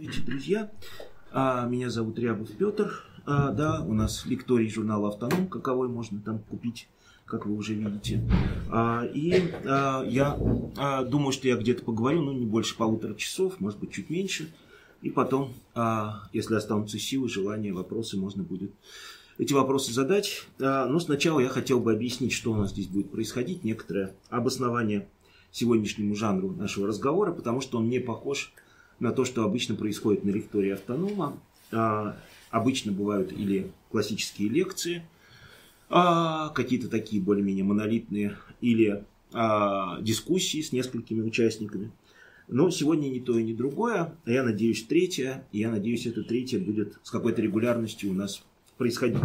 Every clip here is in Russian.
Здравствуйте, друзья. А, меня зовут Рябов Петр. А, да, у нас лекторий журнала «Автоном», каковой можно там купить, как вы уже видите. А, и а, я а, думаю, что я где-то поговорю, ну, не больше полутора часов, может быть, чуть меньше. И потом, а, если останутся силы, желания, вопросы, можно будет эти вопросы задать. А, но сначала я хотел бы объяснить, что у нас здесь будет происходить, некоторое обоснование сегодняшнему жанру нашего разговора, потому что он не похож то, что обычно происходит на лектории автонома. А, обычно бывают или классические лекции, а, какие-то такие более-менее монолитные, или а, дискуссии с несколькими участниками. Но сегодня не то и не другое. Я надеюсь, третье. И я надеюсь, это третье будет с какой-то регулярностью у нас происходить.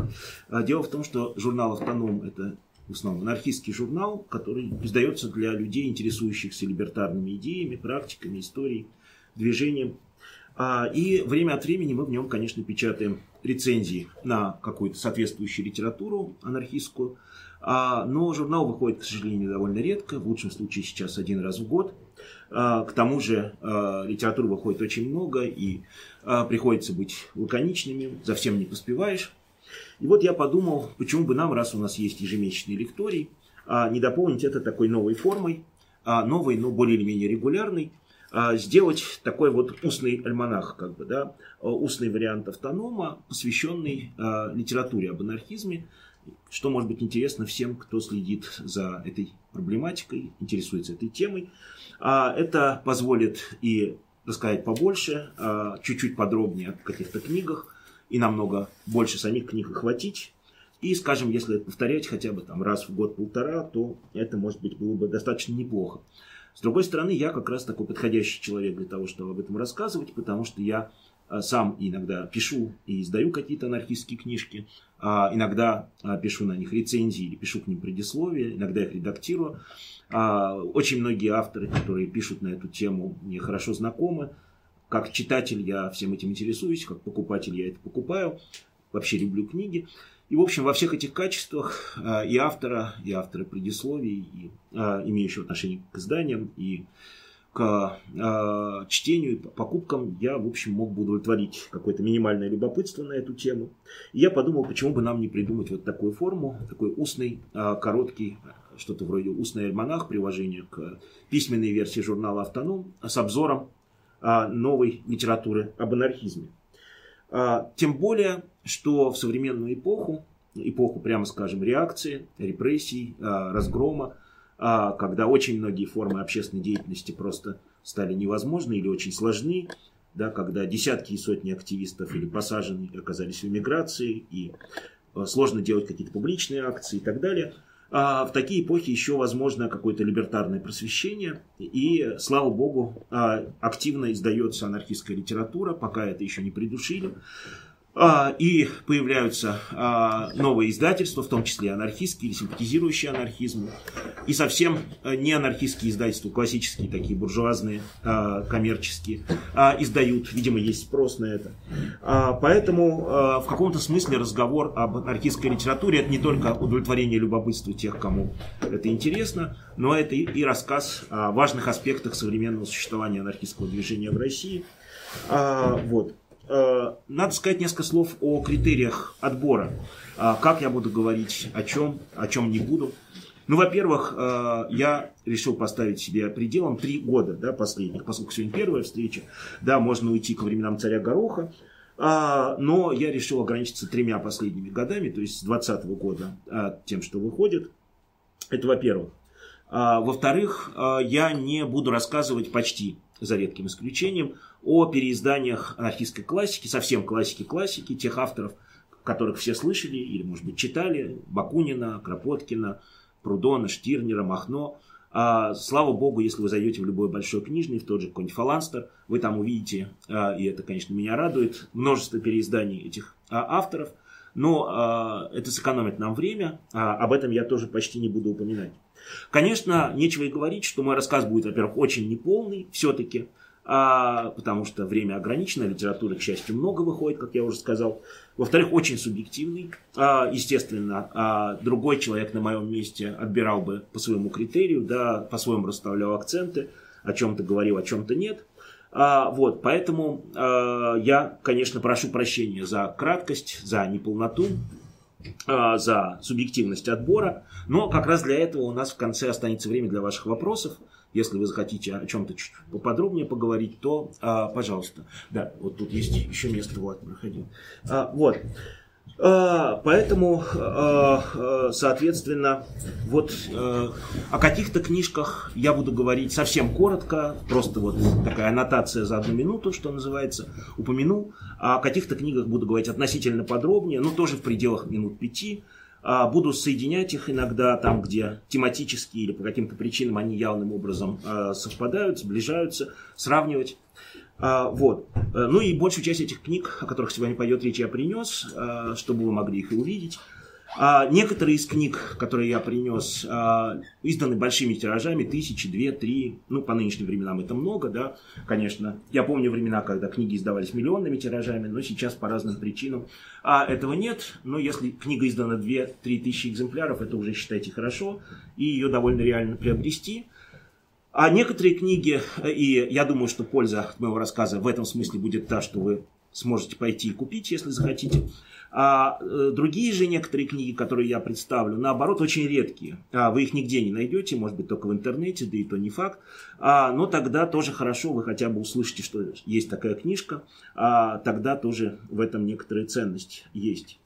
Дело в том, что журнал «Автоном» – это в основном анархистский журнал, который издается для людей, интересующихся либертарными идеями, практиками, историей движением. А, и время от времени мы в нем, конечно, печатаем рецензии на какую-то соответствующую литературу анархистскую. А, но журнал выходит, к сожалению, довольно редко, в лучшем случае сейчас один раз в год. А, к тому же литературы выходит очень много, и приходится быть лаконичными, за всем не поспеваешь. И вот я подумал, почему бы нам, раз у нас есть ежемесячный лекторий, не дополнить это такой новой формой, новой, но более или менее регулярной, сделать такой вот устный альманах, как бы, да, а, устный вариант автонома, посвященный а, литературе об анархизме, что может быть интересно всем, кто следит за этой проблематикой, интересуется этой темой. Это позволит и рассказать побольше, чуть-чуть подробнее о каких-то книгах, и намного больше самих книг охватить. И, скажем, если повторять хотя бы там раз в год-полтора, то это, может быть, было бы достаточно неплохо. С другой стороны, я как раз такой подходящий человек для того, чтобы об этом рассказывать, потому что я а, сам иногда пишу и издаю какие-то анархистские книжки, а, иногда а, пишу на них рецензии или пишу к ним предисловия, иногда их редактирую. Очень многие авторы, которые пишут на эту тему, мне хорошо знакомы. Как читатель я всем этим интересуюсь, как покупатель я это покупаю. Вообще люблю книги. И, в общем, во всех этих качествах а, и автора, и автора предисловий, и а, имеющего отношение к изданиям, и к э, чтению, покупкам я, в общем, мог бы удовлетворить какое-то минимальное любопытство на эту тему. И я подумал, почему бы нам не придумать вот такую форму, такой устный, э, короткий, что-то вроде устный альманах, приложение к письменной версии журнала «Автоном» с обзором э, новой литературы об анархизме. А, тем более, что в современную эпоху, эпоху, прямо скажем, реакции, репрессий, а, разгрома, а, когда очень многие формы общественной деятельности просто стали невозможны или очень сложны, да, когда десятки и сотни активистов или посажены оказались в эмиграции, и сложно делать какие-то публичные акции и так далее – в такие эпохи еще возможно какое-то либертарное просвещение. И, слава богу, а, активно издается анархистская литература, пока это еще не придушили. А, и появляются а, новые издательства, в том числе анархистские или симпатизирующие анархизму. И совсем а, не анархистские издательства, классические, такие буржуазные, коммерческие, издают. Видимо, есть спрос на это. Поэтому в каком-то смысле разговор об анархистской литературе это не только удовлетворение любопытства тех, кому это интересно, но это и рассказ о важных аспектах современного существования анархистского движения в России. Вот. Э, надо сказать несколько слов о критериях отбора. Э, как я буду говорить, о чем, о чем не буду. Ну, во-первых, э, я решил поставить себе пределом три года, да, последних, поскольку сегодня первая встреча, да, можно уйти к временам царя Гороха, но я решил ограничиться тремя последними годами, то есть с 2020 года, тем, что выходит. Это во-первых. Во-вторых, я не буду рассказывать почти, за редким исключением, о переизданиях анархистской классики, совсем классики-классики, тех авторов, которых все слышали или, может быть, читали, Бакунина, Кропоткина, Прудона, Штирнера, Махно. А, слава богу, если вы зайдете в любой большой книжный, в тот же какой-нибудь Фаланстер, вы там увидите, а, и это, конечно, меня радует, множество переизданий этих а, авторов. Но а, это сэкономит нам время, а, об этом я тоже почти не буду упоминать. Конечно, нечего и говорить, что мой рассказ будет, во-первых, очень неполный все-таки, а, потому что время ограничено, литературы, к счастью, много выходит, как я уже сказал. Во-вторых, очень субъективный. А, естественно, а, другой человек на моем месте отбирал бы по своему критерию, да, по-своему расставлял акценты, о чем-то говорил, о чем-то нет. А, вот, поэтому а, я, конечно, прошу прощения за краткость, за неполноту, за субъективность отбора, но как раз для этого у нас в конце останется время для ваших вопросов. Если вы захотите о чем-то чуть поподробнее поговорить, то, а, пожалуйста. Да, вот тут есть еще место, Влад проходил. А, вот. А, поэтому, а, а, соответственно, вот о каких-то книжках я буду говорить совсем коротко, просто вот такая аннотация за одну минуту, что называется, упомяну. О каких-то книгах буду говорить относительно подробнее, но тоже в пределах минут пяти. Буду соединять их иногда там, где тематически или по каким-то причинам они явным образом совпадают, сближаются, сравнивать. А, вот. Э, ну и большую часть этих книг, о которых сегодня пойдет речь, я принес, э, чтобы вы могли их и увидеть. А некоторые из книг, которые я принес, а, изданы большими тиражами, тысячи, две, три, ну, по нынешним временам это много, да, конечно. Я помню времена, когда книги издавались миллионными тиражами, но сейчас по разным причинам а этого нет. Но если книга издана 2-3 тысячи экземпляров, это уже считайте хорошо, и ее довольно реально приобрести. А некоторые книги, и я думаю, что польза от моего рассказа в этом смысле будет та, что вы сможете пойти и купить, если захотите. А э, другие же некоторые книги, которые я представлю, наоборот, очень редкие. А вы их нигде не найдете, может быть, только в интернете, да и то не факт. А, но тогда тоже хорошо, вы хотя бы услышите, что есть такая книжка. А, тогда тоже в этом некоторая ценность есть.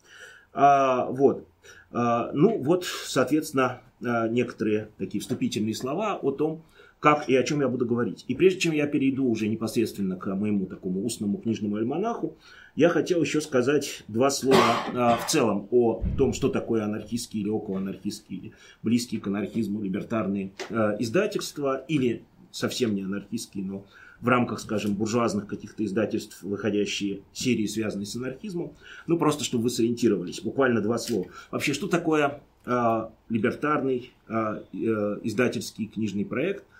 А, вот. А, ну, вот, соответственно, а, некоторые такие вступительные слова о том, как и о чем я буду говорить. И прежде чем я перейду уже непосредственно к моему такому устному книжному альманаху, я хотел еще сказать два слова а, в целом о том, что такое анархистские или околоанархистские, или близкие к анархизму либертарные а, издательства, или совсем не анархистские, но в рамках, скажем, буржуазных каких-то издательств, выходящие серии, связанные с анархизмом. Ну, просто чтобы вы сориентировались. Буквально два слова. Вообще, что такое э, либертарный э, издательский книжный проект –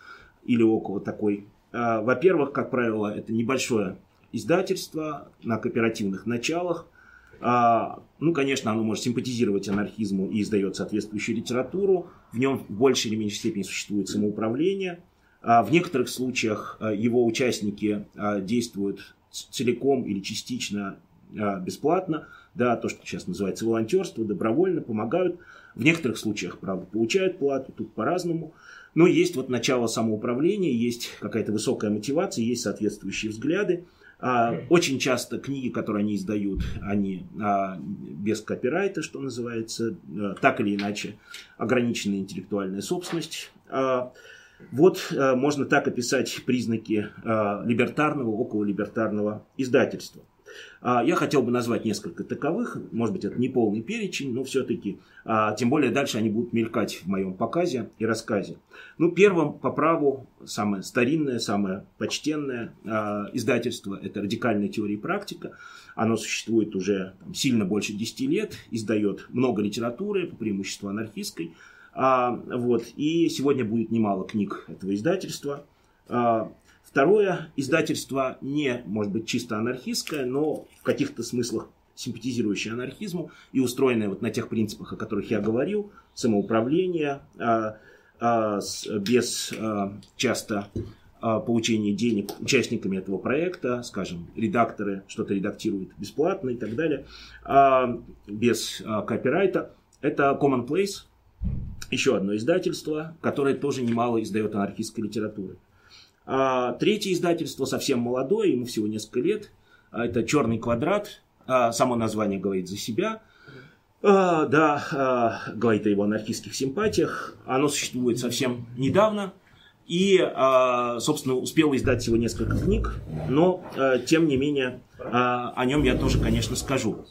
или около такой. А, во-первых, как правило, это небольшое издательство на кооперативных началах. А, ну, конечно, оно может симпатизировать анархизму и издает соответствующую литературу. В нем в большей или меньшей степени существует самоуправление. А, в некоторых случаях его участники действуют целиком или частично бесплатно. Да, то, что сейчас называется волонтерство, добровольно помогают. В некоторых случаях, правда, получают плату, тут по-разному. Но есть вот начало самоуправления, есть какая-то высокая мотивация, есть соответствующие взгляды. А, очень часто книги, которые они издают, они а, без копирайта, что называется, а, так или иначе ограниченная интеллектуальная собственность. Вот можно так описать признаки либертарного, около либертарного издательства. А, я хотел бы назвать несколько таковых, может быть, это не полный перечень, но все-таки, а, тем более дальше они будут мелькать в моем показе и рассказе. Ну, первым по праву, самое старинное, самое почтенное а, издательство – это «Радикальная теория и практика». Оно существует уже там, сильно больше 10 лет, издает много литературы, по преимуществу анархистской. Вот. И сегодня будет немало книг этого издательства. Второе издательство не, может быть, чисто анархистское, но в каких-то смыслах симпатизирующее анархизму и устроенное вот на тех принципах, о которых я говорил, самоуправление, а, а, без а, часто получения денег участниками этого проекта, скажем, редакторы что-то редактируют бесплатно и так далее, без копирайта. Это Commonplace, еще одно издательство, которое тоже немало издает анархистской литературы. А, третье издательство совсем молодое, ему всего несколько лет. А, это «Черный квадрат». А, само название говорит за себя. Да, говорит о его анархистских симпатиях. Оно существует совсем недавно. И, собственно, успел издать всего несколько книг, но, тем не менее, о нем я тоже, конечно, скажу.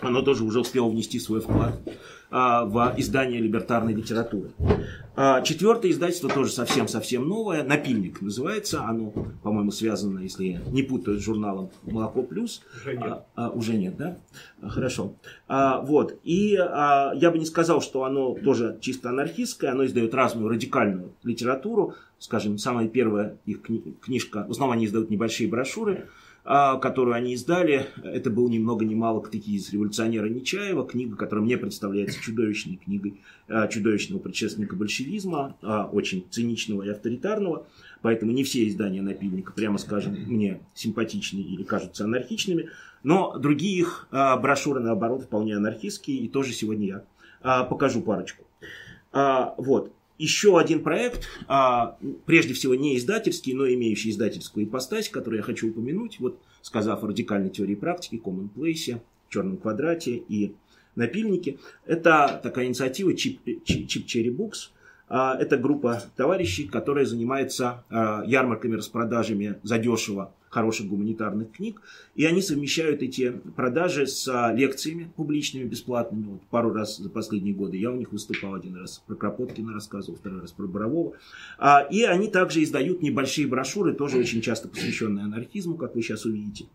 Оно тоже уже успело внести свой вклад в издание либертарной литературы. А, четвертое издательство тоже совсем-совсем новое, «Напильник» называется. Оно, по-моему, связано, если я не путаю, с журналом «Молоко плюс». Уже нет. А, а, уже нет, да? Хорошо. А, вот. И а, я бы не сказал, что оно тоже чисто анархистское. Оно издает разную радикальную литературу. Скажем, самая первая их книжка, в основном они издают небольшие брошюры, а, которую они издали. Это был ни много ни мало из революционера Нечаева, книга, которая мне представляется чудовищной книгой а, чудовищного предшественника большевизма, а, очень циничного и авторитарного. Поэтому не все издания напильника, прямо скажем, мне симпатичны или кажутся анархичными. Но другие их а, брошюры, наоборот, вполне анархистские. И тоже сегодня я а, покажу парочку. А, вот. Еще один проект, а, прежде всего не издательский, но имеющий издательскую ипостась, который я хочу упомянуть, вот сказав о радикальной теории практики, Common Place, Черном квадрате и напильнике. Это такая инициатива Chip, Chip Cherry Books. А, это группа товарищей, которая занимается а, ярмарками, распродажами задешево хороших гуманитарных книг. И они совмещают эти продажи с а, лекциями публичными, бесплатными. Вот пару раз за последние годы я у них выступал один раз про Кропоткина рассказывал, второй раз про Борового. И они также издают небольшие брошюры, тоже очень часто посвященные анархизму, как вы сейчас увидите.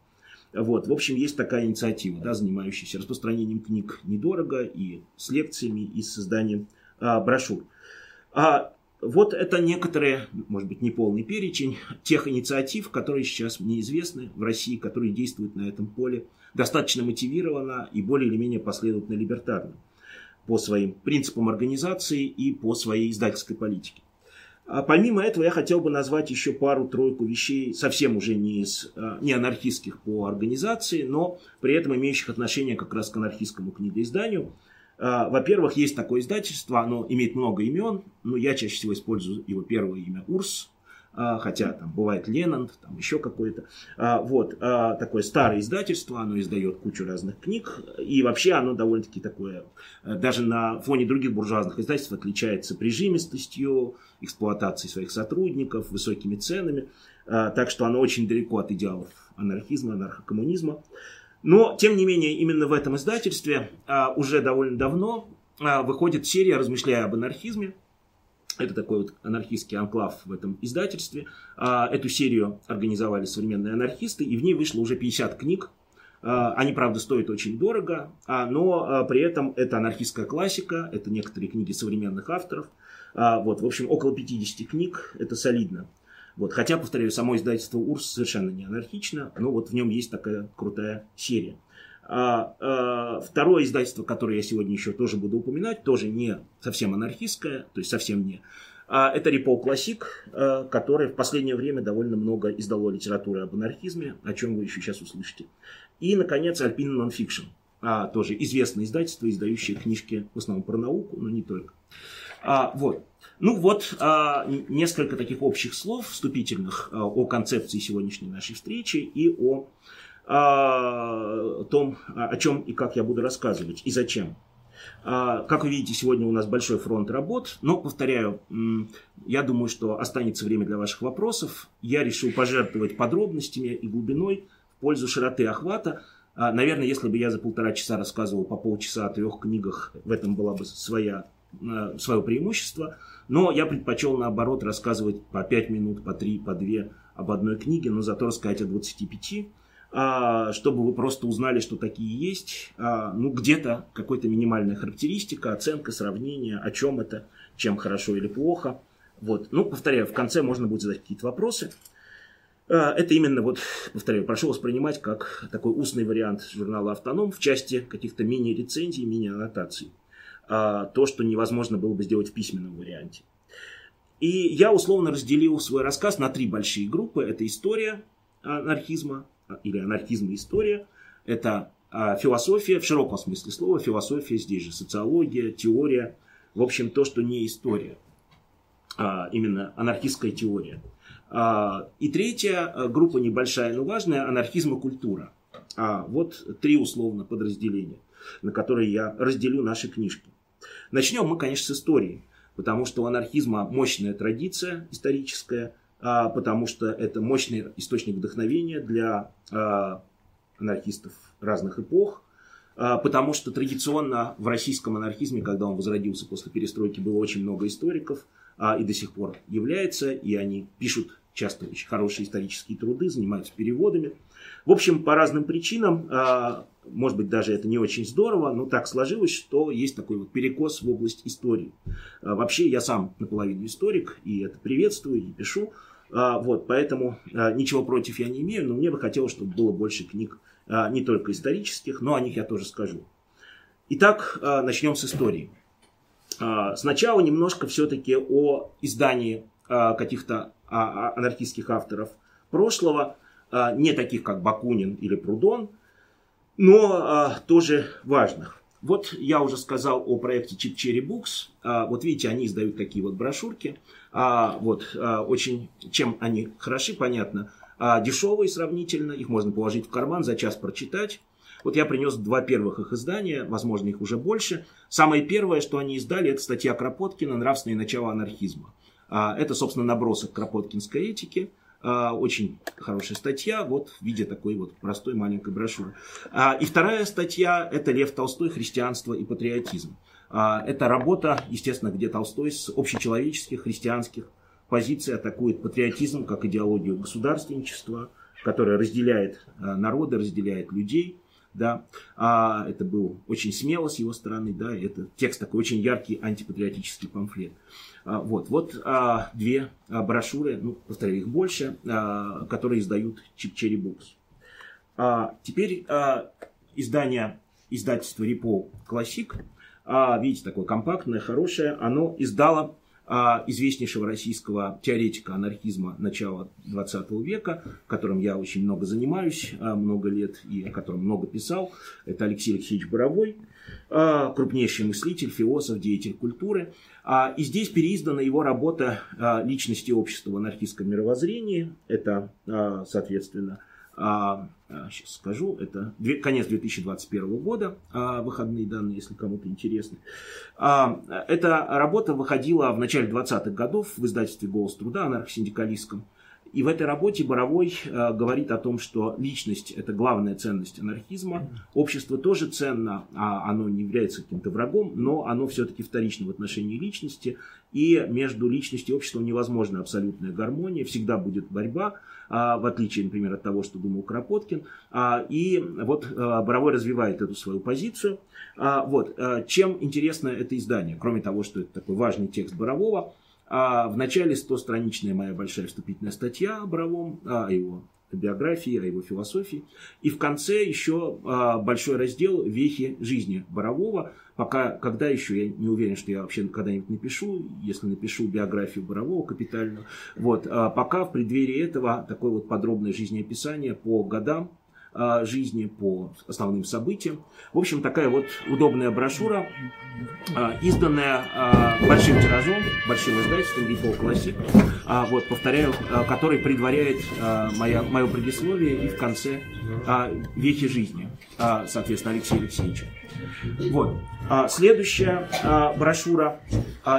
Вот, в общем, есть такая инициатива, да, занимающаяся распространением книг недорого и с лекциями, и с созданием а, брошюр. А, вот это некоторые, может быть, неполный перечень тех инициатив, которые сейчас мне известны в России, которые действуют на этом поле достаточно мотивированно и более или менее последовательно либертарно по своим принципам организации и по своей издательской политике. А помимо этого я хотел бы назвать еще пару-тройку вещей, совсем уже не, из, а, не анархистских по организации, но при этом имеющих отношение как раз к анархистскому книгоизданию. А, во-первых, есть такое издательство, оно имеет много имен, но я чаще всего использую его первое имя Урс, а, хотя там бывает Ленанд, там еще какое-то. А, вот, такое старое издательство, оно издает кучу разных книг, и вообще оно довольно-таки такое, даже на фоне других буржуазных издательств отличается прижимистостью, эксплуатацией своих сотрудников, высокими ценами, так что оно очень далеко от идеалов анархизма, анархокоммунизма. Но, тем не менее, именно в этом издательстве уже довольно давно выходит серия «Размышляя об анархизме», это такой вот анархистский анклав в этом издательстве. А, эту серию организовали современные анархисты, и в ней вышло уже 50 книг. А, они, правда, стоят очень дорого, а, но при этом это анархистская классика, это некоторые книги современных авторов. Вот, в общем, около 50 книг, это солидно. Вот, хотя, повторяю, само издательство УРС совершенно не анархично, но вот в нем есть такая крутая серия. А, а, второе издательство, которое я сегодня еще тоже буду упоминать, тоже не совсем анархистское, то есть совсем не. А, это Рипол Классик, а, которое в последнее время довольно много издало литературы об анархизме, о чем вы еще сейчас услышите. И, наконец, Альпина Нонфикшн, а, тоже известное издательство, издающее книжки в основном про науку, но не только. А, вот. Ну вот а, несколько таких общих слов вступительных а, о концепции сегодняшней нашей встречи и о о том, о чем и как я буду рассказывать и зачем. А, как вы видите, сегодня у нас большой фронт работ, но, повторяю, я думаю, что останется время для ваших вопросов. Я решил пожертвовать подробностями и глубиной в пользу широты охвата. А, наверное, если бы я за полтора часа рассказывал по полчаса о трех книгах, в этом была бы своя, а, свое преимущество. Но я предпочел, наоборот, рассказывать по пять минут, по три, по две об одной книге, но зато рассказать о 25 а, чтобы вы просто узнали, что такие есть. А, ну, где-то какая-то минимальная характеристика, оценка, сравнение, о чем это, чем хорошо или плохо. Вот. Ну, повторяю, в конце можно будет задать какие-то вопросы. А, это именно, вот, повторяю, прошу воспринимать как такой устный вариант журнала «Автоном» в части каких-то мини-рецензий, мини-аннотаций. То, что невозможно было бы сделать в письменном варианте. И я условно разделил свой рассказ на три большие группы. Это история анархизма, или анархизм и история. Это а, философия в широком смысле слова, философия здесь же, социология, теория, в общем, то, что не история, а именно анархистская теория. А, и третья а, группа небольшая, но важная, анархизм и культура. А, вот три условно подразделения, на которые я разделю наши книжки. Начнем мы, конечно, с истории, потому что у анархизма мощная традиция историческая – а, потому что это мощный источник вдохновения для а, анархистов разных эпох, а, потому что традиционно в российском анархизме, когда он возродился после перестройки, было очень много историков, и до сих пор является, и они пишут часто очень хорошие исторические труды, занимаются переводами. В общем, по разным причинам, может быть, даже это не очень здорово, но так сложилось, что есть такой вот перекос в область истории. Вообще, я сам наполовину историк, и это приветствую, и пишу. А, вот, поэтому а, ничего против я не имею, но мне бы хотелось, чтобы было больше книг а, не только исторических, но о них я тоже скажу. Итак, начнем с истории. Сначала немножко все-таки о издании каких-то анархистских авторов прошлого, не таких как Бакунин или Прудон, но тоже важных. Вот я уже сказал о проекте Chip Cherry Books. Вот видите, они издают такие вот брошюрки. Вот, очень, чем они хороши, понятно. Дешевые сравнительно, их можно положить в карман, за час прочитать. Вот я принес два первых их издания, возможно, их уже больше. Самое первое, что они издали, это статья Кропоткина «Нравственное начало анархизма». А, это, собственно, набросок кропоткинской этики. А, очень хорошая статья, вот в виде такой вот простой маленькой брошюры. А, и вторая статья – это Лев Толстой «Христианство и патриотизм». Это работа, естественно, где Толстой с общечеловеческих, христианских позиций атакует патриотизм как идеологию государственничества, которая разделяет народы, разделяет людей – да, а, это был очень смело с его стороны, да, это текст такой очень яркий антипатриотический памфлет. А, вот, вот а, две а, брошюры, ну, повторяю, их больше, а, которые издают Cherry Books. А, теперь а, издание издательства Репо Классик, а, видите, такое компактное, хорошее, оно издало известнейшего российского теоретика анархизма начала 20 века, которым я очень много занимаюсь, а, много лет, и о котором много писал. Это Алексей Алексеевич Боровой, а, крупнейший мыслитель, философ, деятель культуры. И здесь переиздана его работа «Личности общества в анархистском мировоззрении». Это, соответственно, а, сейчас а, скажу, это конец 2021 года, а, выходные данные, если кому-то интересны. А, эта работа выходила в начале 20-х годов в издательстве «Голос труда» анархосиндикалистском. И в этой работе Боровой говорит о том, что личность – это главная ценность анархизма. Общество тоже ценно, а оно не является каким-то врагом, но оно все-таки вторично в отношении личности. И между личностью и обществом невозможна абсолютная гармония, всегда будет борьба, а, в отличие, например, от того, что думал Кропоткин. А, и вот э, Боровой развивает эту свою позицию. А, вот. Чем интересно это издание? Кроме того, что это такой важный текст Борового, а в начале 100-страничная моя большая вступительная статья о Боровом, о его биографии, о его философии. И в конце еще а, большой раздел «Вехи жизни Борового». Пока, когда еще, я не уверен, что я вообще когда-нибудь напишу, если напишу биографию Борового капитальную. Вот, а пока в преддверии этого такое вот подробное жизнеописание по годам, а, жизни, по основным событиям. В общем, такая вот удобная брошюра, а, изданная а, большим тиражом, большим издательством Ripple Classic, вот, повторяю, который предваряет моя, мое предисловие и в конце вехи жизни, соответственно, Алексея Алексеевича. Вот. Следующая брошюра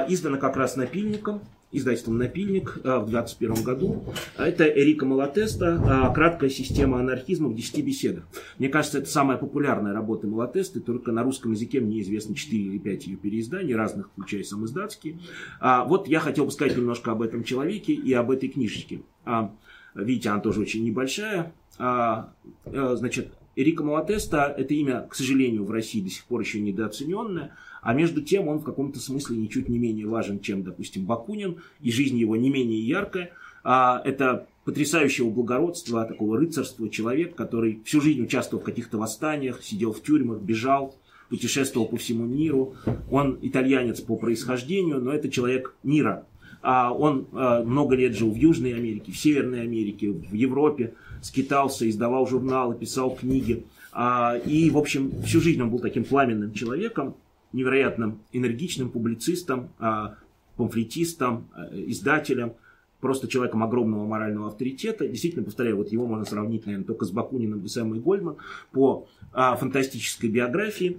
издана как раз напильником издательством «Напильник» э, в 2021 году. Это Эрика Малатеста э, «Краткая система анархизма в 10 беседах». Мне кажется, это самая популярная работа Малатесты, только на русском языке мне известно 4 или 5 ее переизданий, разных, включая самоиздатские. А, вот я хотел бы сказать немножко об этом человеке и об этой книжечке. А, видите, она тоже очень небольшая. А, э, значит, Эрика Малатеста – это имя, к сожалению, в России до сих пор еще недооцененное, а между тем он в каком-то смысле ничуть не менее важен, чем, допустим, Бакунин, и жизнь его не менее яркая. А это потрясающего благородства, такого рыцарства человек, который всю жизнь участвовал в каких-то восстаниях, сидел в тюрьмах, бежал, путешествовал по всему миру. Он итальянец по происхождению, но это человек мира. А он а, много лет жил в Южной Америке, в Северной Америке, в Европе, скитался, издавал журналы, писал книги. А, и, в общем, всю жизнь он был таким пламенным человеком невероятным энергичным публицистом, а, памфлетистом, а, издателем, просто человеком огромного морального авторитета. Действительно, повторяю, вот его можно сравнить, наверное, только с Бакуниным и Сэмой Гольдман по фантастической биографии.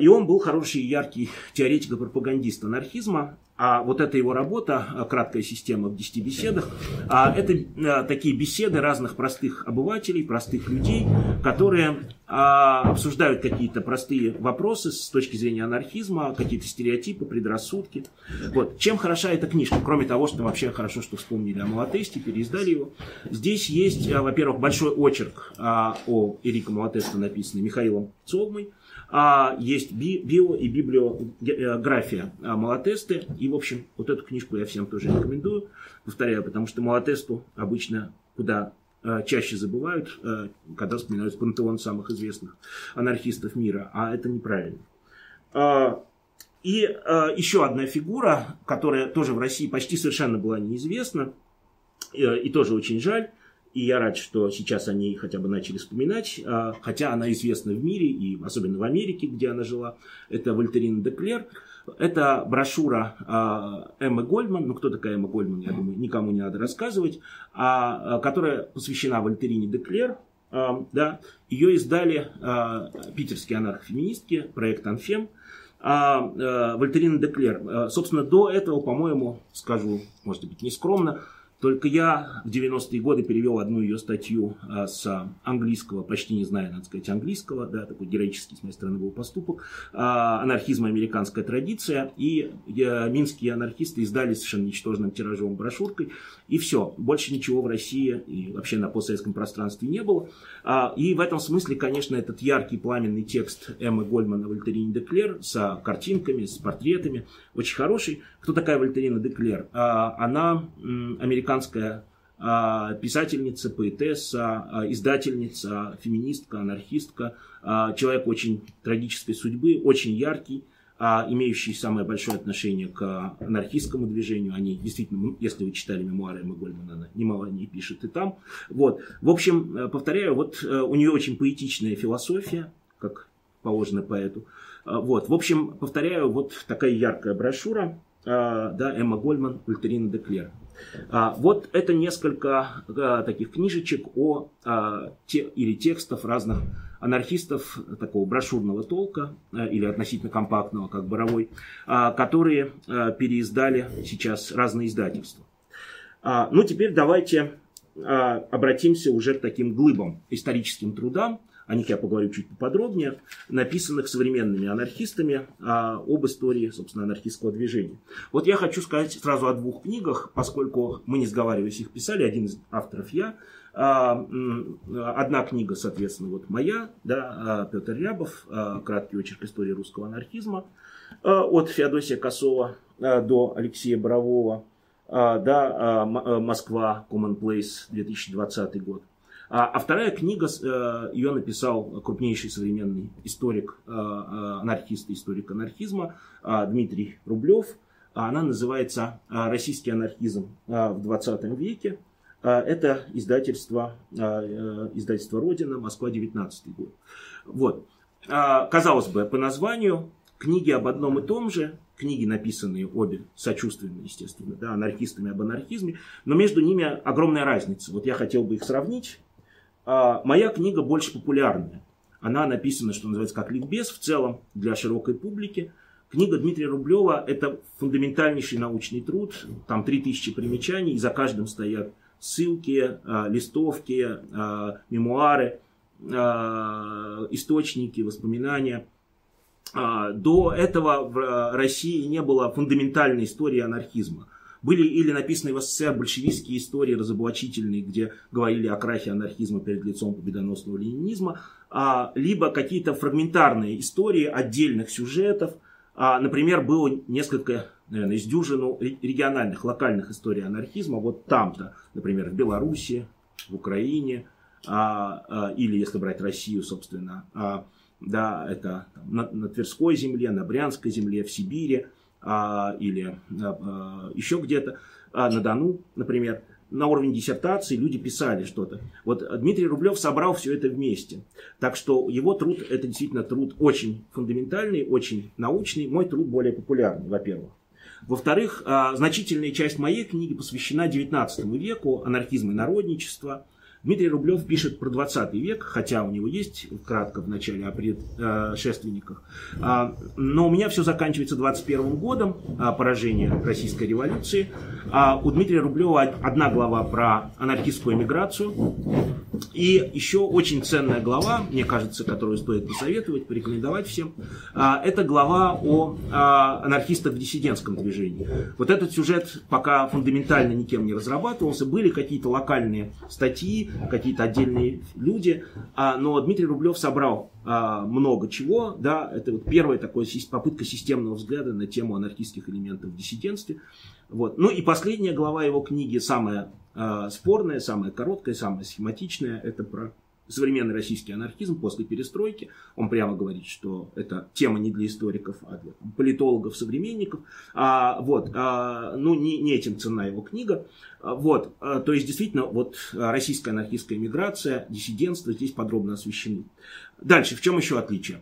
И он был хороший и яркий теоретик и пропагандист анархизма. А вот эта его работа, а, краткая система в 10 беседах, а, это а, такие беседы разных простых обывателей, простых людей, которые обсуждают какие-то простые вопросы с точки зрения анархизма, какие-то стереотипы, предрассудки. Вот. Чем хороша эта книжка? Кроме того, что вообще хорошо, что вспомнили о Малатесте, переиздали его. Здесь есть, во-первых, большой очерк о Эрико Малатесте, написанный Михаилом Цолмой, а есть би, био и библиография а, Малатесты. И, в общем, вот эту книжку я всем тоже рекомендую. Повторяю, потому что Малатесту обычно куда а, чаще забывают, а, когда вспоминают пантеон самых известных анархистов мира, а это неправильно. И еще одна фигура, которая тоже в России почти совершенно была неизвестна, и тоже очень жаль. И я рад, что сейчас о ней хотя бы начали вспоминать, а, хотя она известна в мире, и особенно в Америке, где она жила. Это Вольтерина Деклер. Это брошюра а, Эммы Гольдман, ну кто такая Эмма Гольдман, я думаю, никому не надо рассказывать, а, которая посвящена Вольтерине Деклер. Да, ее издали питерские анархофеминистки, проект «Анфем», а, Вольтерина Деклер. Собственно, до этого, по-моему, скажу, может быть, нескромно, только я в 90-е годы перевел одну ее статью а, с английского, почти не зная, надо сказать, английского, да, такой героический с моей стороны был поступок, а, «Анархизм. Американская традиция», и минские анархисты издали совершенно ничтожным тиражом брошюркой, и все, больше ничего в России и вообще на постсоветском пространстве не было. А, и в этом смысле, конечно, этот яркий пламенный текст Эммы Гольмана «Вольтерине де Клер» с картинками, с портретами, очень хороший. Кто такая Вольтерина де Клер? Она американская а, писательница, поэтесса, а, издательница, феминистка, анархистка, а, человек очень трагической судьбы, очень яркий, имеющий самое большое отношение к анархистскому движению. Они действительно, если вы читали мемуары Эммы она немало не пишет и там. Вот. В общем, э, повторяю, вот э, у нее очень поэтичная философия, как положено поэту. Вот. В общем, повторяю, вот такая яркая брошюра, да, Эмма Гольман, Ультерина Деклер. А, вот это несколько а, таких книжечек о а, те, или текстов разных анархистов такого брошюрного толка или относительно компактного, как Боровой, которые переиздали сейчас разные издательства. Ну, теперь давайте обратимся уже к таким глыбам, историческим трудам, о них я поговорю чуть поподробнее, написанных современными анархистами а, об истории, собственно, анархистского движения. Вот я хочу сказать сразу о двух книгах, поскольку мы, не сговариваясь, их писали, один из авторов я, а, Одна книга, соответственно, вот моя, да, а, Петр Рябов, краткий очерк истории русского анархизма, от Феодосия Косова до Алексея Борового, да, Москва, Commonplace, 2020 год. А, а вторая книга, э, ее написал крупнейший современный историк, э, э, анархист, историк анархизма Дмитрий Рублев. Она называется «Российский анархизм в 20 веке». Это издательство, издательство «Родина», Москва, 19 год. Вот. Казалось бы, по названию книги об одном и том же, книги, написанные обе сочувственно, естественно, да, анархистами об анархизме, но между ними огромная разница. Вот я хотел бы их сравнить. А, моя книга больше популярная. Она написана, что называется, как ликбез в целом для широкой публики. Книга Дмитрия Рублева – это фундаментальнейший научный труд. Там 3000 примечаний, и за каждым стоят ссылки, а, листовки, а, мемуары, источники, воспоминания. До этого в России не было фундаментальной истории анархизма – были или написаны в СССР большевистские истории разоблачительные, где говорили о крахе анархизма перед лицом победоносного ленинизма, а, либо какие-то фрагментарные истории отдельных сюжетов. А, например, было несколько, наверное, из дюжину региональных, локальных историй анархизма. Вот там-то, например, в Беларуси, в Украине, а, или если брать Россию, собственно, да, это на, на Тверской земле, на Брянской земле, в Сибири – или а, еще где-то, а, на Дону, например, на уровне диссертации люди писали что-то. Вот Дмитрий Рублев собрал все это вместе. Так что его труд, это действительно труд очень фундаментальный, очень научный. Мой труд более популярный, во-первых. Во-вторых, значительная часть моей книги посвящена XIX веку, анархизму и народничества – Дмитрий Рублев пишет про 20 век, хотя у него есть кратко в начале о предшественниках. А, но у меня все заканчивается 21 годом, а, поражение Российской революции. А у Дмитрия Рублева одна глава про анархистскую эмиграцию. И еще очень ценная глава, мне кажется, которую стоит посоветовать, порекомендовать всем, это глава о анархистах в диссидентском движении. Вот этот сюжет пока фундаментально никем не разрабатывался. Были какие-то локальные статьи, какие-то отдельные люди, а, но Дмитрий Рублев собрал а, много чего, да, это вот первая такая попытка системного взгляда на тему анархистских элементов в диссидентстве. Вот. Ну и последняя глава его книги, самая а, спорная, самая короткая, самая схематичная, это про современный российский анархизм после перестройки. Он прямо говорит, что это тема не для историков, а для политологов, современников. А, вот, а, ну, не, не этим цена его книга. А, вот, а, то есть, действительно, вот российская анархистская миграция, диссидентство здесь подробно освещены. Дальше, в чем еще отличие?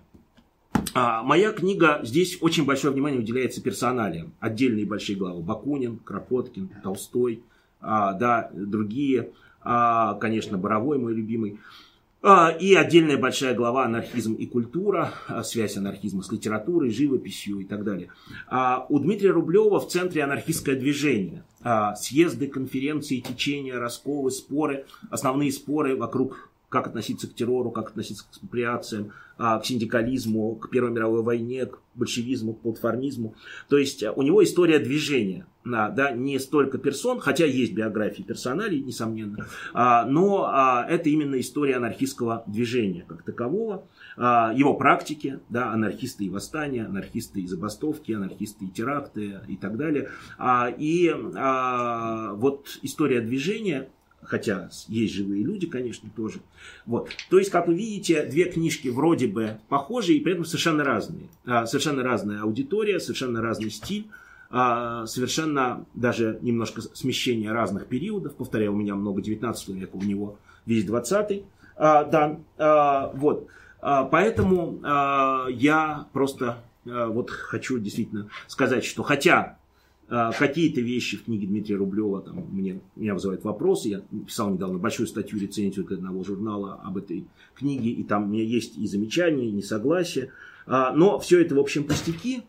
А, моя книга, здесь очень большое внимание уделяется персоналиям. Отдельные большие главы. Бакунин, Кропоткин, Толстой, а, да, другие. А, конечно, Боровой мой любимый. А, и отдельная большая глава «Анархизм и культура», а, связь анархизма с литературой, живописью и так далее. А, у Дмитрия Рублева в центре анархистское движение. Съезды, конференции, течения, расколы, споры, основные споры вокруг как относиться к террору, как относиться к экспроприациям, к синдикализму, к Первой мировой войне, к большевизму, к платформизму. То есть у него история движения – да, не столько персон, хотя есть биографии персоналей, несомненно, а, но а, это именно история анархистского движения как такового, а, его практики, да, анархисты и восстания, анархисты и забастовки, анархисты и теракты и так далее. И вот история движения хотя есть живые люди, конечно, тоже. Вот. То есть, как вы видите, две книжки вроде бы похожие и при этом совершенно разные. Совершенно разная аудитория, совершенно разный стиль. А, совершенно даже немножко смещение разных периодов. Повторяю, у меня много 19 века, у него весь 20 а, дан. А, вот. Поэтому я просто вот хочу действительно сказать, что хотя какие-то вещи в книге Дмитрия Рублева там, мне, меня вызывают вопросы. Я писал недавно большую статью, рецензию одного журнала об этой книге, и там у меня есть и замечания, и несогласия. Но все это, в общем, пустяки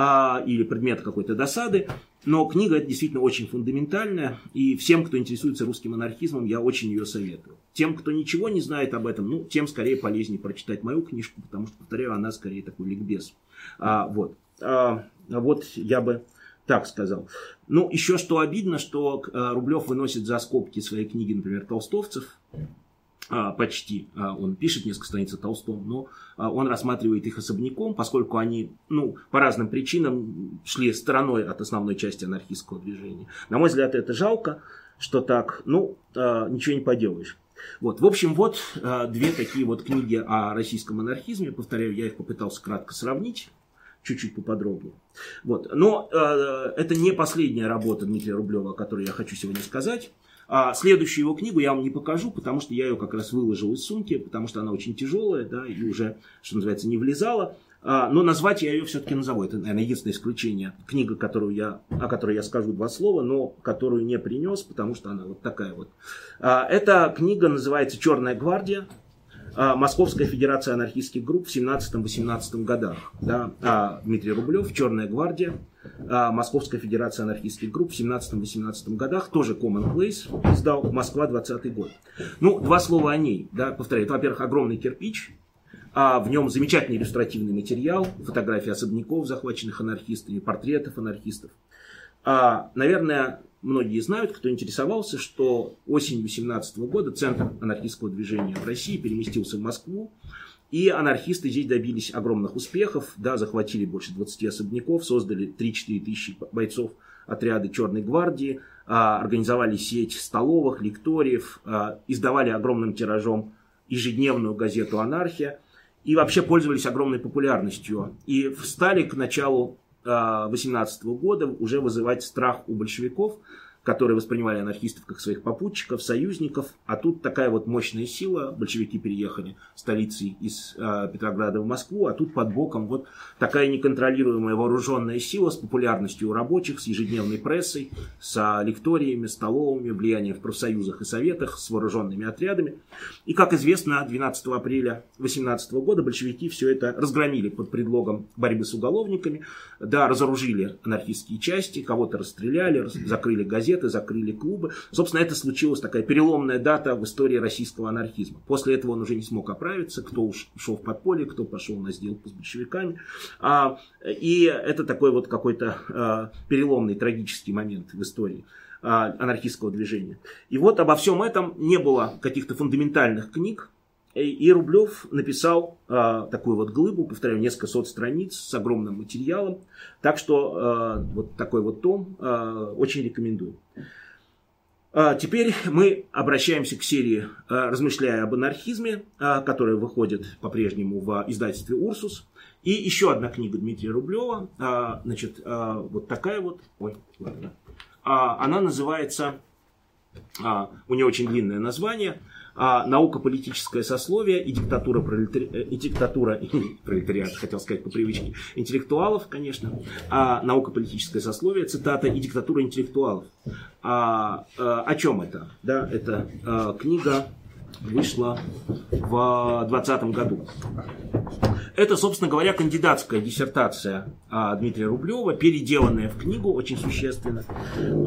а, или предмет какой-то досады. Но книга это действительно очень фундаментальная, и всем, кто интересуется русским анархизмом, я очень ее советую. Тем, кто ничего не знает об этом, ну, тем скорее полезнее прочитать мою книжку, потому что, повторяю, она скорее такой ликбез. А, вот. А, вот я бы так сказал. Ну, еще что обидно, что а, Рублев выносит за скобки своей книги, например, толстовцев, а, почти. А, он пишет несколько страниц о Толстом, но а, он рассматривает их особняком, поскольку они ну, по разным причинам шли стороной от основной части анархистского движения. На мой взгляд, это жалко, что так, ну, ничего не поделаешь. Вот, в общем, вот две такие вот книги о российском анархизме. Повторяю, я их попытался кратко сравнить чуть-чуть поподробнее. Вот. Но э, это не последняя работа Дмитрия Рублева, о которой я хочу сегодня сказать. А следующую его книгу я вам не покажу, потому что я ее как раз выложил из сумки, потому что она очень тяжелая, да, и уже, что называется, не влезала. А, но назвать я ее все-таки назову. Это, наверное, единственное исключение. Книга, которую я, о которой я скажу два слова, но которую не принес, потому что она вот такая вот. А, эта книга называется «Черная гвардия». А, Московская Федерация анархистских групп в 17-18 годах. Да, а Дмитрий Рублев, Черная гвардия, а, Московская Федерация анархистских групп в 17-18 годах, тоже Commonplace издал, Москва, 20 год. Ну, два слова о ней. Да, повторяю, это, во-первых, огромный кирпич, а в нем замечательный иллюстративный материал, фотографии особняков, захваченных анархистами, портретов анархистов. А, наверное, многие знают, кто интересовался, что осенью 2017 года Центр анархистского движения в России переместился в Москву. И анархисты здесь добились огромных успехов, да, захватили больше 20 особняков, создали 3-4 тысячи бойцов отряды Черной гвардии, а, организовали сеть столовых, лекториев, а, издавали огромным тиражом ежедневную газету «Анархия» и вообще пользовались огромной популярностью. И стали к началу 18 года уже вызывать страх у большевиков, которые воспринимали анархистов как своих попутчиков, союзников. А тут такая вот мощная сила. Большевики переехали столицей из э, Петрограда в Москву, а тут под боком вот такая неконтролируемая вооруженная сила с популярностью у рабочих, с ежедневной прессой, с лекториями, столовыми, влиянием в профсоюзах и советах, с вооруженными отрядами. И, как известно, 12 апреля 18 года большевики все это разгромили под предлогом борьбы с уголовниками. Да, разоружили анархистские части, кого-то расстреляли, закрыли газеты, газеты, закрыли клубы. Собственно, это случилась такая переломная дата в истории российского анархизма. После этого он уже не смог оправиться, кто ушел в подполье, кто пошел на сделку с большевиками. А, и это такой вот какой-то а, переломный, трагический момент в истории а, анархистского движения. И вот обо всем этом не было каких-то фундаментальных книг, и Рублев написал э, такую вот глыбу, повторяю, несколько сот страниц с огромным материалом. Так что э, вот такой вот том э, очень рекомендую. А теперь мы обращаемся к серии «Размышляя об анархизме», которая выходит по-прежнему в издательстве «Урсус». И еще одна книга Дмитрия Рублева, значит, вот такая вот, ой, ладно, она называется, у нее очень длинное название – а, наука политическое сословие и диктатура, пролетари... Э, и диктатура пролетариата, хотел сказать по привычке, интеллектуалов, конечно, а наука политическое сословие, цитата, и диктатура интеллектуалов. А, а, о чем это? Да, это а, книга вышла в 2020 году. Это, собственно говоря, кандидатская диссертация а, Дмитрия Рублева, переделанная в книгу очень существенно.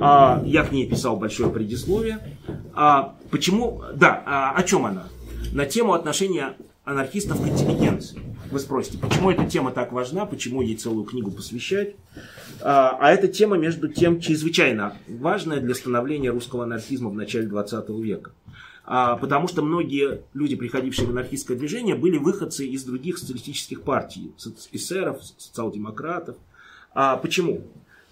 А, я к ней писал большое предисловие. А, почему? Да, а, о чем она? На тему отношения анархистов к интеллигенции. Вы спросите, почему эта тема так важна, почему ей целую книгу посвящать? А, а эта тема, между тем, чрезвычайно важная для становления русского анархизма в начале 20 века. А, потому что многие люди, приходившие в анархистское движение, были выходцы из других социалистических партий, эсеров, социал-демократов. А почему?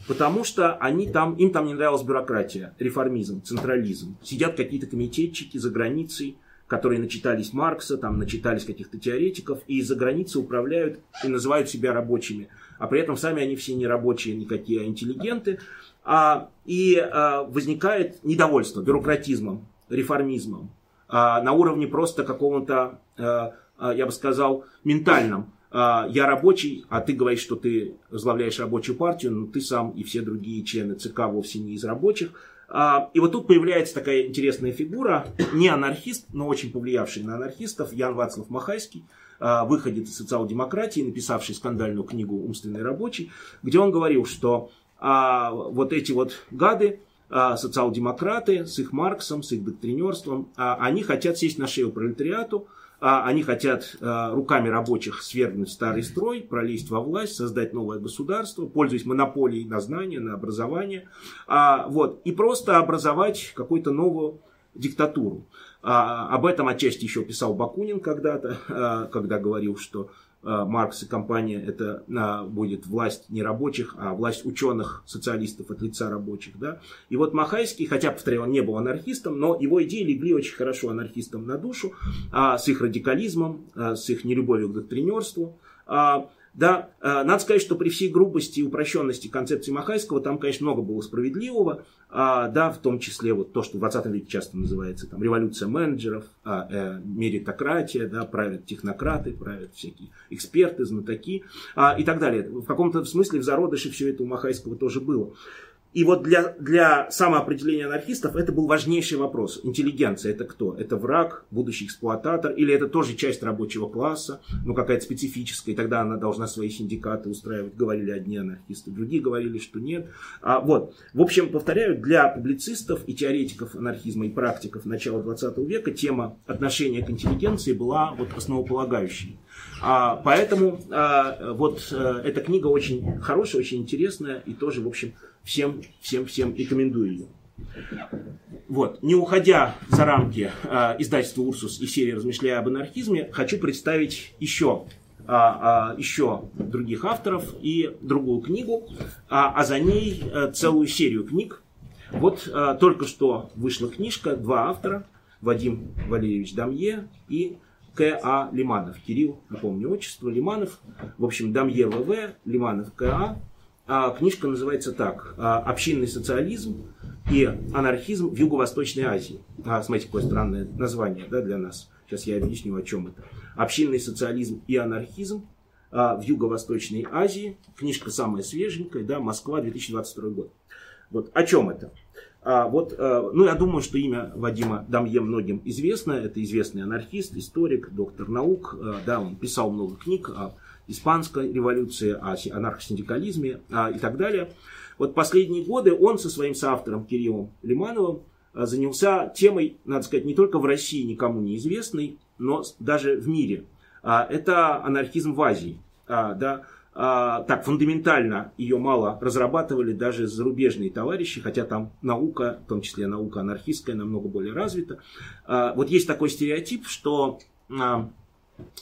Потому что они там, им там не нравилась бюрократия, реформизм, централизм. Сидят какие-то комитетчики за границей, которые начитались Маркса, там начитались каких-то теоретиков, и из-за границы управляют и называют себя рабочими. А при этом сами они все не рабочие никакие, а интеллигенты. А, и а, возникает недовольство бюрократизмом реформизмом, а на уровне просто какого-то, э, э, я бы сказал, ментальном. А, я рабочий, а ты говоришь, что ты возглавляешь рабочую партию, но ты сам и все другие члены ЦК вовсе не из рабочих. А, и вот тут появляется такая интересная фигура, не анархист, но очень повлиявший на анархистов, Ян Вацлав Махайский, выходец из социал-демократии, написавший скандальную книгу «Умственный рабочий», где он говорил, что а, вот эти вот гады, а, социал-демократы с их Марксом, с их доктринерством, а, они хотят сесть на шею пролетариату, а, они хотят руками рабочих свергнуть старый строй, пролезть во власть, создать новое государство, пользуясь монополией на знания, на образование, вот, и просто образовать какую-то новую диктатуру. Об этом отчасти еще писал Бакунин когда-то, когда говорил, что Маркс и компания, это а, будет власть не рабочих, а власть ученых, социалистов от лица рабочих. Да? И вот Махайский, хотя, повторяю, он не был анархистом, но его идеи легли очень хорошо анархистам на душу, а, с их радикализмом, а, с их нелюбовью к доктринерству. Да, надо сказать, что при всей грубости и упрощенности концепции Махайского там, конечно, много было справедливого, а, да, в том числе вот то, что в 20 веке часто называется там, революция менеджеров, а, э, меритократия, да, правят технократы, правят всякие эксперты, знатоки а, и так далее. В каком-то смысле в зародыше все это у Махайского тоже было. И вот для, для самоопределения анархистов это был важнейший вопрос. Интеллигенция это кто? Это враг, будущий эксплуататор, или это тоже часть рабочего класса, ну какая-то специфическая, и тогда она должна свои синдикаты устраивать. Говорили одни анархисты, другие говорили, что нет. А, вот. В общем, повторяю, для публицистов и теоретиков анархизма и практиков начала 20 века тема отношения к интеллигенции была вот основополагающей. А, поэтому а, вот а, эта книга очень хорошая, очень интересная и тоже, в общем, всем, всем, всем рекомендую ее. Вот. Не уходя за рамки э, издательства «Урсус» и серии «Размышляя об анархизме», хочу представить еще, э, э, еще других авторов и другую книгу, э, а за ней э, целую серию книг. Вот э, только что вышла книжка, два автора, Вадим Валерьевич Дамье и К.А. Лиманов. Кирилл, напомню, отчество, Лиманов. В общем, Дамье В.В., Лиманов К.А. А, книжка называется так. А, «Общинный социализм и анархизм в Юго-Восточной Азии». А, смотрите, какое странное название да, для нас. Сейчас я объясню, о чем это. «Общинный социализм и анархизм в Юго-Восточной Азии». Книжка самая свеженькая, да, Москва, 2022 год. Вот о чем это? А, вот, а, ну, я думаю, что имя Вадима Дамье многим известно. Это известный анархист, историк, доктор наук. А, да, он писал много книг о испанской революции, о анархосиндикализме а, и так далее. Вот последние годы он со своим соавтором Кириллом Лимановым а, занялся темой, надо сказать, не только в России никому неизвестной, но даже в мире. А, это анархизм в Азии. Да, так фундаментально ее мало разрабатывали даже зарубежные товарищи, хотя там наука, в том числе наука анархистская, намного более развита. Вот есть такой стереотип, что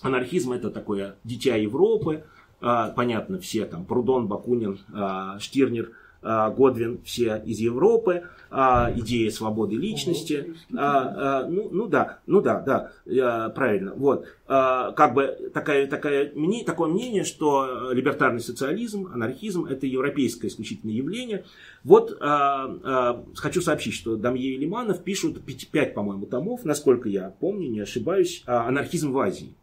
Анархизм это такое дитя Европы, а, понятно, все там, Прудон, Бакунин, а, Штирнер, а, Годвин все из Европы, идея свободы личности. Ну, ну да, ну да, да, правильно. Вот. Как бы такая, такая, мне, такое мнение, что либертарный социализм, анархизм это европейское исключительное явление. Вот хочу сообщить, что Дамье и Лиманов пишут 5, по-моему, томов, насколько я помню, не ошибаюсь, анархизм в Азии.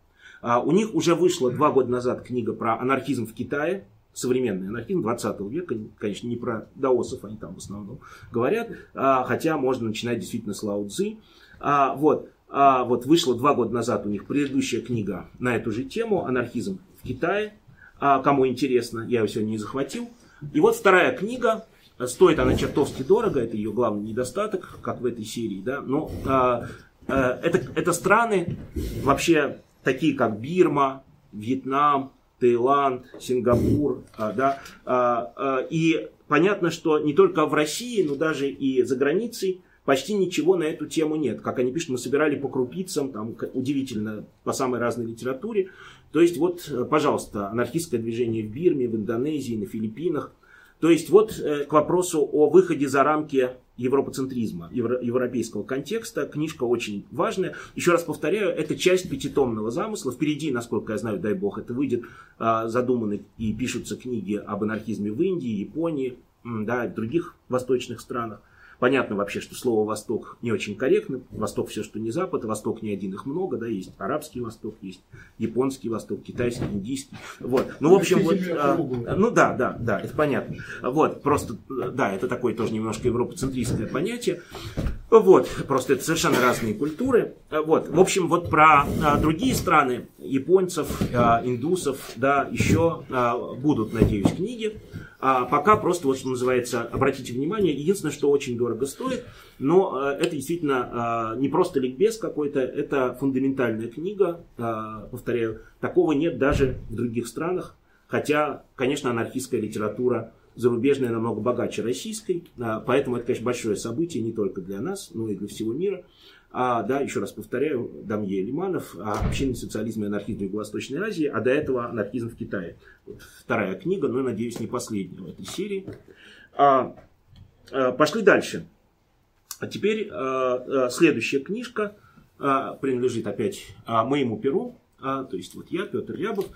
А, у них уже вышла два года назад книга про анархизм в Китае, современный анархизм 20 века, конечно, не про даосов они там в основном говорят, а, хотя можно начинать действительно с Лао Цзи. А, вот, вот вышла два года назад у них предыдущая книга на эту же тему «Анархизм в Китае». Кому интересно, я ее сегодня не захватил. И вот вторая книга, стоит она чертовски дорого, это ее главный недостаток, как в этой серии, да, но а, это, это страны вообще такие как Бирма, Вьетнам, Таиланд, Сингапур, а, да, а, а, и понятно, что не только в России, но даже и за границей почти ничего на эту тему нет. Как они пишут, мы собирали по крупицам, там удивительно, по самой разной литературе. То есть вот, пожалуйста, анархистское движение в Бирме, в Индонезии, на Филиппинах. То есть вот э, к вопросу о выходе за рамки европоцентризма, евро, европейского контекста. Книжка очень важная. Еще раз повторяю, это часть пятитомного замысла. Впереди, насколько я знаю, дай бог, это выйдет, а, задуманы и пишутся книги об анархизме в Индии, Японии, да, других восточных странах. Понятно вообще, что слово «восток» не очень корректно. Восток все, что не Запад. Восток не один, их много. Да, есть арабский Восток, есть японский Восток, китайский, индийский. Вот. Ну, в общем, вот... А, ну, да, да, да, это понятно. Вот, просто, да, это такое тоже немножко европоцентристское понятие. Вот, просто это совершенно разные культуры. Вот, в общем, вот про а, другие страны, японцев, а, индусов, да, еще а, будут, надеюсь, книги. А пока просто, вот что называется, обратите внимание, единственное, что очень дорого стоит, но э, это действительно э, не просто ликбез какой-то, это фундаментальная книга, э, повторяю, такого нет даже в других странах, хотя, конечно, анархистская литература зарубежная намного богаче российской, поэтому это, конечно, большое событие не только для нас, но и для всего мира. А, да, еще раз повторяю, Дамье Лиманов, а, «Общинный социализм и анархизм в Юго-Восточной Азии», а до этого «Анархизм в Китае». Вот вторая книга, но, надеюсь, не последняя в этой серии. А, а, пошли дальше. А теперь а, а, следующая книжка а, принадлежит опять а, моему перу, а, то есть вот я, Петр Рябов.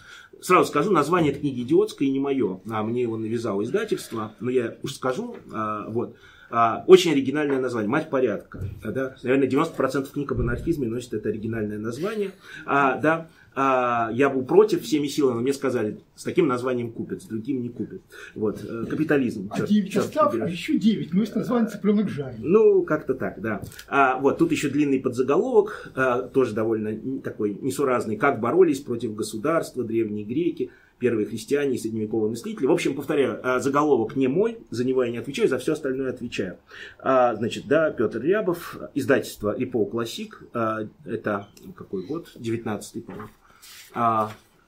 Сразу скажу, название книги идиотское и не мое, а мне его навязало издательство, но я уж скажу, а, вот. А, очень оригинальное название. Мать порядка. Да? Наверное, 90% книг об анархизме носит это оригинальное название. А, да? а, я был против всеми силами, но мне сказали, с таким названием купят, с другим не купят. Вот, э, капитализм. А 9 остав, а еще 9, но это название цыпленок жарен. Ну, как-то так, да. А, вот, тут еще длинный подзаголовок, а, тоже довольно такой несуразный. Как боролись против государства древние греки первые христиане и средневековые мыслители. В общем, повторяю, а, заголовок не мой, за него я не отвечаю, за все остальное отвечаю. А, значит, да, Петр Рябов, издательство Рипо Классик, а, это какой год? 19-й, по-моему.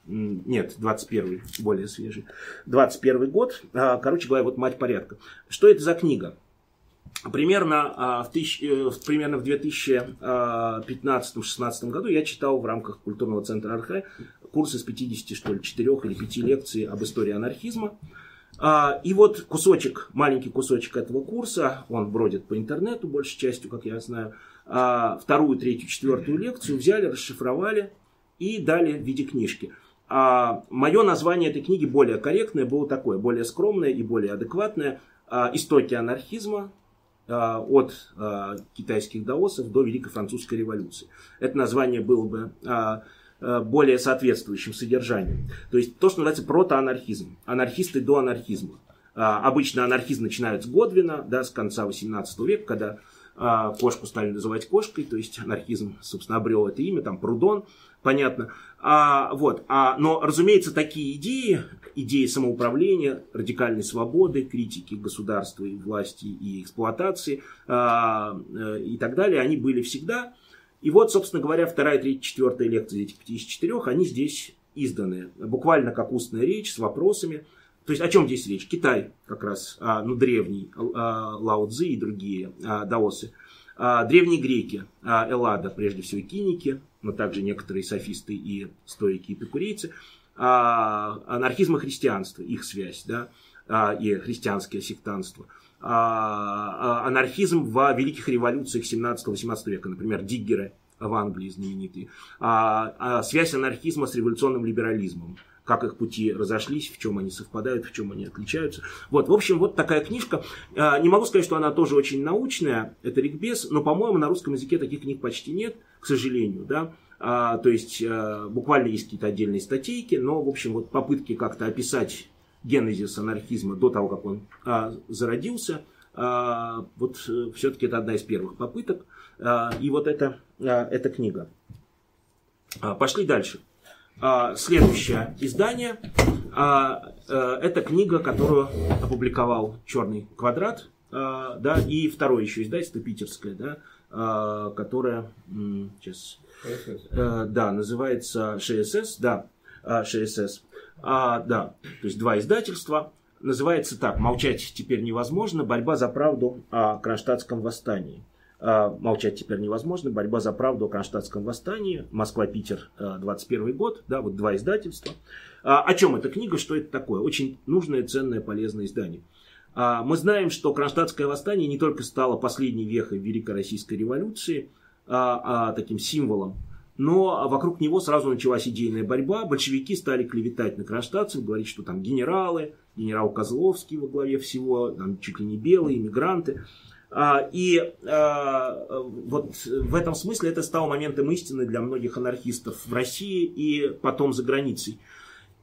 Нет, 21 более свежий. 21 год. Короче говоря, вот «Мать порядка». Что это за книга? Примерно в, тысяч, э, примерно в 2015-2016 году я читал в рамках культурного центра Архе курс из 50, что ли, 4 или 5 лекций об истории анархизма. А, и вот кусочек, маленький кусочек этого курса, он бродит по интернету большей частью, как я знаю, а, вторую, третью, четвертую лекцию взяли, расшифровали и дали в виде книжки. А мое название этой книги более корректное, было такое, более скромное и более адекватное. «Истоки анархизма. От китайских даосов до Великой Французской революции». Это название было бы более соответствующим содержанием. То есть то, что называется протоанархизм. Анархисты до анархизма. А, обычно анархизм начинают с Годвина, да, с конца 18 века, когда а, кошку стали называть кошкой, то есть анархизм, собственно, обрел это имя, там Прудон, понятно. А, вот, а, но, разумеется, такие идеи, идеи самоуправления, радикальной свободы, критики государства и власти и эксплуатации а, э, и так далее, они были всегда. И вот, собственно говоря, вторая, третья, четвертая лекция этих 54, они здесь изданы. Буквально как устная речь с вопросами. То есть о чем здесь речь? Китай как раз, а, ну древний, а, Лао Цзи и другие а, даосы. Древние греки, Эллада, прежде всего киники, но также некоторые софисты и стоики, и пекурейцы. Анархизм и христианство, их связь. Да? а, и христианское сектанство. А, а, анархизм в великих революциях 17-18 века, например, Диггеры в Англии знаменитые. А, связь анархизма с революционным либерализмом как их пути разошлись, в чем они совпадают, в чем они отличаются. Вот, в общем, вот такая книжка. Не могу сказать, что она тоже очень научная, это ликбез, но, по-моему, на русском языке таких книг почти нет, к сожалению, да. То есть, буквально есть какие-то отдельные статейки, но, в общем, вот попытки как-то описать генезис анархизма до того, как он а, зародился, а, вот э, все-таки это одна из первых попыток. А, и вот это, а, эта книга. А, пошли дальше. А, следующее издание а, а, это книга, которую опубликовал Черный квадрат, а, да, и второе еще издательство питерское, да, а, которое сейчас, а, да, называется ШСС, да, а, ШСС. А, да, то есть два издательства. Называется так «Молчать теперь невозможно. Борьба за правду о Кронштадтском восстании». А, молчать теперь невозможно. Борьба за правду о Кронштадтском восстании. Москва-Питер, 21 а, год. Да, вот два издательства. А, о чем эта книга? Что это такое? Очень нужное, ценное, полезное издание. Мы знаем, что Кронштадтское восстание не только стало последней вехой Великой Российской революции, а таким символом но вокруг него сразу началась идейная борьба. Большевики стали клеветать на кронштадтцев, говорить, что там генералы, генерал Козловский во главе всего, там чуть ли не белые, иммигранты. А, и а, вот в этом смысле это стало моментом истины для многих анархистов в России и потом за границей.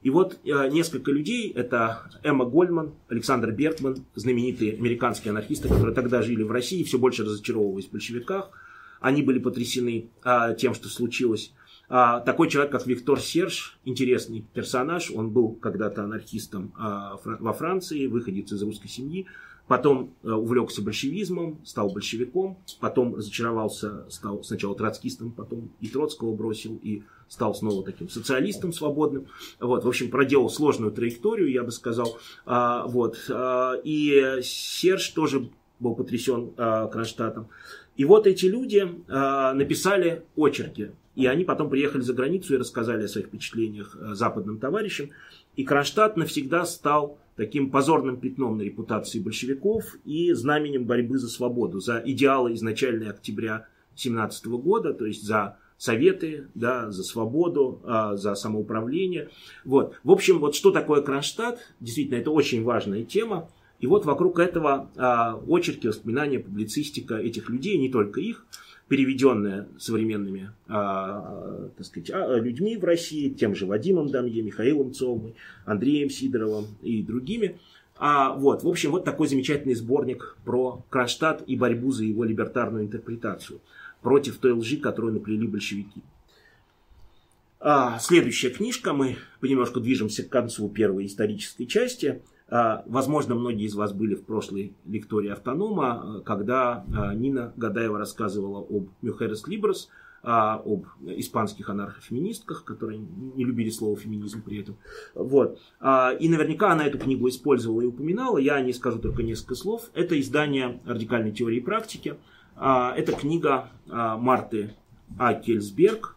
И вот а, несколько людей, это Эмма Гольман, Александр Бергман, знаменитые американские анархисты, которые тогда жили в России, все больше разочаровываясь в большевиках, они были потрясены а, тем, что случилось. А, такой человек, как Виктор Серж, интересный персонаж. Он был когда-то анархистом а, фра- во Франции, выходец из русской семьи. Потом а, увлекся большевизмом, стал большевиком. Потом разочаровался, стал сначала троцкистом, потом и Троцкого бросил, и стал снова таким социалистом свободным. Вот, в общем, проделал сложную траекторию, я бы сказал. А, вот, а, и Серж тоже был потрясен а, Кронштадтом. И вот эти люди э, написали очерки. И они потом приехали за границу и рассказали о своих впечатлениях э, западным товарищам. И Кронштадт навсегда стал таким позорным пятном на репутации большевиков и знаменем борьбы за свободу, за идеалы изначальной октября 17 года, то есть за советы, да, за свободу, а, за самоуправление. Вот. В общем, вот что такое Кронштадт, действительно, это очень важная тема. И вот вокруг этого а, очерки, воспоминания, публицистика этих людей, не только их, переведенная современными а, так сказать, а, людьми в России, тем же Вадимом Дамье, Михаилом Цовой, Андреем Сидоровым и другими. А, вот, в общем, вот такой замечательный сборник про Кронштадт и борьбу за его либертарную интерпретацию против той лжи, которую наплели большевики. А, следующая книжка, мы понемножку движемся к концу первой исторической части – возможно, многие из вас были в прошлой лектории автонома, а, когда а, Нина Гадаева рассказывала об Мюхерес Либрес, об испанских анархофеминистках, которые не любили слово феминизм при этом. Вот. И наверняка она эту книгу использовала и упоминала. Я не скажу только несколько слов. Это издание радикальной теории и практики. Это книга Марты А. Кельсберг,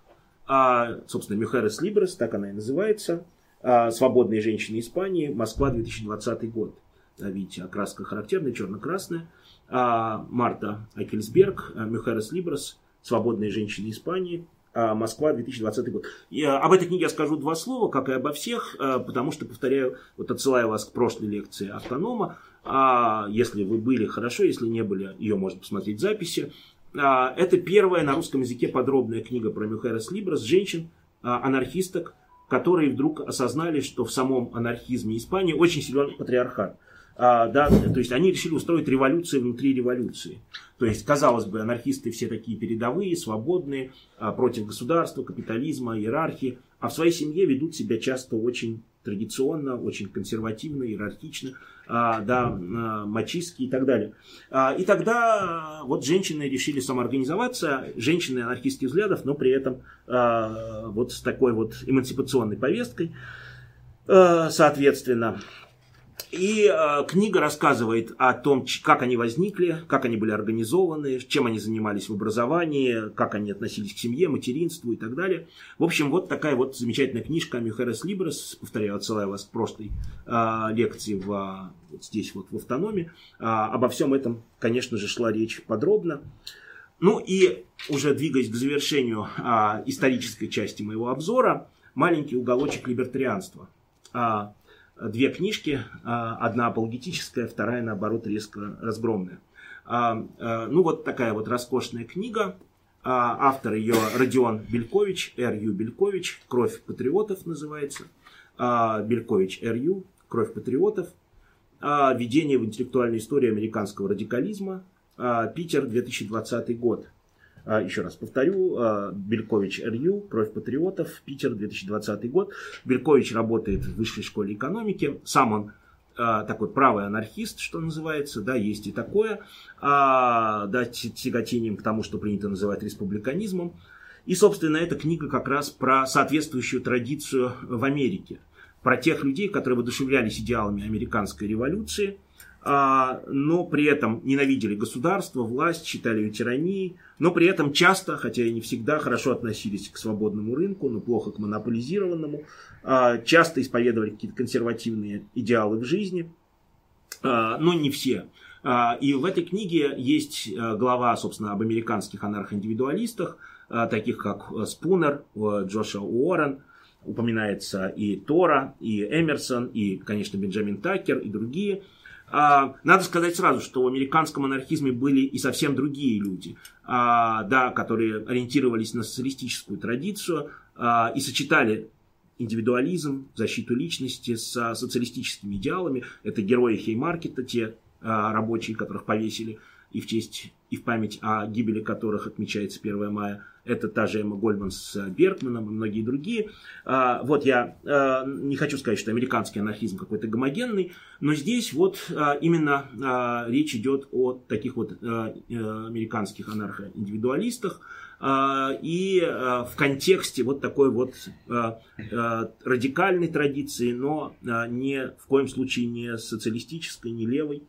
собственно, Мюхерес Либрес, так она и называется. А, «Свободные женщины Испании», Москва, 2020 год. Видите, окраска характерная, черно-красная. А, Марта Акельсберг, а, Мюхерес Либрос, «Свободные женщины Испании», Москва, 2020 год. И, об этой книге я скажу два слова, как и обо всех, потому что, повторяю, вот отсылаю вас к прошлой лекции автонома. Если вы были, хорошо, если не были, ее можно посмотреть в записи. Это первая на русском языке подробная книга про Мюхерес Либрос, женщин, анархисток, которые вдруг осознали, что в самом анархизме Испании очень силен патриархат. А, да, то есть они решили устроить революцию внутри революции. То есть, казалось бы, анархисты все такие передовые, свободные, а, против государства, капитализма, иерархии, а в своей семье ведут себя часто очень традиционно, очень консервативно, иерархично, а, да, а, мачистски и так далее. А, и тогда вот женщины решили самоорганизоваться, женщины анархистских взглядов, но при этом вот с такой вот эмансипационной повесткой, соответственно. И э, книга рассказывает о том, как они возникли, как они были организованы, чем они занимались в образовании, как они относились к семье, материнству и так далее. В общем, вот такая вот замечательная книжка Мюхерес Либрес, повторяю, отсылаю вас к прошлой э, лекции в, вот здесь вот в автономе. Э, обо всем этом, конечно же, шла речь подробно. Ну и уже двигаясь к завершению э, исторической части моего обзора, маленький уголочек либертарианства. Э, две книжки, а, одна апологетическая, вторая, наоборот, резко разгромная. А, а, ну, вот такая вот роскошная книга. Автор ее Родион Белькович, Р.Ю. Белькович, «Кровь патриотов» называется. Белькович Р.Ю., «Кровь патриотов». Введение в интеллектуальную историю американского радикализма. Питер, 2020 год. А, еще раз повторю, а, Белькович РЮ, «Кровь патриотов», Питер, 2020 год. Белькович работает в высшей школе экономики. Сам он а, такой правый анархист, что называется, да, есть и такое, да, тяготением к тому, что принято называть республиканизмом. И, собственно, эта книга как раз про соответствующую традицию в Америке, про тех людей, которые воодушевлялись идеалами американской революции – но при этом ненавидели государство, власть, считали ее тиранией, но при этом часто, хотя и не всегда, хорошо относились к свободному рынку, но плохо к монополизированному, а, часто исповедовали какие-то консервативные идеалы в жизни, а, но не все. И в этой книге есть глава, собственно, об американских анархоиндивидуалистах, таких как Спунер, Джоша Уоррен, упоминается и Тора, и Эмерсон, и, конечно, Бенджамин Такер, и другие – а, надо сказать сразу, что в американском анархизме были и совсем другие люди, а, да, которые ориентировались на социалистическую традицию а, и сочетали индивидуализм, защиту личности с социалистическими идеалами. Это герои Хеймаркета, те рабочие, которых повесили и в честь и в память о гибели которых отмечается 1 мая. Это та же Эмма Гольман с Бергманом и многие другие. А, вот я а, не хочу сказать, что американский анархизм какой-то гомогенный, но здесь вот а, именно речь идет о таких вот американских анархоиндивидуалистах, и в контексте вот такой вот радикальной традиции, но не в коем случае не социалистической, не левой.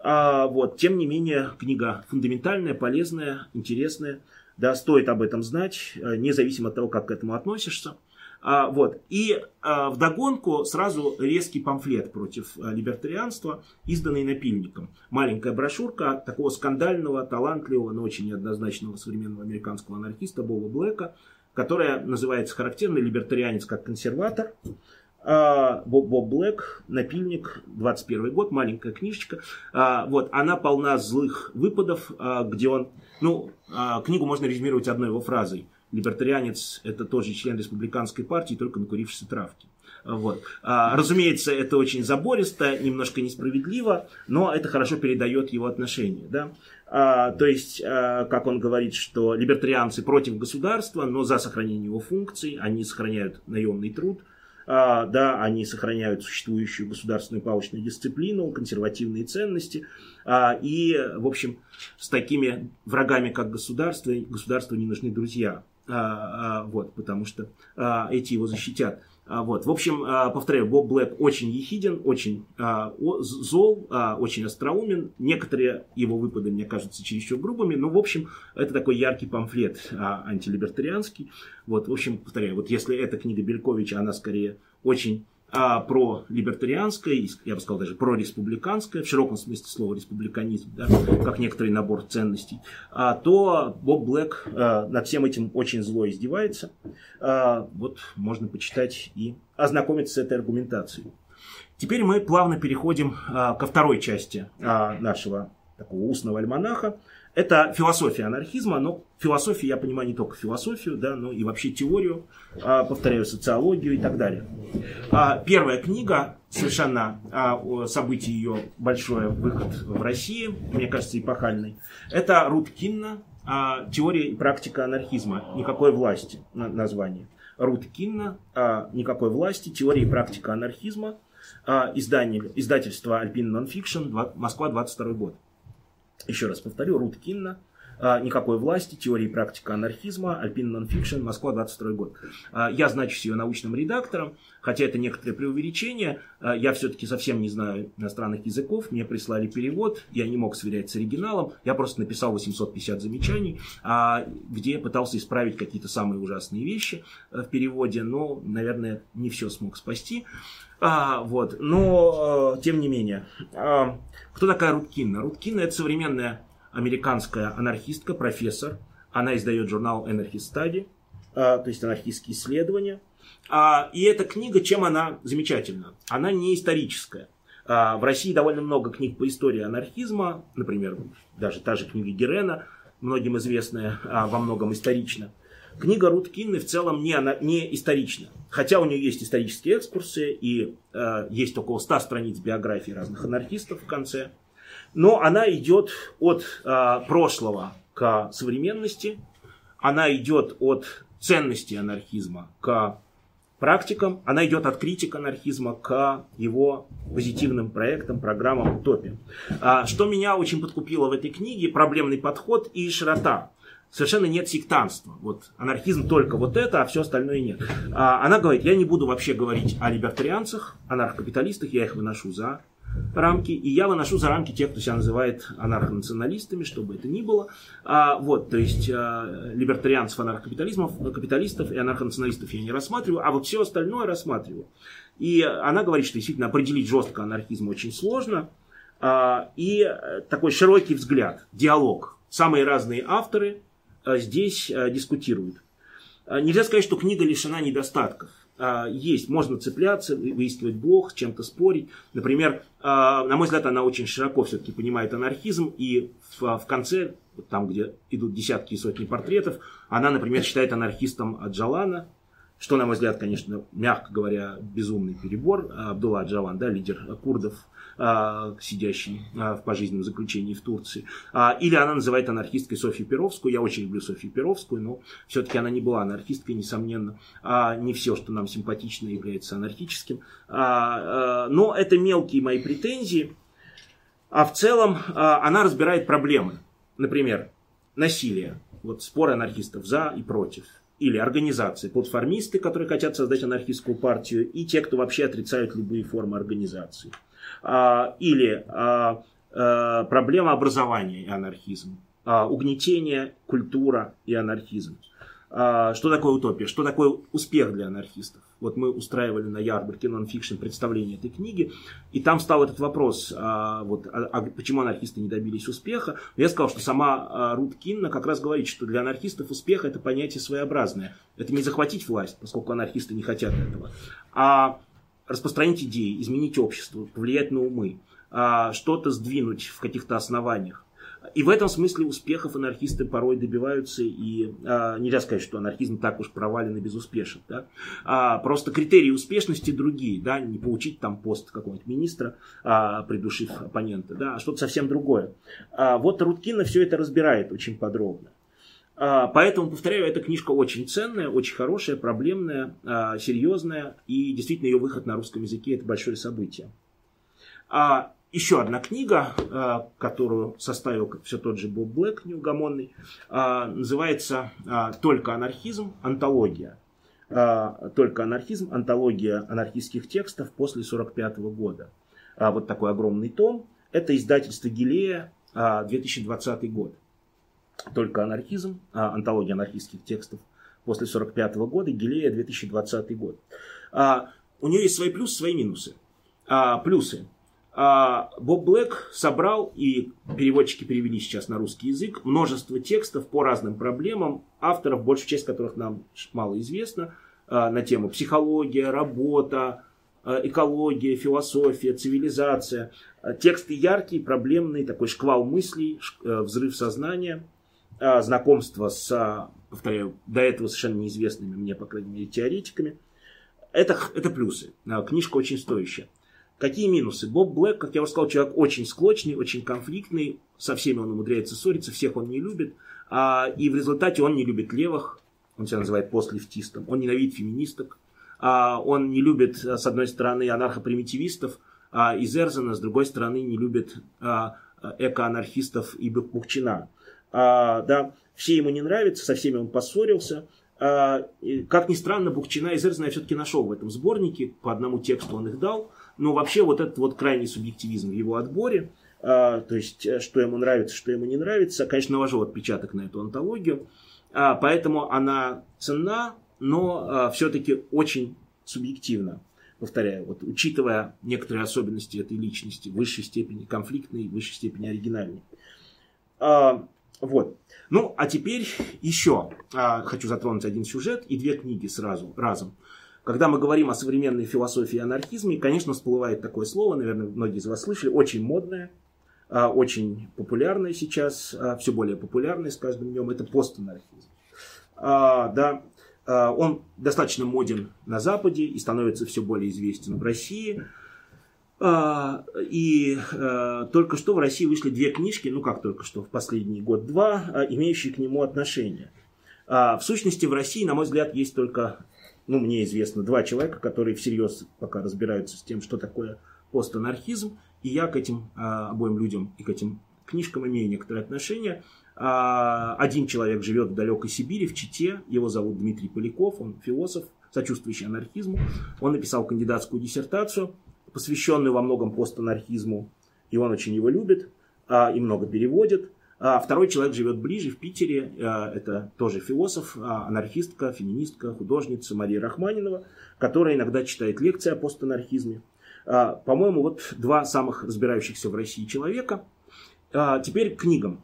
А, вот, тем не менее, книга фундаментальная, полезная, интересная. Да, стоит об этом знать, э, независимо от того, как к этому относишься. А, вот. И а, вдогонку сразу резкий памфлет против а, либертарианства, изданный напильником. Маленькая брошюрка такого скандального, талантливого, но очень неоднозначного современного американского анархиста Боба Блэка, которая называется характерный либертарианец как консерватор. А, Боб, Боб Блэк, напильник, 21 год, маленькая книжечка. А, вот, она полна злых выпадов, а, где он, ну, книгу можно резюмировать одной его фразой. Либертарианец – это тоже член республиканской партии, только накурившийся травки. Вот. разумеется, это очень забористо, немножко несправедливо, но это хорошо передает его отношение. Да? А, то есть, а, как он говорит, что либертарианцы против государства, но за сохранение его функций, они сохраняют наемный труд – да, они сохраняют существующую государственную палочную дисциплину, консервативные ценности, а, и, в общем, с такими врагами, как государство, государству не нужны друзья, а, вот, потому что эти его защитят. А, вот. В общем, а, повторяю, Боб Блэк очень ехиден, очень а, зол, очень остроумен. Некоторые его выпады мне кажутся чересчур грубыми, но, в общем, это такой яркий памфлет антилибертарианский. Вот, в общем, повторяю, вот если эта книга Бельковича, она скорее очень а, про либертарианское, я бы сказал даже про республиканское, в широком смысле слова республиканизм, да, как некоторый набор ценностей, а, то Боб Блэк а, над всем этим очень зло издевается. А, вот можно почитать и ознакомиться с этой аргументацией. Теперь мы плавно переходим а, ко второй части а, нашего такого устного альманаха. Это философия анархизма, но философия, я понимаю не только философию, да, но и вообще теорию, а, повторяю, социологию и так далее. А, первая книга, совершенно а, событие ее большое выход в России, мне кажется, эпохальный, это Рут Кинна «Теория и практика анархизма. Никакой власти» название. Рут Кинна «Никакой власти. Теория и практика анархизма». Издание, издательство Alpine Nonfiction, Москва, 22 год еще раз повторю, Рут Кинна, никакой власти, теория и практика анархизма, Альпина Нонфикшн, Москва, 22 год. А, я значусь ее научным редактором, хотя это некоторое преувеличение, а, я все-таки совсем не знаю иностранных языков, мне прислали перевод, я не мог сверять с оригиналом, я просто написал 850 замечаний, где пытался исправить какие-то самые ужасные вещи в переводе, но, наверное, не все смог спасти. А, вот. Но, э, тем не менее, э, кто такая Руткинна? Руткинна это современная американская анархистка, профессор. Она издает журнал Anarchist Study, э, то есть анархистские исследования. А, и эта книга, чем она замечательна? Она не историческая. А, в России довольно много книг по истории анархизма, например, даже та же книга Герена, многим известная, а, во многом исторично. Книга Рут Кинны в целом не, она, не исторична. Хотя у нее есть исторические экскурсы и э, есть около 100 страниц биографии разных анархистов в конце. Но она идет от э, прошлого к современности. Она идет от ценности анархизма к практикам. Она идет от критик анархизма к его позитивным проектам, программам, утопиям. А, что меня очень подкупило в этой книге, проблемный подход и широта совершенно нет сектанства. Вот анархизм только вот это, а все остальное нет. А она говорит, я не буду вообще говорить о либертарианцах, анархокапиталистах, я их выношу за рамки, и я выношу за рамки тех, кто себя называет анархонационалистами, что бы это ни было. А, вот, то есть а, либертарианцев, анархокапитализмов, капиталистов и анархонационалистов я не рассматриваю, а вот все остальное рассматриваю. И она говорит, что действительно определить жестко анархизм очень сложно, а, и такой широкий взгляд, диалог. Самые разные авторы, а, здесь а, дискутируют. А, нельзя сказать, что книга лишена недостатков. Есть, можно цепляться, выискивать блог, с чем-то спорить. Например, на мой взгляд, она очень широко все-таки понимает анархизм, и в, в конце, там, где идут десятки и сотни портретов, она, например, считает анархистом Аджалана, что, на мой взгляд, конечно, мягко говоря, безумный перебор. Абдулла Аджалан, да, лидер курдов, а, сидящий а, в пожизненном заключении в Турции. А, или она называет анархисткой Софью Перовскую. Я очень люблю Софью Перовскую, но все-таки она не была анархисткой, несомненно. Не все, что нам симпатично, является анархическим. Но это мелкие мои претензии. А в целом она разбирает проблемы. Например, насилие. Вот споры анархистов за и против или организации, платформисты, которые хотят создать анархистскую партию, и те, кто вообще отрицают любые формы организации. А, или а, а, проблема образования и анархизм, угнетение, культура и анархизм. Что такое утопия? Что такое успех для анархистов? Вот мы устраивали на ярмарке нонфикшн представление этой книги, и там стал этот вопрос, вот, а, почему анархисты не добились успеха. Я сказал, что сама Рут Кинна как раз говорит, что для анархистов успех это понятие своеобразное. Это не захватить власть, поскольку анархисты не хотят этого, а распространить идеи, изменить общество, повлиять на умы, а, что-то сдвинуть в каких-то основаниях. И в этом смысле успехов анархисты порой добиваются, и а, нельзя сказать, что анархизм так уж провален и безуспешен. Да? А, просто критерии успешности другие, да? не получить там пост какого-нибудь министра, а, придушив оппонента, да? а что-то совсем другое. А, вот Руткина все это разбирает очень подробно. А, поэтому, повторяю, эта книжка очень ценная, очень хорошая, проблемная, а, серьезная. И действительно ее выход на русском языке это большое событие. А еще одна книга, которую составил все тот же Боб Блэк, неугомонный, называется «Только анархизм. Антология». «Только анархизм. Антология анархистских текстов после 1945 года». Вот такой огромный том. Это издательство Гилея, 2020 год только анархизм, а, антология анархистских текстов после 1945 года, Гилея 2020 год. А, у нее есть свои плюсы, свои минусы. А, плюсы. А, Боб Блэк собрал, и переводчики перевели сейчас на русский язык, множество текстов по разным проблемам, авторов, большая часть которых нам мало известна, а, на тему психология, работа, а, экология, философия, цивилизация. Тексты яркие, проблемные, такой шквал мыслей, э, взрыв сознания – а, знакомство с, а, повторяю, до этого совершенно неизвестными мне, по крайней мере, теоретиками. Это, это плюсы. А, книжка очень стоящая. Какие минусы? Боб Блэк, как я уже сказал, человек очень склочный, очень конфликтный, со всеми он умудряется ссориться, всех он не любит, а, и в результате он не любит левых, он себя называет постлефтистом, он ненавидит феминисток, а, он не любит, с одной стороны, анархопримитивистов а, из Эрзена, с другой стороны, не любит а, экоанархистов и Бухчина. А, да, все ему не нравятся, со всеми он поссорился. А, как ни странно, Бухчина и Зерзна я все-таки нашел в этом сборнике, по одному тексту он их дал. Но вообще вот этот вот крайний субъективизм в его отборе, а, то есть э, что ему нравится, что ему не нравится, конечно, наложил отпечаток на эту антологию. А, поэтому она ценна, но а, все-таки очень субъективна. Повторяю, вот учитывая некоторые особенности этой личности, в высшей степени конфликтной, в высшей степени оригинальной. А, вот. Ну, а теперь еще а, хочу затронуть один сюжет и две книги сразу, разом. Когда мы говорим о современной философии и анархизме, конечно, всплывает такое слово, наверное, многие из вас слышали, очень модное, а, очень популярное сейчас, а, все более популярное с каждым днем, это постанархизм. А, да, а, он достаточно моден на Западе и становится все более известен в России. А, и а, только что в России вышли две книжки, ну как только что, в последний год-два, имеющие к нему отношение. В сущности, в России, на мой взгляд, есть только, ну, мне известно, два человека, которые всерьез пока разбираются с тем, что такое постанархизм. И я к этим обоим людям и к этим книжкам имею некоторые отношения. Один человек живет в далекой Сибири, в Чите. Его зовут Дмитрий Поляков, он философ, сочувствующий анархизму. Он написал кандидатскую диссертацию – посвященный во многом постанархизму, и он очень его любит а, и много переводит. А второй человек живет ближе, в Питере. А, это тоже философ, а, анархистка, феминистка, художница Мария Рахманинова, которая иногда читает лекции о постанархизме. По-моему, вот два самых разбирающихся в России человека. Теперь к книгам.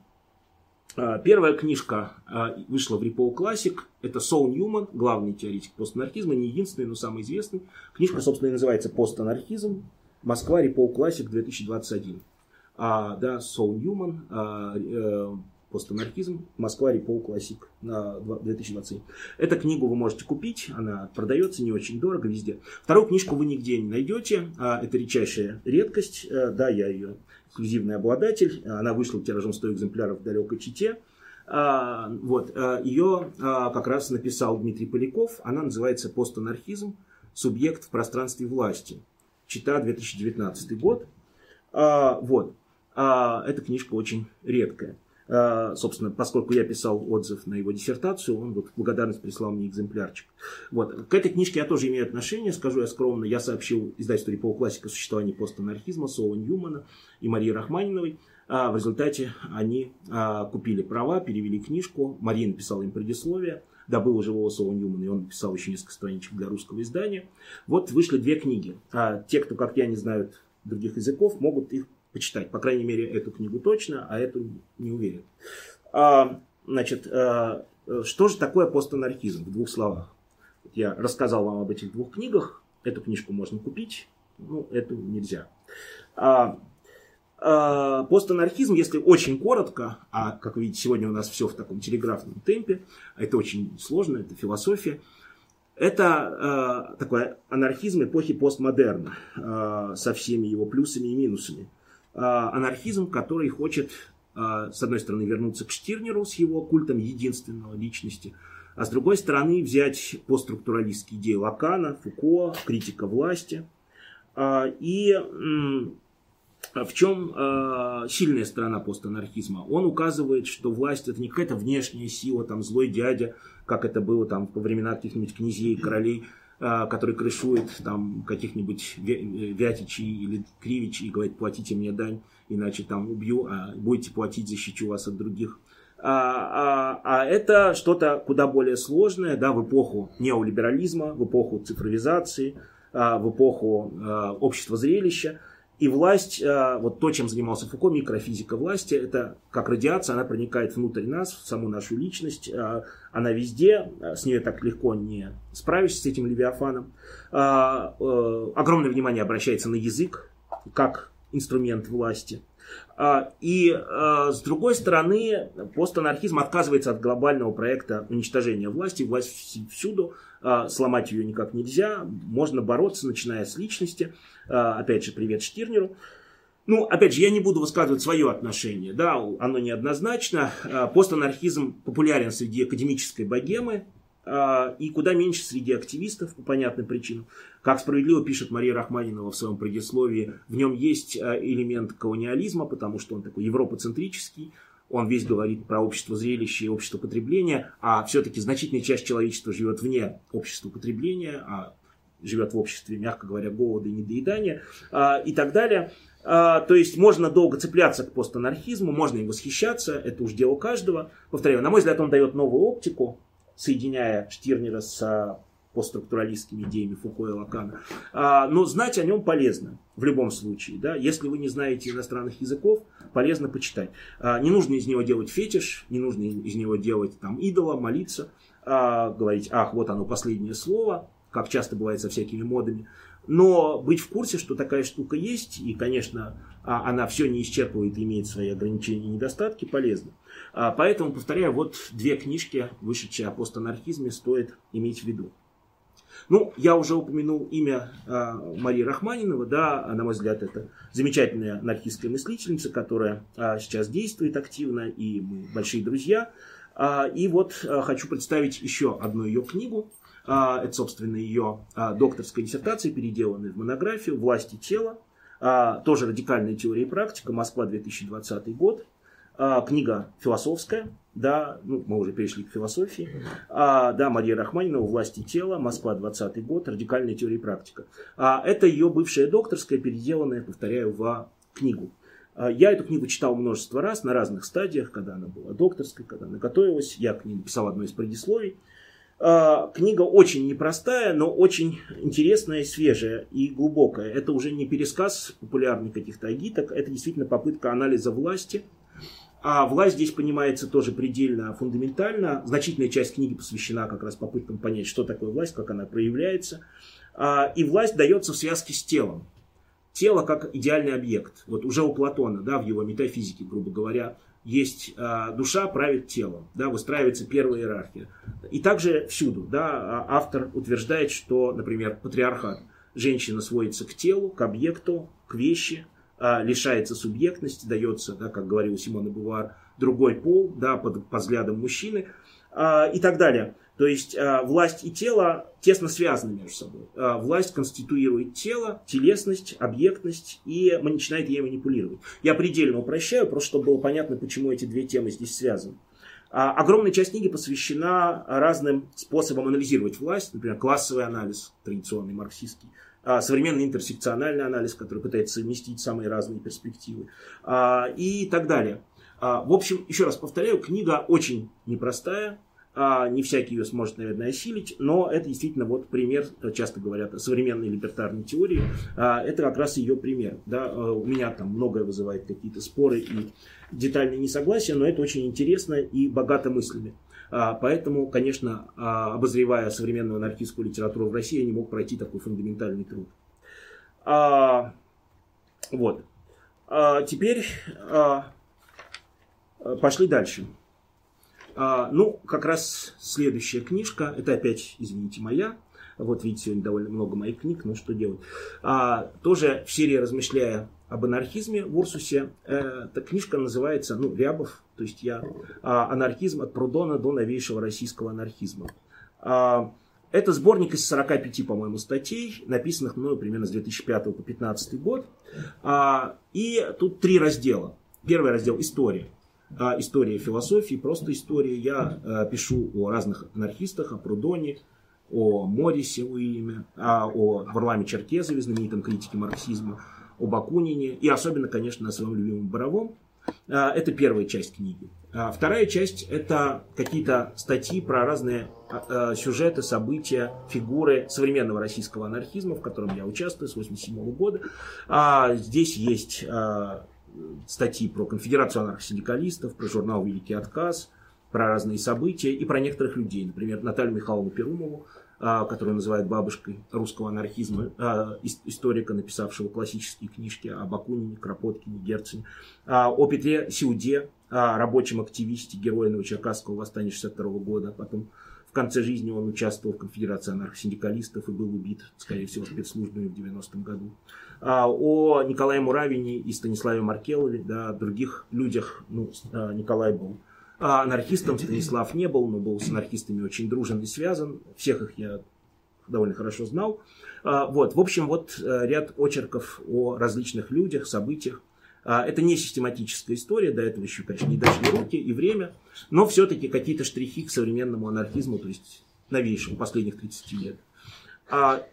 А, первая книжка а, вышла в Ripple Classic. Это Сол Ньюман, главный теоретик постанархизма, не единственный, но самый известный. Книжка, собственно, и называется «Постанархизм. Москва. Ripple Classic 2021». А, да, Сол Ньюман, а, э, «Постанархизм. Москва. Ripple Classic» на 2020. Эту книгу вы можете купить, она продается не очень дорого везде. Вторую книжку вы нигде не найдете, а, это редчайшая редкость. Э, да, я ее эксклюзивный обладатель. Она вышла тиражом 100 экземпляров в далекой Чите. А, вот, а, ее а, как раз написал Дмитрий Поляков. Она называется «Постанархизм. Субъект в пространстве власти». Чита, 2019 год. Вот. Эта книжка очень редкая. А, собственно, поскольку я писал отзыв на его диссертацию, он вот в благодарность прислал мне экземплярчик. Вот. К этой книжке я тоже имею отношение, скажу я скромно. Я сообщил издательству Репол Классика о существовании постанархизма Соло Ньюмана и Марии Рахманиновой. А в результате они а, купили права, перевели книжку. Мария написала им предисловие добыл живого Соло Ньюмана, и он написал еще несколько страничек для русского издания. Вот вышли две книги. А те, кто, как я, не знают других языков, могут их почитать. По крайней мере, эту книгу точно, а эту не уверен. А, значит, а, что же такое постанархизм в двух словах? Я рассказал вам об этих двух книгах. Эту книжку можно купить, ну, эту нельзя. А, а, постанархизм, если очень коротко, а как видите, сегодня у нас все в таком телеграфном темпе, это очень сложно, это философия, это э, такой анархизм эпохи постмодерна э, со всеми его плюсами и минусами. А, анархизм, который хочет, а, с одной стороны, вернуться к Штирнеру с его культом единственного личности, а с другой стороны, взять постструктуралистские идеи Лакана, Фуко, критика власти. А, и в чем сильная сторона постанархизма? Он указывает, что власть это не какая-то внешняя сила, там злой дядя, как это было там во времена каких-нибудь князей, королей, который крышует там каких-нибудь Вятичей или Кривичей и говорит, платите мне дань, иначе там убью, а будете платить, защищу вас от других. А, а, а это что-то куда более сложное, да, в эпоху неолиберализма, в эпоху цифровизации, а, в эпоху а, общества зрелища. И власть, а, вот то, чем занимался Фуко, микрофизика власти, это как радиация, она проникает внутрь нас, в саму нашу личность, а, она везде, а, с ней так легко не справишься с этим левиафаном. Огромное внимание обращается на язык, как инструмент власти. И с другой стороны, постанархизм отказывается от глобального проекта уничтожения власти. Власть всюду, сломать ее никак нельзя. Можно бороться, начиная с личности. А, опять же, привет Штирнеру. Ну, опять же, я не буду высказывать свое отношение, да, оно неоднозначно. А, постанархизм популярен среди академической богемы а, и куда меньше среди активистов по понятным причинам. Как справедливо пишет Мария Рахманинова в своем предисловии, в нем есть элемент колониализма, потому что он такой европоцентрический, он весь говорит про общество зрелища и общество потребления, а все-таки значительная часть человечества живет вне общества потребления, а живет в обществе, мягко говоря, голода и недоедания а, и так далее. А, то есть можно долго цепляться к постанархизму, можно им восхищаться, это уж дело каждого. Повторяю, на мой взгляд, он дает новую оптику, соединяя Штирнера с постструктуралистскими идеями Фуко и Лакана. А, но знать о нем полезно в любом случае. Да? Если вы не знаете иностранных языков, полезно почитать. А, не нужно из него делать фетиш, не нужно из него делать там идола, молиться, а, говорить, ах, вот оно последнее слово, как часто бывает со всякими модами. Но быть в курсе, что такая штука есть, и, конечно, она все не исчерпывает имеет свои ограничения и недостатки, полезно. Поэтому, повторяю, вот две книжки, вышедшие о постанархизме, стоит иметь в виду. Ну, я уже упомянул имя э, Марии Рахманинова, да, на мой взгляд, это замечательная анархистская мыслительница, которая сейчас действует активно, и мы большие друзья. И вот хочу представить еще одну ее книгу. Э, это, собственно, ее э, докторская диссертация, переделанная в монографию «Власти тела». Э, тоже радикальная теория и практика, Москва, 2020 год. Книга философская, да, ну, мы уже перешли к философии, а, да, Мария Рахманинова «Власти тела», Москва, 20 год, радикальная теория и практика. А, это ее бывшая докторская, переделанная, повторяю, в книгу. А, я эту книгу читал множество раз на разных стадиях, когда она была докторской, когда она готовилась. Я к ней написал одно из предисловий. А, книга очень непростая, но очень интересная, свежая и глубокая. Это уже не пересказ популярных каких-то агиток, это действительно попытка анализа власти – а власть здесь понимается тоже предельно фундаментально. Значительная часть книги посвящена как раз попыткам понять, что такое власть, как она проявляется. А, и власть дается в связке с телом. Тело как идеальный объект. Вот уже у Платона, да, в его метафизике, грубо говоря, есть а, душа правит телом, да, выстраивается первая иерархия. И также всюду, да, а, автор утверждает, что, например, патриархат, женщина сводится к телу, к объекту, к вещи, а, лишается субъектности, дается, да, как говорил Симон Бувар, другой пол, да, под, под взглядом мужчины и так далее. То есть а, власть и тело тесно связаны между собой. А, власть конституирует тело, телесность, объектность, и начинает ей манипулировать. Я предельно упрощаю, просто чтобы было понятно, почему эти две темы здесь связаны. А, огромная часть книги посвящена разным способам анализировать власть, например, классовый анализ, традиционный марксистский, современный интерсекциональный анализ, который пытается совместить самые разные перспективы и так далее. В общем, еще раз повторяю, книга очень непростая, не всякий ее сможет, наверное, осилить, но это действительно вот пример, часто говорят современной либертарной теории, это как раз ее пример. Да? У меня там многое вызывает какие-то споры и детальные несогласия, но это очень интересно и богато мыслями. А, поэтому, конечно, а, обозревая современную анархистскую литературу в России, я не мог пройти такой фундаментальный труд. А, вот. Теперь пошли дальше. Ну, как раз следующая книжка, это опять, извините, моя. Вот видите, сегодня довольно много моих книг, ну что делать. Тоже в серии «Размышляя об анархизме в Урсусе. Э, эта книжка называется, ну, Рябов, то есть я, а, анархизм от Прудона до новейшего российского анархизма. А, это сборник из 45, по-моему, статей, написанных мною примерно с 2005 по 2015 год. А, и тут три раздела. Первый раздел – история. История философии, просто история. Я э, пишу о разных анархистах, о Прудоне, о Морисе Уильяме, о Варламе Черкезове, знаменитом критике марксизма, о Бакунине и особенно, конечно, о своем любимом Боровом. А, это первая часть книги. А, вторая часть – это какие-то статьи про разные а, сюжеты, события, фигуры современного российского анархизма, в котором я участвую с 1987 года. Здесь есть статьи про конфедерацию анархосиндикалистов, про журнал «Великий отказ», про разные события и про некоторых людей. Например, Наталью Михайловну Перумову, а, которую называют бабушкой русского анархизма, а, историка, написавшего классические книжки о Бакунине, Кропоткине, Герцене, а, о Петре Сиуде, рабочем активисте, герое Новочеркасского восстания 62 года, потом в конце жизни он участвовал в конфедерации анархосиндикалистов и был убит, скорее всего, спецслужбами в 90-м году. О Николае Муравине и Станиславе Маркелове, да, других людях, ну, Николай был а анархистом Станислав не был, но был с анархистами очень дружен и связан. Всех их я довольно хорошо знал. А, вот, в общем, вот э, ряд очерков о различных людях, событиях, Это не систематическая история, до этого еще, конечно, не дошли руки и время, но все-таки какие-то штрихи к современному анархизму, то есть новейшему, последних 30 лет.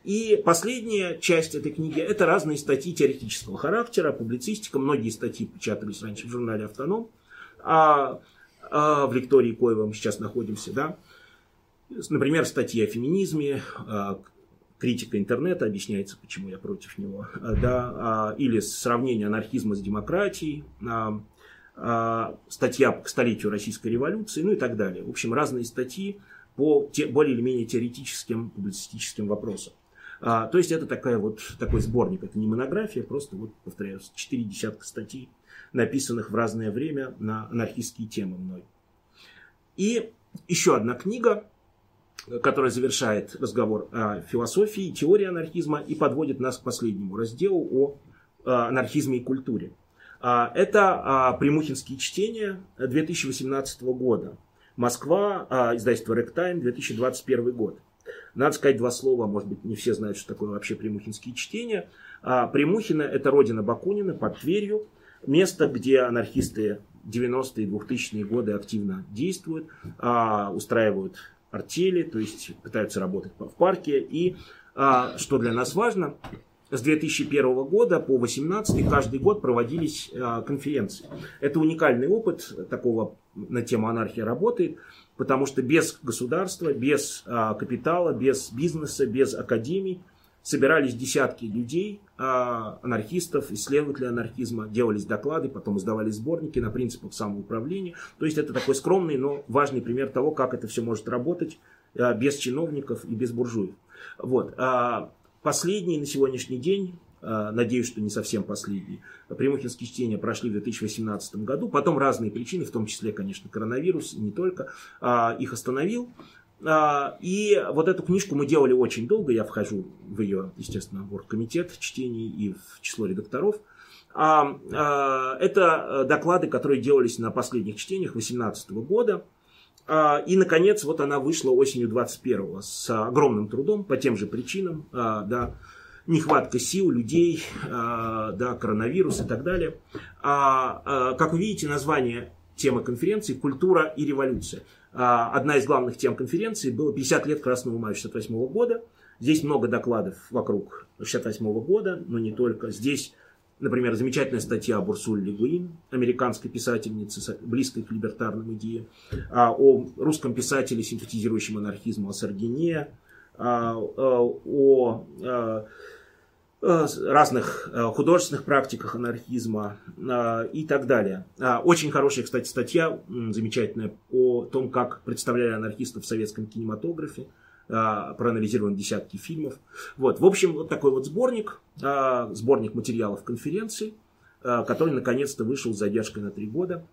И последняя часть этой книги – это разные статьи теоретического характера, публицистика. Многие статьи печатались раньше в журнале «Автоном». А, а в лектории Коева мы сейчас находимся, да. Например, статьи о феминизме, а, критика интернета, объясняется, почему я против него, а, да, а, или сравнение анархизма с демократией, статья к столетию Российской революции, ну и так далее. В общем, разные статьи по те, более или менее теоретическим, публицистическим вопросам. А, то есть это такая вот, такой сборник, это не монография, просто, вот, повторяю, четыре десятка статей, написанных в разное время на анархистские темы мной. И еще одна книга, которая завершает разговор о философии, теории анархизма и подводит нас к последнему разделу о анархизме и культуре. А, это а, Примухинские чтения 2018 года. Москва, а, издательство Ректайм, 2021 год. Надо сказать два слова, может быть, не все знают, что такое вообще Примухинские чтения. Примухина – это родина Бакунина под Тверью, место, где анархисты 90-е и 2000-е годы активно действуют, устраивают артели, то есть пытаются работать в парке. И а, что для нас важно, с 2001 года по 2018 каждый год проводились а, конференции. Это уникальный опыт такого на тему анархии работает, потому что без государства, без а, капитала, без бизнеса, без академий собирались десятки людей, а, анархистов, исследователей анархизма, делались доклады, потом издавались сборники на принципах самоуправления. То есть это такой скромный, но важный пример того, как это все может работать без чиновников и без буржуев. Вот. А, последний на сегодняшний день надеюсь, что не совсем последний. Примухинские чтения прошли в 2018 году. Потом разные причины, в том числе, конечно, коронавирус, не только, их остановил. А, и вот эту книжку мы делали очень долго. Я вхожу в ее, естественно, оргкомитет чтений и в число редакторов. А, а, это доклады, которые делались на последних чтениях 2018 года. И, наконец, вот она вышла осенью 21 с огромным трудом, по тем же причинам, да, нехватка сил, людей, да, коронавирус и так далее. Как вы видите, название темы конференции «Культура и революция». А, одна из главных тем конференции была 50 лет Красного мая 68 года. Здесь много докладов вокруг 68 года, но не только. Здесь, например, замечательная статья о Бурсуль Легуин, американской писательнице, близкой к либертарным идеям, а, о русском писателе, симпатизирующем анархизму, о Саргине, а, о Э, разных художественных практиках анархизма и так далее. Очень хорошая, кстати, статья, замечательная, о том, как представляли анархистов в советском кинематографе. Проанализирован десятки фильмов. Вот. В общем, вот такой вот сборник, сборник материалов конференции, который наконец-то вышел с задержкой на три года.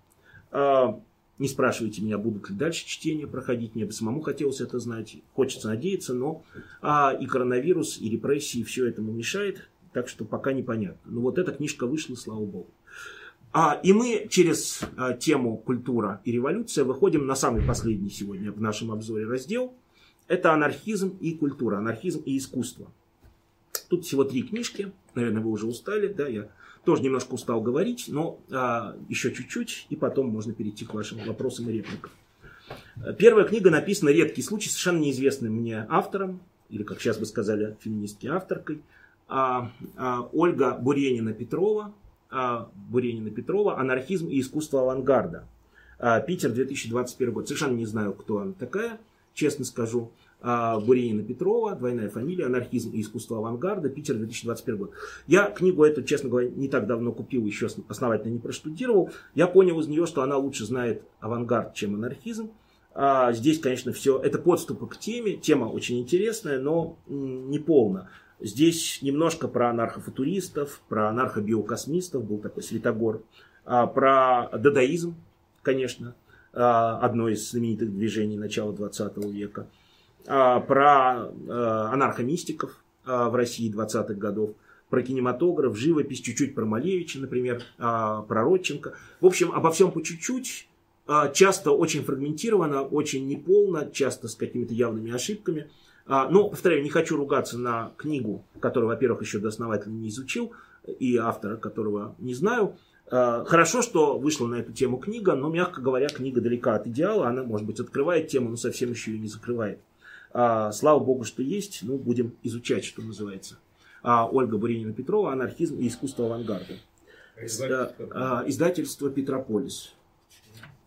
Не спрашивайте меня, будут ли дальше чтения проходить. Мне бы самому хотелось это знать. Хочется надеяться, но а, и коронавирус, и репрессии, все этому мешает. Так что пока непонятно. Но вот эта книжка вышла, слава богу. А, и мы через а, тему культура и революция выходим на самый последний сегодня в нашем обзоре раздел. Это анархизм и культура, анархизм и искусство. Тут всего три книжки. Наверное, вы уже устали, да, я тоже немножко устал говорить, но а, еще чуть-чуть, и потом можно перейти к вашим вопросам и репликам. Первая книга написана «Редкий случай», совершенно неизвестным мне автором, или, как сейчас бы сказали, феминистки авторкой, а, а, Ольга Буренина-Петрова, а, Буренина-Петрова «Анархизм и искусство авангарда». А, Питер, 2021 год. Совершенно не знаю, кто она такая, честно скажу. А, Буренина Петрова, двойная фамилия, анархизм и искусство авангарда, Питер, 2021 год. Я книгу эту, честно говоря, не так давно купил, еще основательно не проштудировал. Я понял из нее, что она лучше знает авангард, чем анархизм. А здесь, конечно, все это подступы к теме. Тема очень интересная, но не полна. Здесь немножко про анархофутуристов, про анархобиокосмистов, был такой Святогор, а, про дадаизм, конечно, одно из знаменитых движений начала 20 века – а, про а, анархомистиков в России 20-х годов, про кинематограф, живопись, чуть-чуть про Малевича, например, про Родченко. В общем, обо всем по чуть-чуть, часто очень фрагментированно, очень неполно, часто с какими-то явными ошибками. Но, повторяю, не хочу ругаться на книгу, которую, во-первых, еще до основательно не изучил, и автора, которого не знаю. Э, хорошо, что вышла на эту тему книга, но, мягко говоря, книга далека от идеала. Она, может быть, открывает тему, но совсем еще ее не закрывает. А, слава богу, что есть, ну, будем изучать, что называется. А, Ольга Буренина-Петрова «Анархизм и искусство авангарда». Издательство, а, издательство Петрополис.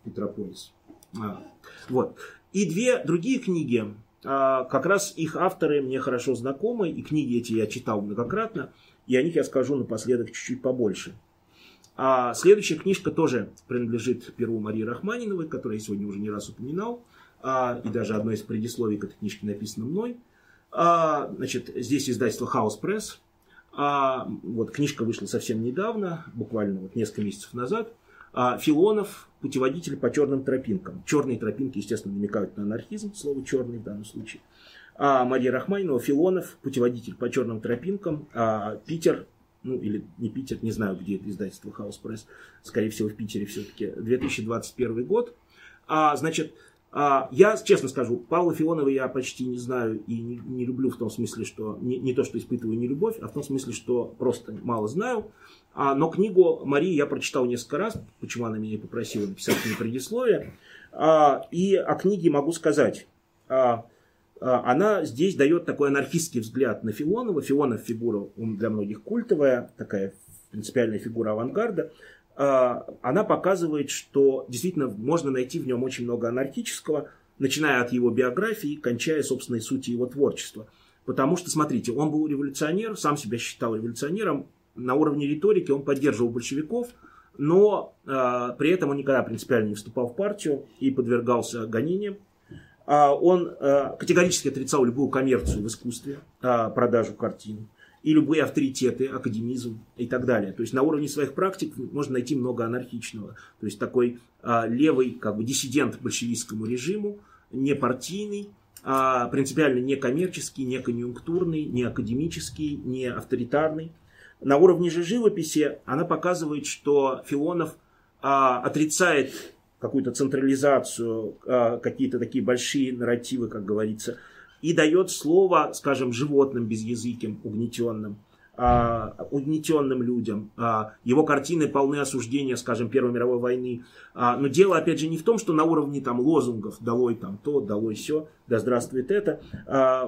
Петрополис. А, вот. И две другие книги, а, как раз их авторы мне хорошо знакомы, и книги эти я читал многократно, и о них я скажу напоследок чуть-чуть побольше. А следующая книжка тоже принадлежит Перву Марии Рахманиновой, которую я сегодня уже не раз упоминал. А, и даже одно из предисловий к этой книжке написано мной. А, значит, здесь издательство House Press. А, вот книжка вышла совсем недавно, буквально вот несколько месяцев назад. А, Филонов «Путеводитель по черным тропинкам». Черные тропинки, естественно, намекают на анархизм, слово черный в данном случае. А Мария Рахманинова «Филонов. Путеводитель по черным тропинкам». А, Питер, ну или не Питер, не знаю, где это издательство House Press, скорее всего в Питере все-таки, 2021 год. А, значит, а, я честно скажу, Павла Филонова я почти не знаю и не, не люблю в том смысле, что не, не то, что испытываю не любовь, а в том смысле, что просто мало знаю. А, но книгу Марии я прочитал несколько раз, почему она меня попросила написать мне предисловие. А, и о книге могу сказать. А, она здесь дает такой анархистский взгляд на Филонова. Филонов фигура для многих культовая, такая принципиальная фигура авангарда. А, она показывает, что действительно можно найти в нем очень много анархического, начиная от его биографии, кончая собственной сути его творчества. Потому что, смотрите, он был революционер, сам себя считал революционером, на уровне риторики он поддерживал большевиков, но э, при этом он никогда принципиально не вступал в партию и подвергался гонениям. Э, он э, категорически отрицал любую коммерцию в искусстве, э, продажу картин и любые авторитеты, академизм и так далее. То есть на уровне своих практик можно найти много анархичного. То есть такой а, левый как бы диссидент большевистскому режиму, не партийный, а принципиально не коммерческий, не конъюнктурный, не академический, не авторитарный. На уровне же живописи она показывает, что Филонов а, отрицает какую-то централизацию, а, какие-то такие большие нарративы, как говорится, и дает слово, скажем, животным безязыким, угнетенным, а, угнетенным людям. А, его картины полны осуждения, скажем, Первой мировой войны. Но дело, опять же, не в том, что на уровне там, лозунгов «долой там то», «долой все», «да здравствует это».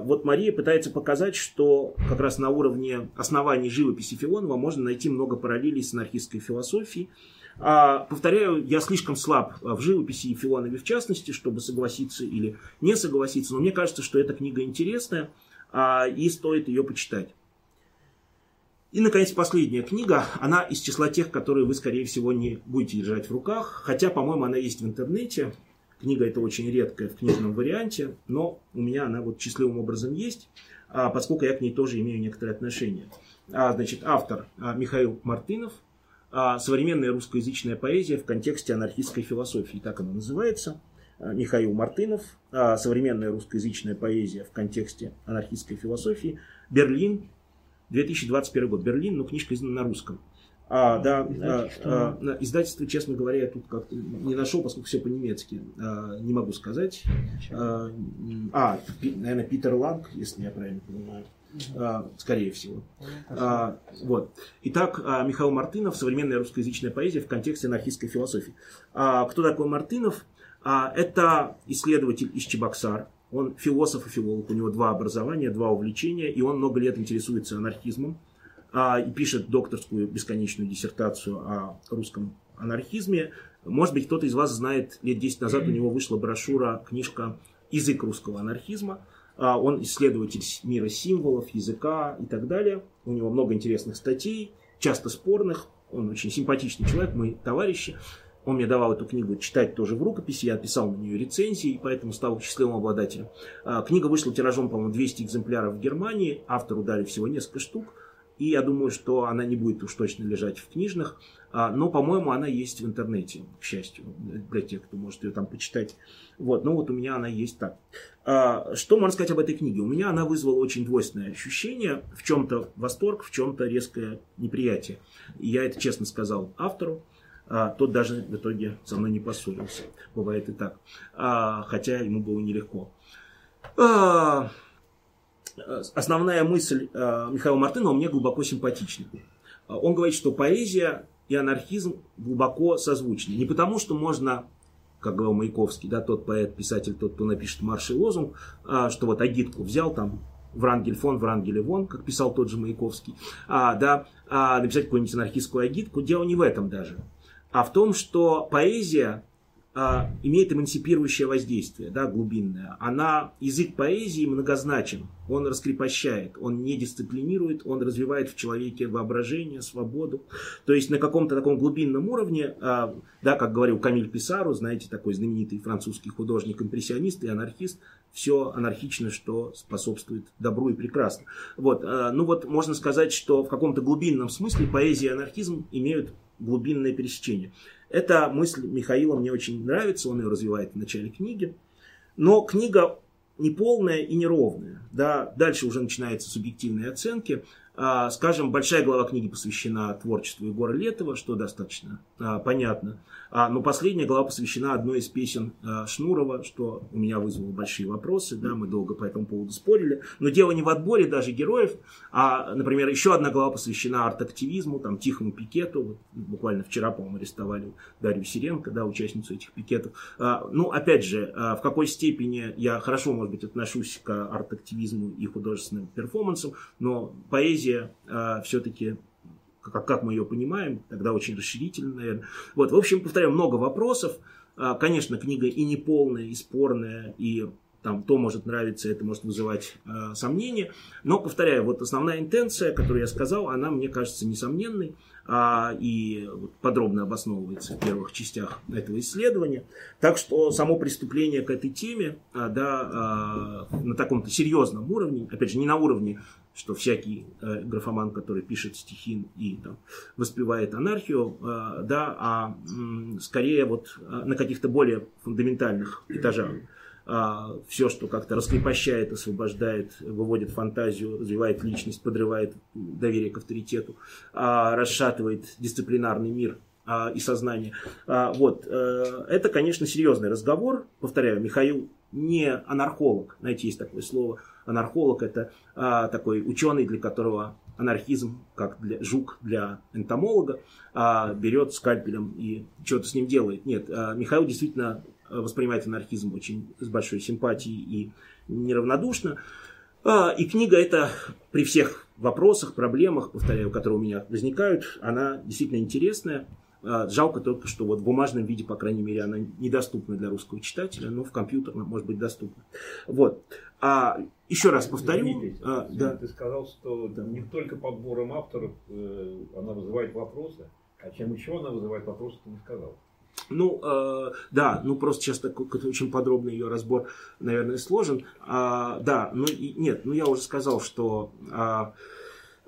Вот Мария пытается показать, что как раз на уровне оснований живописи Филонова можно найти много параллелей с анархистской философией. А, повторяю, я слишком слаб в живописи и Филонове в частности, чтобы согласиться или не согласиться, но мне кажется, что эта книга интересная а, и стоит ее почитать. И, наконец, последняя книга. Она из числа тех, которые вы, скорее всего, не будете держать в руках. Хотя, по-моему, она есть в интернете. Книга эта очень редкая в книжном варианте, но у меня она вот счастливым образом есть, а, поскольку я к ней тоже имею некоторое отношение. А, значит, автор Михаил Мартынов – а, современная русскоязычная поэзия в контексте анархистской философии. Так она называется. А, Михаил Мартынов. А, современная русскоязычная поэзия в контексте анархистской философии. Берлин. 2021 год. Берлин, но книжка издана на русском. А, да, издательство. А, издательство, честно говоря, я тут как-то не нашел, поскольку все по-немецки. А, не могу сказать. А, а, наверное, Питер Ланг, если я правильно понимаю. А, скорее всего. А, вот. Итак, а, Михаил Мартынов, современная русскоязычная поэзия в контексте анархистской философии. Кто такой Мартынов? Это исследователь из Чебоксар. Он философ и филолог, у него два образования, два увлечения, и он много лет интересуется анархизмом и пишет докторскую бесконечную диссертацию о русском анархизме. Может быть, кто-то из вас знает, лет 10 назад у него вышла брошюра, книжка «Язык русского анархизма», он исследователь мира символов, языка и так далее. У него много интересных статей, часто спорных. Он очень симпатичный человек, мы товарищи. Он мне давал эту книгу читать тоже в рукописи, я писал на нее рецензии, и поэтому стал счастливым обладателем. А, книга вышла тиражом, по-моему, 200 экземпляров в Германии, автору дали всего несколько штук, и я думаю, что она не будет уж точно лежать в книжных, а, но, по-моему, она есть в интернете, к счастью, для тех, кто может ее там почитать. Вот, ну вот у меня она есть так. А, что можно сказать об этой книге? У меня она вызвала очень двойственное ощущение, в чем-то восторг, в чем-то резкое неприятие. И я это честно сказал автору, а, тот даже в итоге со мной не поссорился. Бывает и так. А, хотя ему было нелегко. А, основная мысль а, Михаила Мартынова мне глубоко симпатична. Он говорит, что поэзия и анархизм глубоко созвучны. Не потому, что можно как говорил Маяковский, да, тот поэт, писатель, тот, кто напишет марш и лозунг, а, что вот агитку взял там, Врангель фон, Врангель вон, как писал тот же Маяковский, а, да, а, написать какую-нибудь анархистскую агитку. Дело не в этом даже, а в том, что поэзия а, имеет эмансипирующее воздействие, да, глубинное. Она, язык поэзии многозначен, он раскрепощает, он не дисциплинирует, он развивает в человеке воображение, свободу. То есть на каком-то таком глубинном уровне, а, да, как говорил Камиль Писару, знаете, такой знаменитый французский художник, импрессионист и анархист, все анархично, что способствует добру и прекрасно. Вот, а, ну вот можно сказать, что в каком-то глубинном смысле поэзия и анархизм имеют глубинное пересечение. Эта мысль Михаила мне очень нравится, он ее развивает в начале книги. Но книга неполная и неровная. Да, дальше уже начинаются субъективные оценки. А, скажем, большая глава книги посвящена творчеству Егора Летова, что достаточно а, понятно. А, но последняя глава посвящена одной из песен а, Шнурова, что у меня вызвало большие вопросы, да, мы долго по этому поводу спорили. Но дело не в отборе даже героев, а, например, еще одна глава посвящена арт-активизму, там, тихому пикету. Вот, буквально вчера, по-моему, арестовали Дарью Сиренко, да, участницу этих пикетов. А, ну, опять же, а, в какой степени я хорошо, может быть, отношусь к арт-активизму и художественным перформансам, но поэзия а, все-таки как, как мы ее понимаем, тогда очень расширительно, наверное. Вот, в общем, повторяю, много вопросов. А, конечно, книга и неполная, и спорная, и там то может нравиться, это может вызывать э, сомнения. Но, повторяю, вот основная интенция, которую я сказал, она, мне кажется, несомненной а, и подробно обосновывается в первых частях этого исследования. Так что само преступление к этой теме а, да, а, на таком-то серьезном уровне, опять же, не на уровне что всякий э, графоман, который пишет стихи и там, воспевает анархию, э, да, а м, скорее вот э, на каких-то более фундаментальных этажах. А, все, что как-то раскрепощает, освобождает, выводит фантазию, развивает личность, подрывает доверие к авторитету, а, расшатывает дисциплинарный мир а, и сознание. Вот. Э, это, конечно, серьезный разговор. Повторяю, Михаил не анархолог. Знаете, есть такое слово. Анархолог – это такой ученый, для которого анархизм, как для, жук для энтомолога, берет скальпелем и что-то с ним делает. Нет, Михаил действительно воспринимает анархизм очень с большой симпатией и неравнодушно. А, и книга эта при всех вопросах, проблемах, повторяю, которые у меня возникают, она действительно интересная. А, жалко только, что вот в бумажном виде, по крайней мере, она недоступна для русского читателя, но в компьютерном может быть доступна. Вот. А еще раз повторю. Дмитрий, а, да. Ты сказал, что да. не только подбором авторов э, она вызывает вопросы, а чем еще она вызывает вопросы, ты не сказал. Ну, э, да, ну просто сейчас такой очень подробный ее разбор, наверное, сложен. А, да, ну и, нет, ну я уже сказал, что а, а,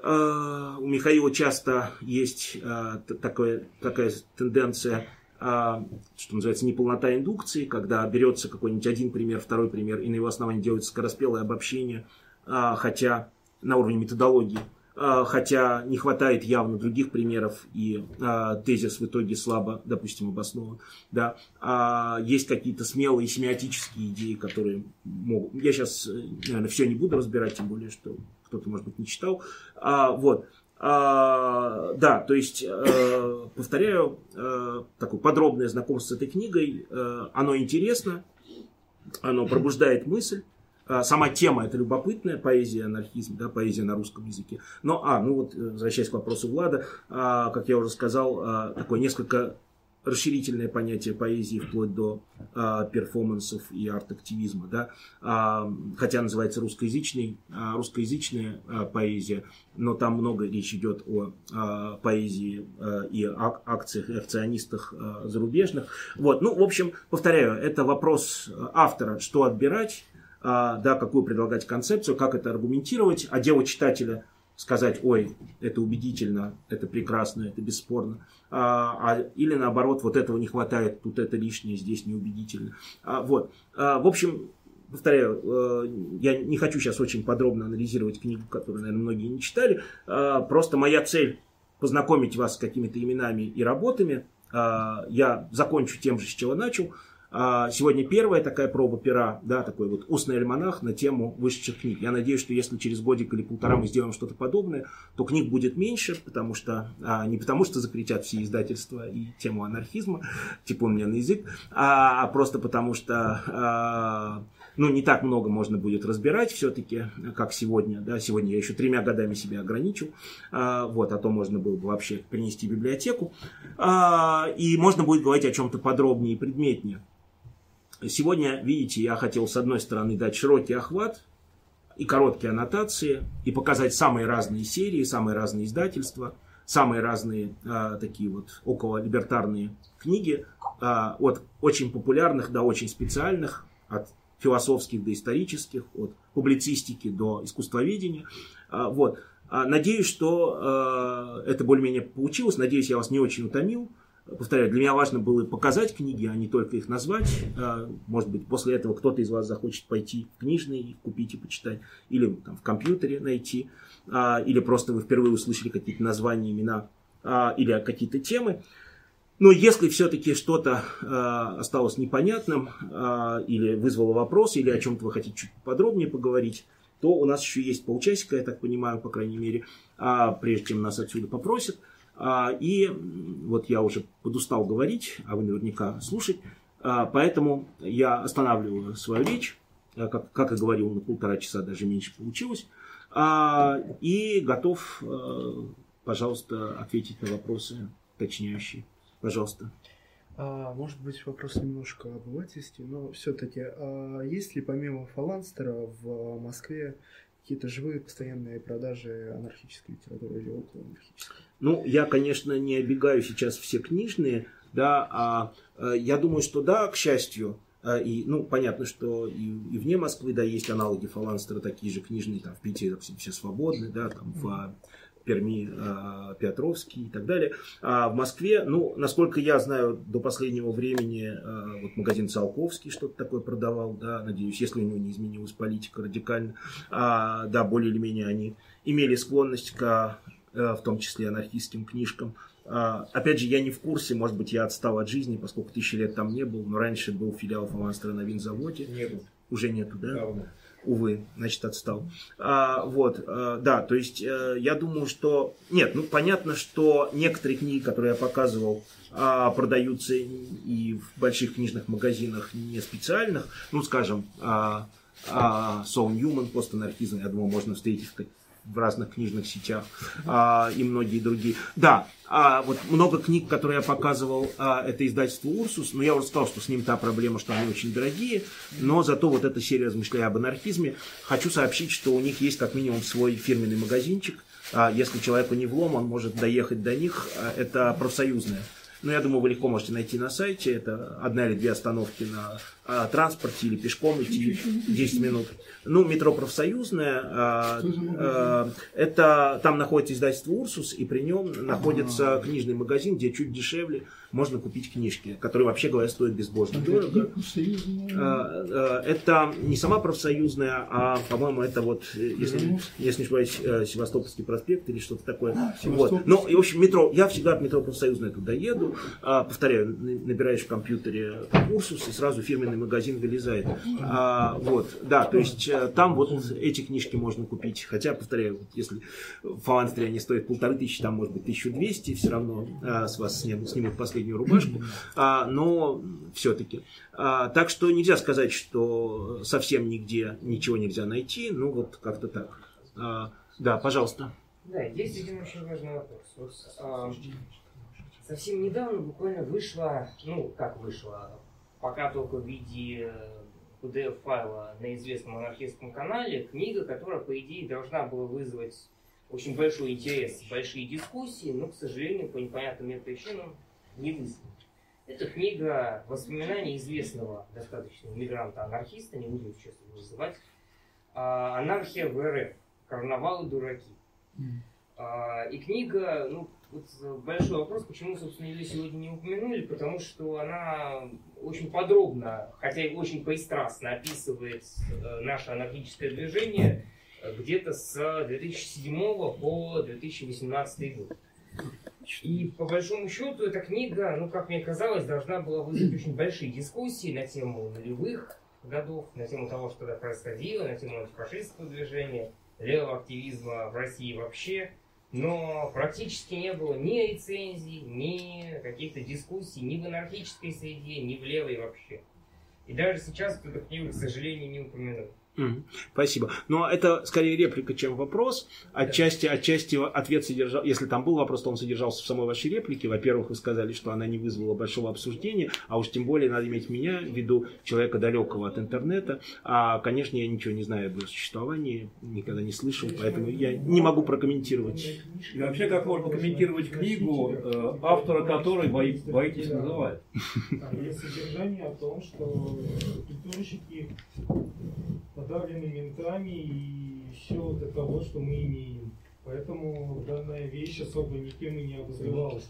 у Михаила часто есть а, такое, такая тенденция, а, что называется, неполнота индукции, когда берется какой-нибудь один пример, второй пример, и на его основании делается скороспелое обобщение, а, хотя на уровне методологии а, хотя не хватает явно других примеров, и а, тезис в итоге слабо, допустим, обоснован. Да. А есть какие-то смелые семиотические идеи, которые могут... Я сейчас, наверное, все не буду разбирать, тем более, что кто-то, может быть, не читал. А, вот. А, да, то есть, э, повторяю, э, такое подробное знакомство с этой книгой, э, оно интересно, оно пробуждает мысль, а, сама тема это любопытная, поэзия анархизм, да, поэзия на русском языке. Но, а, ну вот, э, возвращаясь к вопросу Влада, а, как я уже сказал, а, такое несколько расширительное понятие поэзии вплоть до а, перформансов и арт-активизма, да, а, хотя называется русскоязычной, а, русскоязычная а, поэзия, но там много речь идет о а, поэзии а, и ак- акциях и акционистах а, зарубежных. Вот, ну, в общем, повторяю, это вопрос автора, что отбирать, а, да, какую предлагать концепцию, как это аргументировать, а дело читателя сказать, ой, это убедительно, это прекрасно, это бесспорно. А, а, или наоборот, вот этого не хватает, тут это лишнее, здесь неубедительно. А, вот. А, в общем, повторяю, э, я не хочу сейчас очень подробно анализировать книгу, которую, наверное, многие не читали. А, просто моя цель познакомить вас с какими-то именами и работами. А, я закончу тем же, с чего начал – сегодня первая такая проба пера, да, такой вот устный альманах на тему вышедших книг. Я надеюсь, что если через годик или полтора мы сделаем что-то подобное, то книг будет меньше, потому что, а, не потому что закричат все издательства и тему анархизма, типа у меня на язык, а, а просто потому что а, ну, не так много можно будет разбирать все-таки, как сегодня. Да? Сегодня я еще тремя годами себя ограничил. А, вот, а то можно было бы вообще принести библиотеку. А, и можно будет говорить о чем-то подробнее и предметнее. Сегодня, видите, я хотел с одной стороны дать широкий охват и короткие аннотации, и показать самые разные серии, самые разные издательства, самые разные а, такие вот около либертарные книги, а, от очень популярных до очень специальных, от философских до исторических, от публицистики до искусствоведения. А, вот. Надеюсь, что а, это более-менее получилось. Надеюсь, я вас не очень утомил. Повторяю, для меня важно было показать книги, а не только их назвать. Может быть, после этого кто-то из вас захочет пойти в книжный, купить и почитать, или там, в компьютере найти, или просто вы впервые услышали какие-то названия, имена, или какие-то темы. Но если все-таки что-то осталось непонятным или вызвало вопрос, или о чем-то вы хотите чуть подробнее поговорить, то у нас еще есть полчасика, я так понимаю, по крайней мере, а, прежде чем нас отсюда попросят. А, и вот я уже подустал говорить, а вы наверняка слушать, а, поэтому я останавливаю свою речь, а, как, как и говорил, на полтора часа даже меньше получилось, и готов, пожалуйста, ответить на вопросы уточняющие. Пожалуйста. А, может быть, вопрос немножко об обывательстве, но все-таки, а есть ли помимо Фаланстера в Москве какие-то живые постоянные продажи анархической литературы или около анархической? Ну, я, конечно, не обегаю сейчас все книжные, да, а, а я думаю, что да, к счастью, а, и, ну, понятно, что и, и вне Москвы, да, есть аналоги Фаланстера, такие же книжные, там, в Питере, допустим, все свободны, да, там, в Перми, а, Петровский и так далее. А в Москве, ну, насколько я знаю, до последнего времени а, вот магазин Циолковский что-то такое продавал, да, надеюсь, если у него не изменилась политика радикально, а, да, более или менее они имели склонность к, в том числе, анархистским книжкам. Опять же, я не в курсе, может быть, я отстал от жизни, поскольку тысячи лет там не был, но раньше был филиал Фаланстера на винзаводе. Не был. Уже нету, да? Давно увы, значит, отстал. А, вот, а, да, то есть а, я думаю, что... Нет, ну, понятно, что некоторые книги, которые я показывал, а, продаются и в больших книжных магазинах не специальных. Ну, скажем, а, а, Соул Ньюман, постанархизм, я думаю, можно встретить в разных книжных сетях а, и многие другие. Да, а вот много книг, которые я показывал, а, это издательство Урсус, но я уже сказал, что с ним та проблема, что они очень дорогие, но зато вот эта серия «Размышляя об анархизме», хочу сообщить, что у них есть как минимум свой фирменный магазинчик, а если человеку не влом, он может доехать до них, а, это профсоюзная. Но я думаю, вы легко можете найти на сайте. Это одна или две остановки на а, транспорте или пешком идти 10 минут. Ну, метро профсоюзное. А, а, это там находится издательство Урсус, и при нем находится книжный магазин, где чуть дешевле можно купить книжки, которые, вообще говоря, стоят безбожно дорого. А, а, это не сама профсоюзная, а, по-моему, это вот, если, если не ошибаюсь, э, Севастопольский проспект или что-то такое. А, вот. Ну, и, в общем, метро, я всегда от метро профсоюзное туда еду, повторяю, набираешь в компьютере Урсус, и сразу фирменный магазин вылезает. Вот, да, то есть э, там вот эти книжки можно купить. Хотя, повторяю, если в Фаланстре они стоят полторы тысячи, там может быть 1200, все равно с вас снимут, снимут последнюю рубашку. А, но все-таки. А, так что нельзя сказать, что совсем нигде ничего нельзя найти. Ну вот как-то так. А, да, пожалуйста. Да, есть один очень важный вопрос. Вот, а, совсем недавно буквально вышла, ну как вышла, пока только в виде PDF-файла на известном анархистском канале книга, которая, по идее, должна была вызвать очень большой интерес, большие дискуссии, но, к сожалению, по непонятным мне причинам не вызвала. Это книга воспоминаний известного достаточно мигранта-анархиста, не буду сейчас его называть, а, «Анархия в РФ. Карнавал и дураки». Mm. И книга, ну, вот большой вопрос, почему, собственно, ее сегодня не упомянули, потому что она очень подробно, хотя и очень поистрастно описывает э, наше анархическое движение где-то с 2007 по 2018 год. И по большому счету эта книга, ну как мне казалось, должна была вызвать очень большие дискуссии на тему нулевых годов, на тему того, что тогда происходило, на тему антифашистского движения, левого активизма в России вообще. Но практически не было ни рецензий, ни каких-то дискуссий ни в анархической среде, ни в левой вообще. И даже сейчас эту книгу, к сожалению, не упомянул. Спасибо. Но это скорее реплика, чем вопрос. Отчасти, отчасти ответ содержал, если там был вопрос, то он содержался в самой вашей реплике. Во-первых, вы сказали, что она не вызвала большого обсуждения, а уж тем более надо иметь меня в виду человека далекого от интернета. А, конечно, я ничего не знаю об ее существовании, никогда не слышал, поэтому я не могу прокомментировать. И вообще, как можно комментировать книгу, э, автора которой бои, боитесь называть? Есть содержание о том, что культурщики подавлены ментами и все таково, что мы имеем. Поэтому данная вещь особо никем и не обозревалась.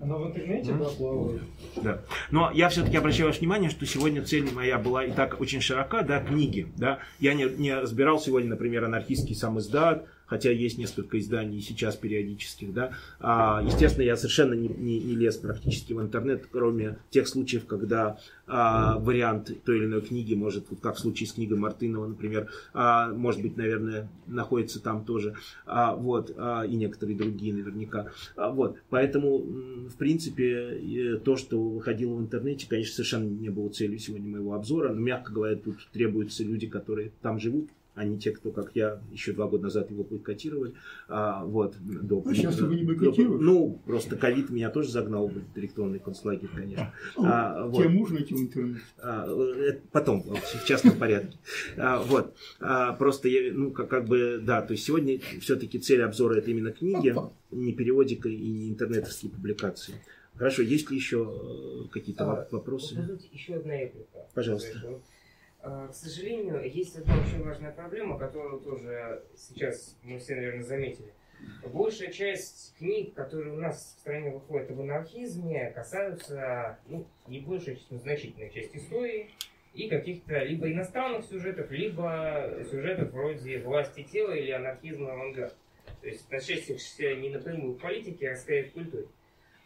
Она в интернете, да, плавает. Да. Но я все-таки обращаю ваше внимание, что сегодня цель моя была и так очень широка, да, книги, да. Я не, не разбирал сегодня, например, анархистский сам издат, хотя есть несколько изданий сейчас периодических, да. А, естественно, я совершенно не, не, не лез практически в интернет, кроме тех случаев, когда а, вариант той или иной книги может, вот как в случае с книгой Мартынова, например, а, может быть, наверное, находится там тоже, а, вот, а, и некоторые другие наверняка, а, вот, поэтому, в принципе, то, что выходило в интернете, конечно, совершенно не было целью сегодня моего обзора, но, мягко говоря, тут требуются люди, которые там живут, а не те, кто, как я, еще два года назад его бойкотировали. А, вот, до, а сейчас его не бойкотируют? Ну, просто ковид меня тоже загнал в электронный концлагерь, конечно. А, а, вот. Тебе можно идти в интернет? А, это потом, в частном порядке. А, вот. А, просто, я, ну, как, как бы, да, то есть сегодня все-таки цель обзора это именно книги, не периодика и не интернетовские публикации. Хорошо, есть ли еще э, какие-то а, вопросы? Еще одна реплика. Пожалуйста. А, к сожалению, есть одна очень важная проблема, которую тоже сейчас мы все, наверное, заметили. Большая часть книг, которые у нас в стране выходят об анархизме, касаются, ну, не большая часть, но значительная часть истории и каких-то либо иностранных сюжетов, либо сюжетов вроде власти тела или анархизма авангард. То есть относящихся не напрямую к политике, а скорее к культуре.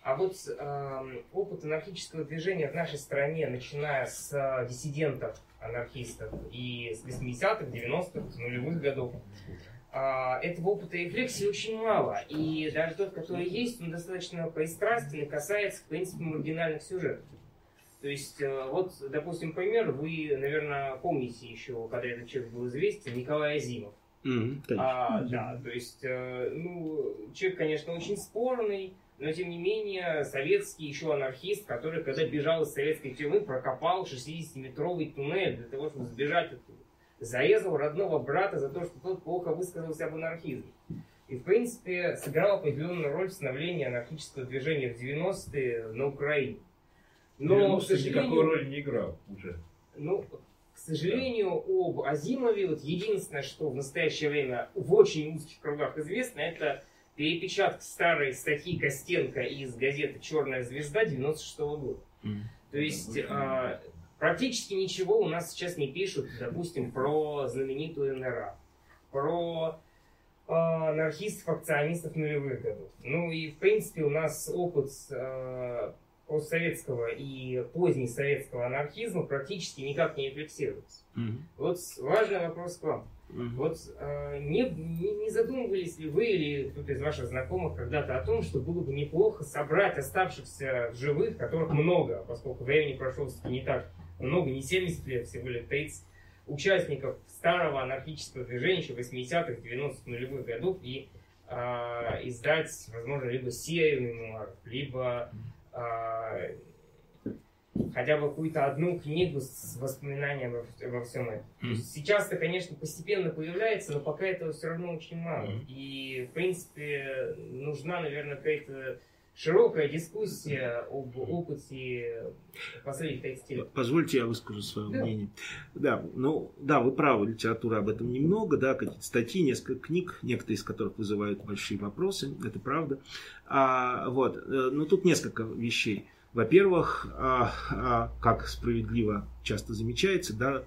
А вот э, опыт анархического движения в нашей стране, начиная с э, диссидентов анархистов и с 80-х, 90-х, нулевых годов. А, этого опыта рефлексии очень мало. И даже тот, который есть, он достаточно пристрастен и касается, в принципе, маргинальных сюжетов. То есть, э, вот, допустим, пример, вы, наверное, помните еще, когда этот человек был известен, Николай Азимов. Mm-hmm, а, да, то есть, э, ну, человек, конечно, очень спорный, но тем не менее советский еще анархист, который, когда бежал из советской тюрьмы, прокопал 60-метровый туннель для того, чтобы сбежать оттуда. Зарезал родного брата за то, что тот плохо высказался об анархизме. И, в принципе, сыграл определенную роль в становлении анархического движения в 90-е на Украине. Но, к сожалению, никакой роли не играл уже. Ну, к сожалению, об Азимове вот единственное, что в настоящее время в очень узких кругах известно, это перепечатка старой статьи Костенко из газеты «Черная звезда» 96 -го года. Mm. То есть а, практически ничего у нас сейчас не пишут, допустим, про знаменитую НРА, про а, анархистов, акционистов нулевых годов. Ну и, в принципе, у нас опыт а, постсоветского и позднесоветского анархизма практически никак не рефлексируется. Mm-hmm. Вот важный вопрос к вам. Угу. Вот э, не, не, не задумывались ли вы или кто-то из ваших знакомых когда-то о том, что было бы неплохо собрать оставшихся живых, которых много, поскольку времени прошло не так много, не 70 лет, всего лишь 30 участников старого анархического движения еще 80-х, 90-х, нулевых годов и э, издать, возможно, либо серию мемуаров, либо э, хотя бы какую-то одну книгу с воспоминанием во, во всем этом. Mm. сейчас это, конечно, постепенно появляется, но пока этого все равно очень мало. Mm. И, в принципе, нужна, наверное, какая-то широкая дискуссия об опыте последних 30 лет. Позвольте я выскажу свое да. мнение. Да, ну, да, вы правы, литература об этом немного, да, какие-то статьи, несколько книг, некоторые из которых вызывают большие вопросы, это правда. А, вот, э, но тут несколько вещей. Во-первых, а, а, как справедливо часто замечается, да,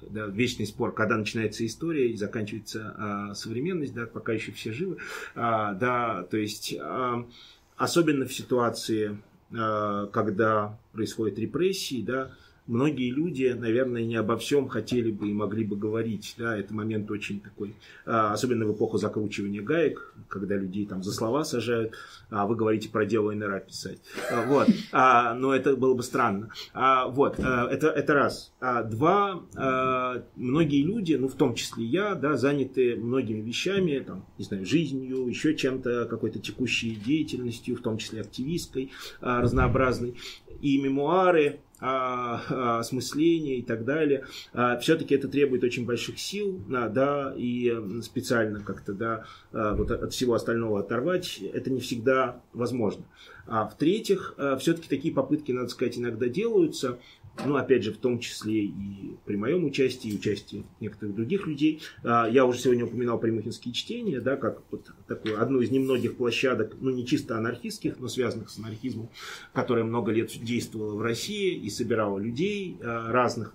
да, вечный спор, когда начинается история и заканчивается а, современность, да, пока еще все живы, да, то есть особенно в ситуации, когда происходят репрессии, да, многие люди, наверное, не обо всем хотели бы и могли бы говорить. Да, это момент очень такой, а, особенно в эпоху закручивания гаек, когда людей там за слова сажают, а вы говорите про дело НРА писать. А, вот. А, но это было бы странно. Вот. Это, это раз. Два. Многие люди, ну в том числе я, да, заняты многими вещами, там, не знаю, жизнью, еще чем-то, какой-то текущей деятельностью, в том числе активистской, разнообразной. И мемуары, осмысления и так далее. А, все-таки это требует очень больших сил, да, и специально как-то, да, а, вот от всего остального оторвать, это не всегда возможно. А в-третьих, все-таки такие попытки, надо сказать, иногда делаются, ну, опять же, в том числе и при моем участии, и участии некоторых других людей. А, я уже сегодня упоминал примухинские чтения, да, как вот такую, одну из немногих площадок, ну, не чисто анархистских, но связанных с анархизмом, которая много лет действовала в России и собирала людей а, разных.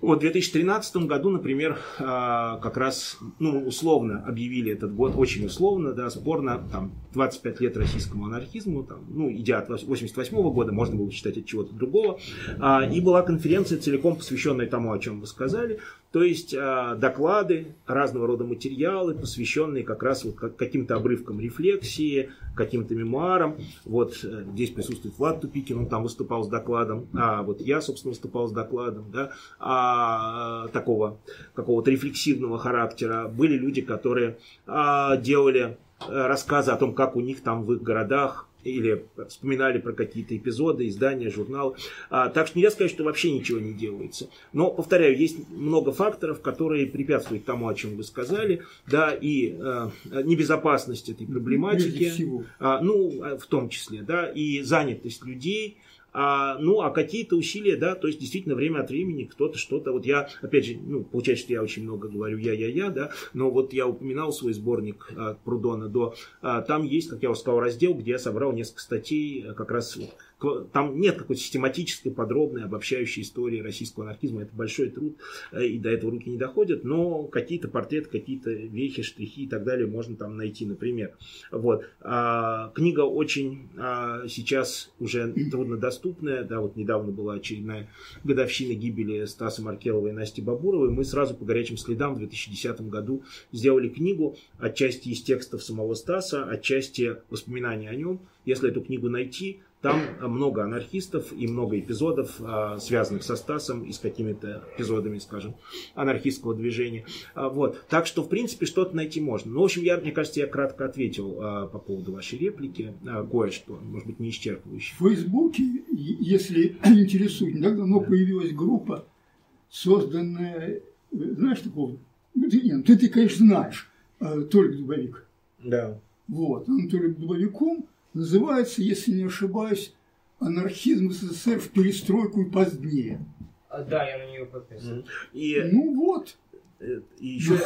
Вот в 2013 году, например, а, как раз, ну, условно объявили этот год, очень условно, да, спорно, там, 25 лет российскому анархизму, там, ну, идя от 88 года, можно было считать от чего-то другого, а, и была конференция целиком посвященная тому, о чем вы сказали, то есть а, доклады, разного рода материалы, посвященные как раз вот каким-то обрывкам рефлексии, каким-то мемуарам. Вот э, здесь присутствует Влад Тупикин, он там выступал с докладом, а вот я, собственно, выступал с докладом, да, а, такого какого-то рефлексивного характера. Были люди, которые а, делали э, рассказы о том, как у них там в их городах или вспоминали про какие-то эпизоды, издания, журналы. А, так что нельзя сказать, что вообще ничего не делается. Но, повторяю, есть много факторов, которые препятствуют тому, о чем вы сказали, да, и э, небезопасность этой проблематики, а, ну, в том числе, да, и занятость людей, а, ну, а какие-то усилия, да, то есть действительно время от времени кто-то что-то, вот я, опять же, ну, получается, что я очень много говорю я-я-я, да, но вот я упоминал свой сборник а, Прудона до, а, там есть, как я уже сказал, раздел, где я собрал несколько статей а, как раз там нет какой-то систематической, подробной, обобщающей истории российского анархизма. Это большой труд, э, и до этого руки не доходят, но какие-то портреты, какие-то вехи, штрихи и так далее можно там найти, например. Вот. А, книга очень а, сейчас уже труднодоступная. Да, вот недавно была очередная годовщина гибели Стаса Маркелова и Насти Бабуровой. Мы сразу по горячим следам в 2010 году сделали книгу, отчасти из текстов самого Стаса, отчасти воспоминаний о нем. Если эту книгу найти, там много анархистов и много эпизодов, а, связанных со Стасом и с какими-то эпизодами, скажем, анархистского движения. А, вот. Так что, в принципе, что-то найти можно. Ну, в общем, я, мне кажется, я кратко ответил а, по поводу вашей реплики. Кое-что, может быть, не исчерпывающе. В Фейсбуке, если интересует, недавно давно да. появилась группа, созданная, знаешь такого, ну, нет, ты, ты, конечно, знаешь, Толик Дубовик. Да. Вот, он Толик Дубовиком называется, если не ошибаюсь, «Анархизм СССР в перестройку и позднее». А, да, я на нее подписан. И... Ну вот. Э, и еще,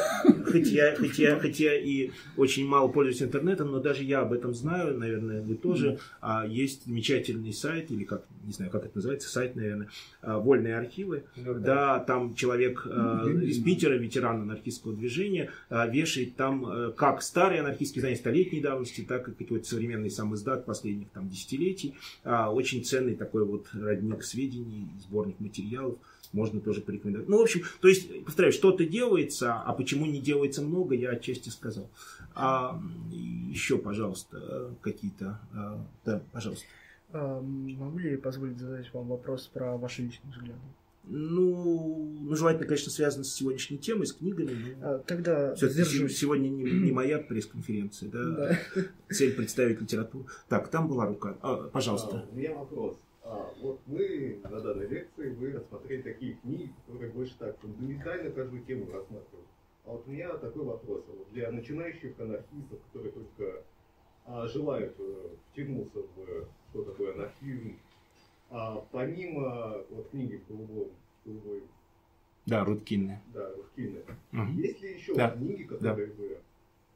хоть я, хоть, я, хоть я и очень мало пользуюсь интернетом, но даже я об этом знаю, наверное, вы тоже. А, есть замечательный сайт, или как, не знаю, как это называется, сайт, наверное, а, «Вольные архивы». Ну, да. да, там человек а, из Питера, ветеран анархистского движения, а, вешает там как старые анархистские издания столетней давности, так и какой-то современный сам издат последних там десятилетий. Очень ценный такой вот родник сведений, сборник материалов можно тоже порекомендовать. Ну, в общем, то есть, повторяю, что-то делается, а почему не делается много, я отчасти сказал. А еще, пожалуйста, какие-то... А, да, пожалуйста. А, могу ли я позволить задать вам вопрос про ваши личные взгляды? Ну, ну, желательно, конечно, связано с сегодняшней темой, с книгами. Но а, тогда держусь. Сегодня не, не моя пресс-конференция, да? да. Цель представить литературу. Так, там была рука. А, пожалуйста. А, у меня вопрос. А, вот мы на данной лекции вы рассмотрели такие книги, которые больше так фундаментально каждую тему рассматривают. А вот у меня такой вопрос. Вот для начинающих анархистов, которые только а, желают э, втянуться в что такое анархизм, а, помимо вот книги голубой, голубой да, Руткины. Да, Руткины. Угу. Есть ли еще да. книги, которые да. вы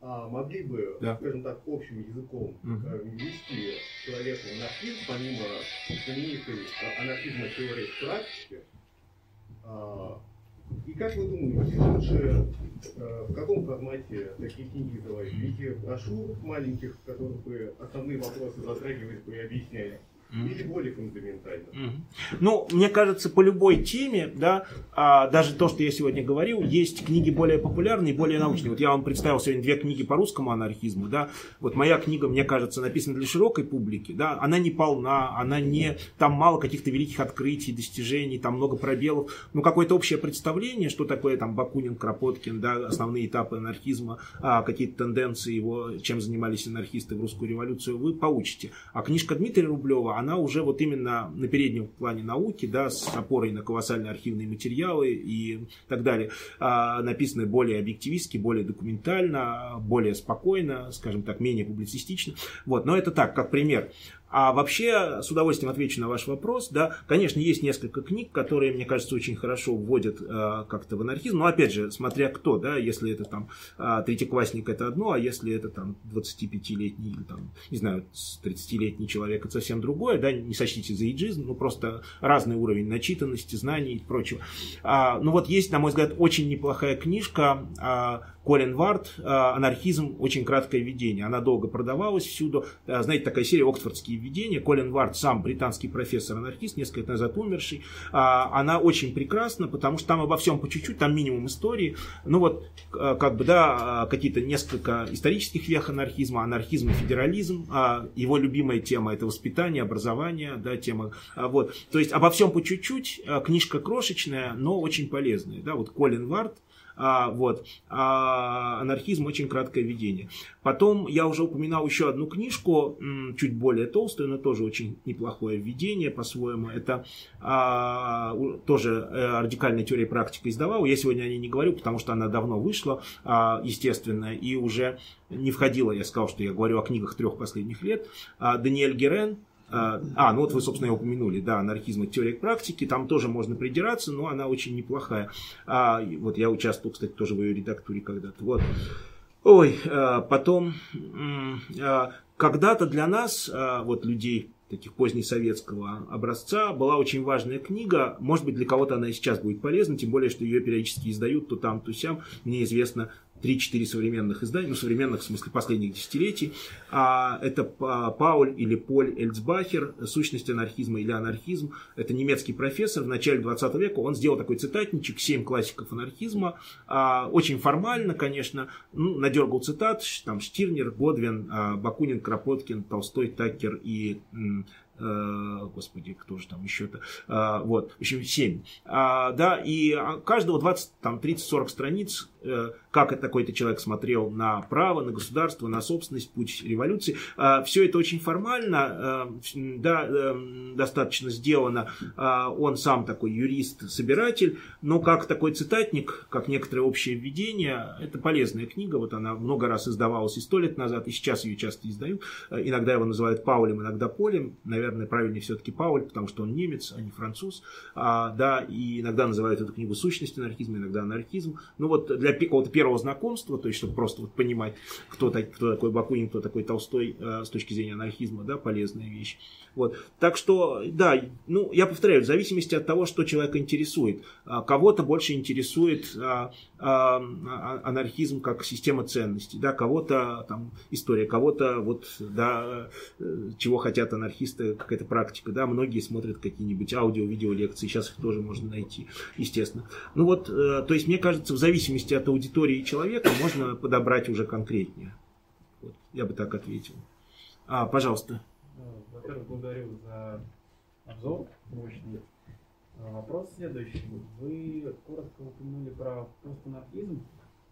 а, могли бы, да. скажем так, общим языком ввести человеку в анархизм, помимо знаменитой анархизма теории в практике, а, И как вы думаете, лучше э, в каком формате такие книги издавать? В виде брошюр маленьких, в которых бы основные вопросы затрагивались бы и объясняли? Или более фундаментально? Мгм. Ну, мне кажется, по любой теме, да, а, даже то, что я сегодня говорил, есть книги более популярные, более научные. Вот я вам представил сегодня две книги по русскому анархизму, да. Вот моя книга, мне кажется, написана для широкой публики, да. Она не полна, она не, там мало каких-то великих открытий, достижений, там много пробелов. Ну, какое-то общее представление, что такое там Бакунин, Кропоткин, да, основные этапы анархизма, а, какие-то тенденции его, чем занимались анархисты в русскую революцию, вы получите. А книжка Дмитрия Рублева, она уже вот именно на переднем плане науки, да, с опорой на колоссальные архивные материалы и так далее, а, написаны более объективистски, более документально, более спокойно, скажем так, менее публицистично. Вот, но это так, как пример. А вообще, с удовольствием отвечу на ваш вопрос. Да, конечно, есть несколько книг, которые, мне кажется, очень хорошо вводят э, как-то в анархизм. Но опять же, смотря кто, да, если это там э, третьеклассник, это одно, а если это там 25-летний или там, не знаю, 30-летний человек, это совсем другое, да, не сочтите за иджизм, ну просто разный уровень начитанности, знаний и прочего. А, ну вот есть, на мой взгляд, очень неплохая книжка а, Колин Вард «Анархизм. Очень краткое введение». Она долго продавалась всюду. А, Знаете, такая серия «Оксфордские введения». Колин Вард сам британский профессор-анархист, несколько лет назад умерший. А, Она очень прекрасна, потому что там обо всем по чуть-чуть, там минимум истории. Ну вот, как бы, да, какие-то несколько исторических вех анархизма, анархизм и федерализм. Его любимая тема – это воспитание, образование, да, тема. Вот. То есть обо всем по чуть-чуть. Книжка крошечная, но очень полезная. Да, вот Колин Вард, а, вот. А анархизм очень краткое введение. Потом я уже упоминал еще одну книжку, чуть более толстую, но тоже очень неплохое введение по-своему. Это а, тоже э, радикальная теория и практика издавал. Я сегодня о ней не говорю, потому что она давно вышла, а, естественно, и уже не входила. Я сказал, что я говорю о книгах трех последних лет. А, Даниэль Герен, а, а, ну вот вы, собственно, и упомянули, да, анархизм и теория практики, там тоже можно придираться, но она очень неплохая. А, вот я участвовал, кстати, тоже в ее редактуре когда-то. Вот. Ой, а, потом, а, когда-то для нас, вот людей таких позднесоветского образца, была очень важная книга. Может быть, для кого-то она и сейчас будет полезна, тем более, что ее периодически издают то там, то сям. Мне известно 3-4 современных издания, ну, современных в смысле последних десятилетий. А, это Па- Пауль или Поль Эльцбахер «Сущность анархизма или анархизм». Это немецкий профессор в начале 20 века. Он сделал такой цитатничек «Семь классиков анархизма». А, очень формально, конечно. Ну, надергал цитат. Там Штирнер, Годвин, а, Бакунин, Кропоткин, Толстой, Такер и э, господи, кто же там еще-то, А, вот, в общем, 7. А, да, и каждого 20, там, 30-40 страниц, как это такой-то человек смотрел на право, на государство, на собственность, путь революции. все это очень формально, э, да, э, достаточно сделано. Он сам такой юрист, собиратель, но как такой цитатник, как некоторое общее введение, это полезная книга. Вот она много раз издавалась и сто лет назад, и сейчас ее часто издают. Э, Иногда его называют Паулем, иногда Полем. Наверное, правильнее все-таки Пауль, потому что он немец, а не француз. А, да, и иногда называют эту книгу «Сущность анархизма», иногда «Анархизм». Ну вот для какого-то первого знакомства, то есть чтобы просто вот понимать, кто, так- кто такой Бакунин, кто такой Толстой э, с точки зрения анархизма, да, полезная вещь. Вот. Так что, да, ну, я повторяю, в зависимости от того, что человека интересует. А, Кого-то больше интересует а, анархизм как система ценностей, да, кого-то там история, кого-то вот, да, э, чего хотят анархисты, какая-то практика, да, многие смотрят какие-нибудь аудио-видео лекции, сейчас их тоже можно найти, естественно. Ну вот, э, то есть, мне кажется, в зависимости от аудитории человека можно подобрать уже конкретнее. Вот, я бы так ответил. А, пожалуйста. Э, Во-первых, благодарю за обзор мощный. Э, Вопрос следующий. Вы коротко упомянули про постанархизм,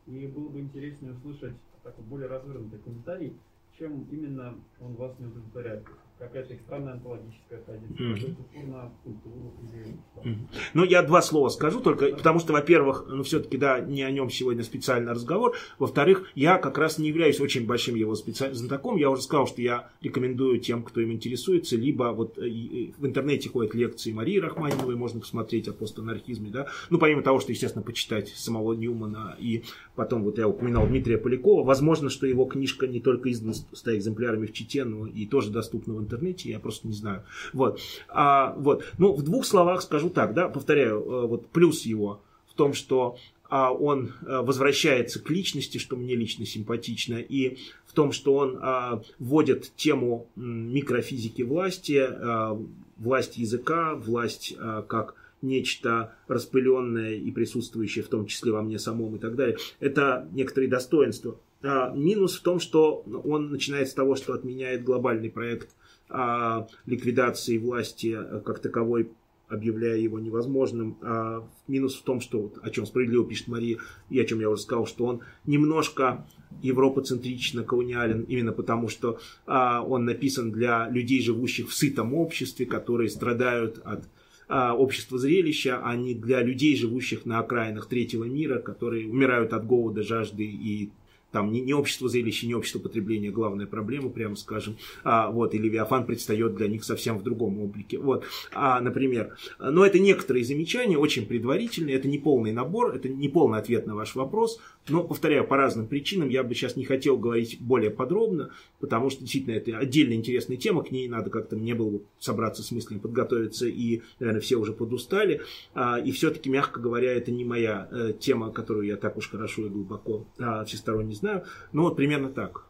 и было бы интереснее услышать такой более развернутый комментарий, чем именно он вас не удовлетворяет. Какая-то их странная Мгм. какой-то упор на культуру или. Ну, я два слова скажу только, потому что, во-первых, ну, все-таки, да, не о нем сегодня специальный разговор. Во-вторых, я как раз не являюсь очень большим его специальным знатоком. Я уже сказал, что я рекомендую тем, кто им интересуется, либо вот э, и в интернете ходят лекции Марии Рахманиновой, можно посмотреть о постанархизме, да. Ну, помимо того, что, естественно, почитать самого Ньюмана и потом, вот я упоминал Дмитрия Полякова, возможно, что его книжка не только издана 100 экземплярами в Чите, но и тоже доступна в интернете, я просто не знаю. Вот. А, вот. Ну, в двух словах скажу так, да, повторяю, э, вот плюс его в том, что а, он а, возвращается к личности, что мне лично симпатично, и в том, что он а, вводит тему микрофизики власти, а, власть языка, власть а, как нечто распыленное и присутствующее в том числе во мне самом и так далее. Это некоторые достоинства. А, минус в том, что он начинает с того, что отменяет глобальный проект а, ликвидации власти как таковой объявляя его невозможным. А минус в том, что, о чем справедливо пишет Мария, и о чем я уже сказал, что он немножко европоцентрично колониален, именно потому что а, он написан для людей, живущих в сытом обществе, которые страдают от а, общества зрелища, а не для людей, живущих на окраинах третьего мира, которые умирают от голода, жажды и там не, не общество зрелища, не общество потребления главная проблема, прямо скажем. А, вот, и Левиафан предстает для них совсем в другом облике. Вот, а, например. Но это некоторые замечания, очень предварительные, это не полный набор, это не полный ответ на ваш вопрос. Но, повторяю, по разным причинам я бы сейчас не хотел говорить более подробно, потому что действительно это отдельно интересная тема, к ней надо как-то, мне было собраться с мыслями, подготовиться, и, наверное, все уже подустали. А, и все-таки, мягко говоря, это не моя э, тема, которую я так уж хорошо и глубоко а, всесторонне знаю. Ну вот примерно так.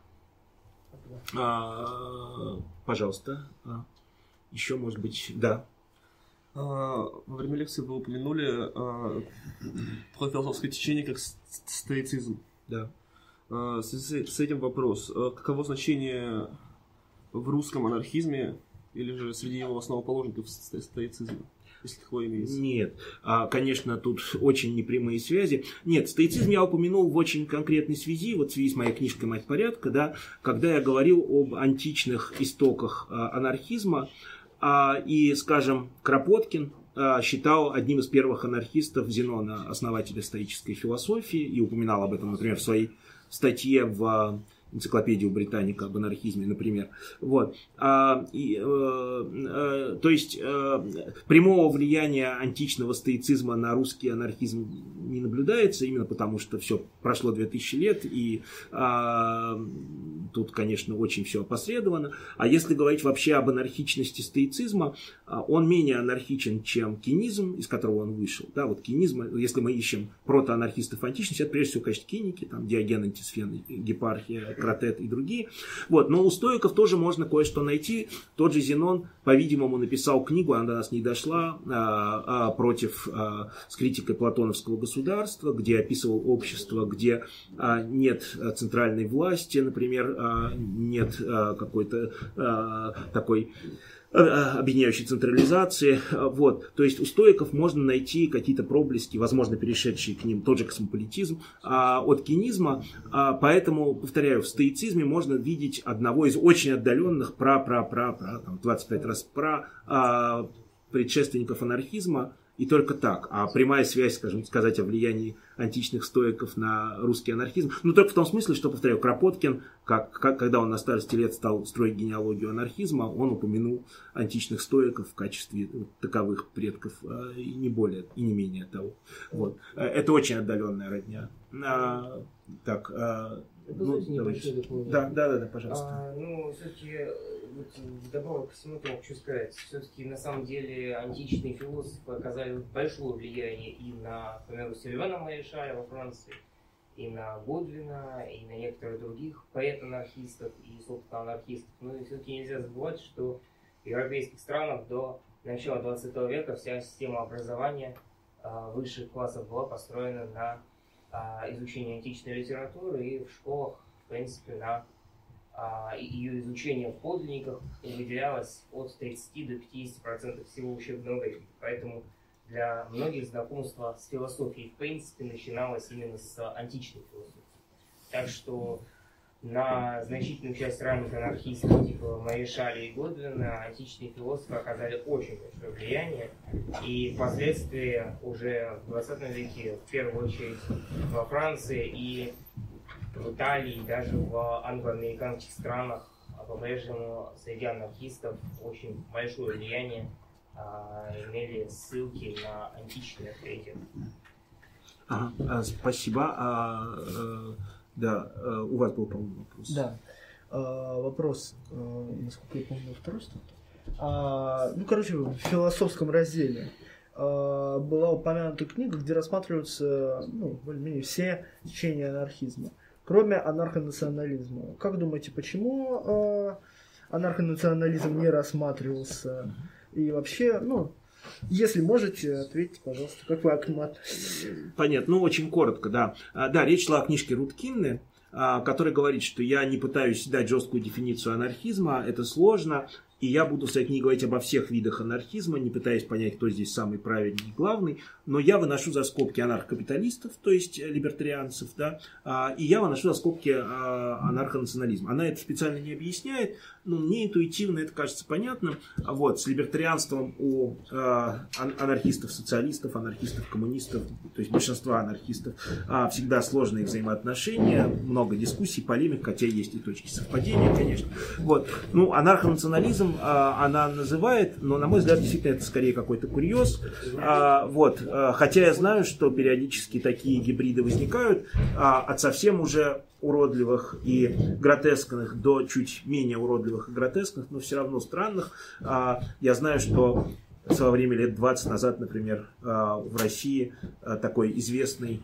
А, пожалуйста. Еще, может быть, да. А, во время лекции вы упомянули а, про философское течение как стоицизм. Да. А, связи с этим вопрос. Каково значение в русском анархизме или же среди его основоположников стоицизма? если такое имеется? Нет, конечно, тут очень непрямые связи. Нет, стоицизм я упомянул в очень конкретной связи, вот в связи с моей книжкой «Мать порядка», да, когда я говорил об античных истоках анархизма, а, и, скажем, Кропоткин а, считал одним из первых анархистов Зенона, основателя стоической философии, и упоминал об этом, например, в своей статье в энциклопедию Британика об анархизме, например. Вот. А, и, э, э, то есть э, прямого влияния античного стоицизма на русский анархизм не наблюдается, именно потому что все прошло 2000 лет, и э, тут, конечно, очень все опосредовано. А если говорить вообще об анархичности стоицизма, э, он менее анархичен, чем кинизм, из которого он вышел. Да, вот кинизм, если мы ищем протоанархистов античности, это прежде всего, конечно, киники, там Диоген, Антисфен, Гепархия, Кратет и другие. Вот. Но у стоиков тоже можно кое-что найти. Тот же Зенон, по-видимому, написал книгу, она до нас не дошла, а, а, против, а, с критикой платоновского государства, где описывал общество, где а, нет центральной власти, например, а, нет а, какой-то а, такой объединяющей централизации. Вот. То есть у стоиков можно найти какие-то проблески, возможно, перешедшие к ним тот же космополитизм а, от кинизма. А, поэтому, повторяю, в стоицизме можно видеть одного из очень отдаленных пра-пра-пра-пра, там 25 раз пра а, предшественников анархизма, и только так. А прямая связь, скажем, сказать о влиянии античных стоиков на русский анархизм, ну только в том смысле, что, повторяю, Кропоткин, как, как, когда он на старости лет стал строить генеалогию анархизма, он упомянул античных стоиков в качестве таковых предков, а, и не более, и не менее того. Вот. Э, это очень отдаленная родня. А, так, а, ну, да, да, да, да, пожалуйста. А, ну, все-таки вот, вдобавок ко всему тому хочу сказать, все-таки на самом деле античные философы оказали большое влияние и на, к примеру, Сильвана Маришаля во Франции, и на Годвина, и на некоторых других поэт-анархистов и, собственно, анархистов. И все-таки нельзя забывать, что в европейских странах до начала 20 века вся система образования э, высших классов была построена на э, изучении античной литературы и в школах, в принципе, на а, ее изучение в подлинниках выделялось от 30 до 50% всего учебного времени. Поэтому для многих знакомство с философией в принципе начиналось именно с античной философии. Так что на значительную часть ранних анархистов, типа Маришаля и Годвина, античные философы оказали очень большое влияние. И впоследствии уже в 20 веке, в первую очередь во Франции и в Италии, даже в англоамериканских странах а по-прежнему среди анархистов очень большое влияние а, имели ссылки на античные авторитеты. Ага, а, спасибо. Да, а, у вас был, по-моему, вопрос. Да. А, вопрос, а, насколько я помню, второй что А, ну, короче, в философском разделе. а, была упомянута книга, где рассматриваются ну, более-менее все течения анархизма, кроме анархонационализма. Как думаете, почему а, анархонационализм не рассматривался? И вообще, ну, если можете, ответьте, пожалуйста, как вы относитесь? Понятно, ну очень коротко, да. А, Да, речь шла о книжке Руткинны, а, который говорит, что я не пытаюсь дать жесткую дефиницию анархизма, это сложно, и я буду в своей книге говорить обо всех видах анархизма, не пытаясь понять, кто здесь самый правильный и главный, но я выношу за скобки анархокапиталистов, то есть э, либертарианцев, да, а, и я выношу за скобки анархонационализм. Она это специально не объясняет, но мне интуитивно это кажется понятным. А Вот, с либертарианством у ан- анархистов, социалистов, анархистов, коммунистов, то есть большинства анархистов, а, всегда сложные взаимоотношения, много дискуссий, полемик, хотя есть и точки совпадения, конечно. Вот. Ну, анархонационализм а, она называет, но, на мой взгляд, действительно, это скорее какой-то курьез. А, вот. А, хотя я знаю, что периодически такие гибриды возникают а, от совсем уже уродливых и гротескных до чуть менее уродливых и гротескных, но все равно странных. А, Я знаю, что в свое время, лет 20 назад, например, а, в России а, такой известный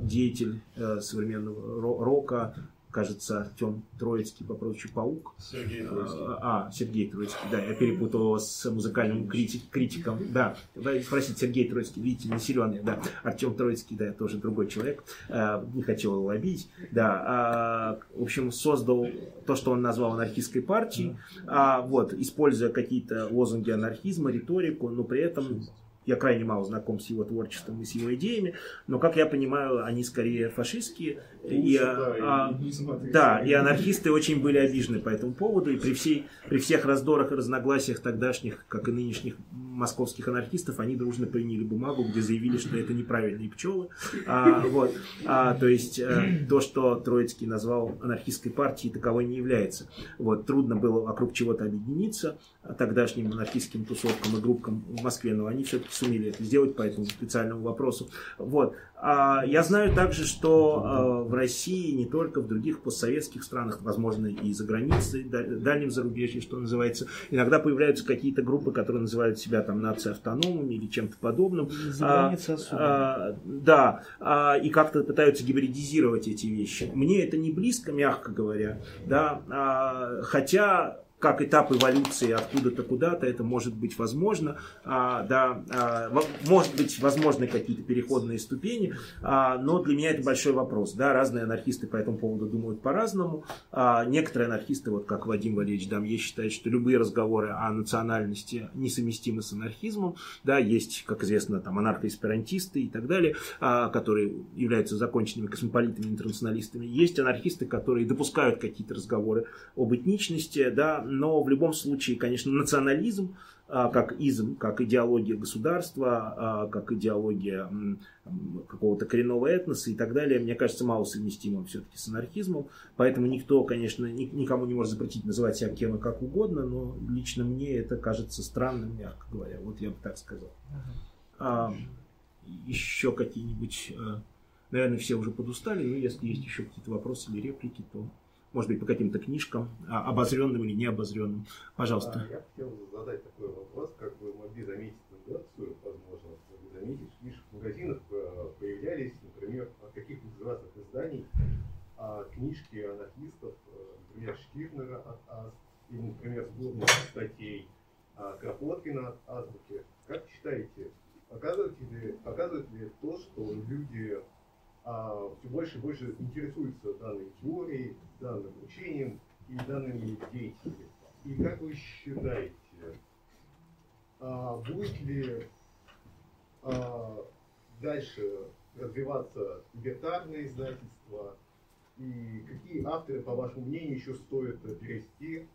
деятель а, современного ро- рока, кажется, Артем Троицкий по прозвищу Паук. Сергей Троицкий. А, Сергей Троицкий, да, я перепутал его с музыкальным крити- критиком. Да, Вы спросите, Сергей Троицкий, видите, не силен, да. Артем Троицкий, да, тоже другой человек. А, Не хотел его обидеть. Да, а, в общем, создал то, что он назвал анархистской партией, а, вот, используя какие-то лозунги анархизма, риторику, но при этом я крайне мало знаком с его творчеством и с его идеями, но, как я понимаю, они скорее фашистские. И, а, да, и анархисты очень были обижены по этому поводу, и при, всей, при всех раздорах и разногласиях тогдашних, как и нынешних московских анархистов, они дружно приняли бумагу, где заявили, что это неправильные пчелы. А, вот, а, то есть э, то, что Троицкий назвал анархистской партией, таковой не является. Вот, трудно было вокруг чего-то объединиться тогдашним анархистским тусовкам и группкам в Москве, но они все-таки сумели это сделать по этому специальному вопросу. Вот. А я знаю также, что э, в России, не только в других постсоветских странах, возможно, и за границей, да- дальнем зарубежье, что называется, иногда появляются какие-то группы, которые называют себя там нацией автономами или чем-то подобным. За А, границей особо. а, да, а, и как-то пытаются гибридизировать эти вещи. Мне это не близко, мягко говоря, да, а, хотя как этап эволюции откуда-то куда-то, это может быть возможно, а, да, а, может быть возможны какие-то переходные ступени, а, но для меня это большой вопрос, да, разные анархисты по этому поводу думают по-разному, А, некоторые анархисты, вот как Вадим Валерьевич Дамье, считают, что любые разговоры о национальности несовместимы с анархизмом, да, есть, как известно, там анархоэсперантисты и так далее, а, которые являются законченными космополитами, интернационалистами. Есть анархисты, которые допускают какие-то разговоры об этничности, да, но в любом случае, конечно, национализм, а, как изм, как идеология государства, а, как идеология какого-то коренного этноса и так далее, мне кажется, мало совместимым все-таки с анархизмом. Поэтому никто, конечно, ни- никому не может запретить называть себя кем и как угодно, но лично мне это кажется странным, мягко говоря. Вот я бы так сказал. А, еще какие-нибудь, э, наверное, все уже подустали, но если есть еще какие-то вопросы или реплики, то, может быть, по каким-то книжкам, а, обозренным или необозренным. Пожалуйста. А, Я хотел задать такой вопрос, как вы могли заметить тенденцию, возможно, могли заметить, в магазинах э, появлялись, например, от из разных изданий а, книжки анархистов, э, например, Штирнера от АС, или, например, сборник статей а, Кропоткина от Азбуки. Как считаете, показывает ли, показывает ли то, что люди все больше и больше интересуются данной теорией, данным учением и данными деятелями? И как вы считаете, а, будет ли а, дальше развиваться либертарное издательство? И какие авторы, по вашему мнению, еще стоит перевести?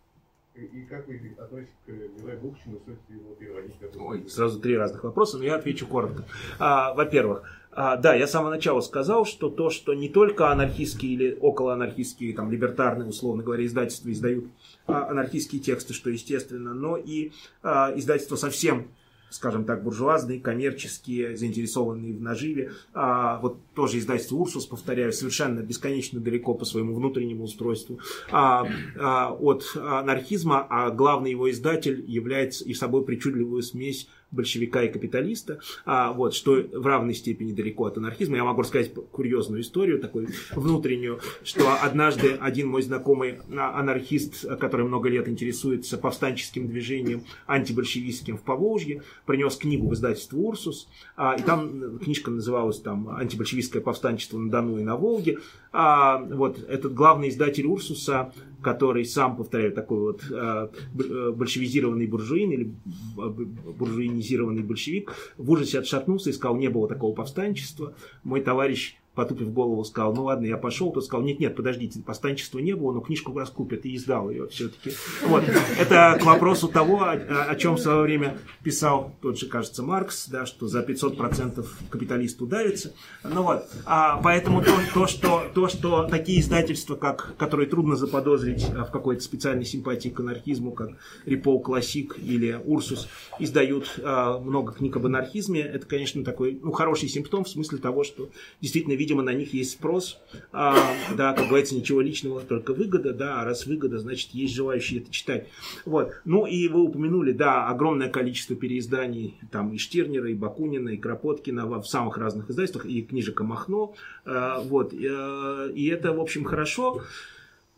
И, как вы относитесь к Бухчину, стоит ли его переводить? Ой, сразу три разных вопроса, но я отвечу коротко. А, во-первых, а, да, я с самого начала сказал, что то, что не только анархистские или околоанархистские, там, либертарные, условно говоря, издательства издают а, анархистские тексты, что естественно, но и а, издательства совсем скажем так, буржуазные, коммерческие, заинтересованные в наживе. А, вот тоже издательство «Урсус», повторяю, совершенно бесконечно далеко по своему внутреннему устройству а, а, от анархизма, а главный его издатель является и собой причудливую смесь большевика и капиталиста, а, вот, что в равной степени далеко от анархизма. Я могу рассказать курьезную историю, такую внутреннюю, что однажды один мой знакомый а, анархист, который много лет интересуется повстанческим движением антибольшевистским в Поволжье, принес книгу в издательство «Урсус», а, и там книжка называлась там «Антибольшевистское повстанчество на Дону и на Волге». А, вот этот главный издатель «Урсуса», который сам, повторяю, такой вот а, большевизированный буржуин или буржуинизированный большевик, в ужасе отшатнулся и сказал, не было такого повстанчества. Мой товарищ потупив голову, сказал, ну ладно, я пошел, тот сказал, нет, нет, подождите, повстанчества не было, но книжку раскупят, и издал ее все-таки. Вот. Это к вопросу того, о, о чем в свое время писал тот же, кажется, Маркс, да, что за 500% капиталист ударится. Ну вот, а, поэтому то, то, что, то, что такие издательства, как, которые трудно заподозрить а, в какой-то специальной симпатии к анархизму, как Репол Классик или Урсус, издают а, много книг об анархизме, это, конечно, такой ну, хороший симптом в смысле того, что действительно видимо видимо, на них есть спрос. А, да, как говорится, ничего личного, только выгода, да, а раз выгода, значит, есть желающие это читать. Вот. Ну, и вы упомянули, да, огромное количество переизданий, там, и Штирнера, и Бакунина, и Кропоткина в, самых разных издательствах, и книжек Махно, а, вот, э, и это, в общем, хорошо.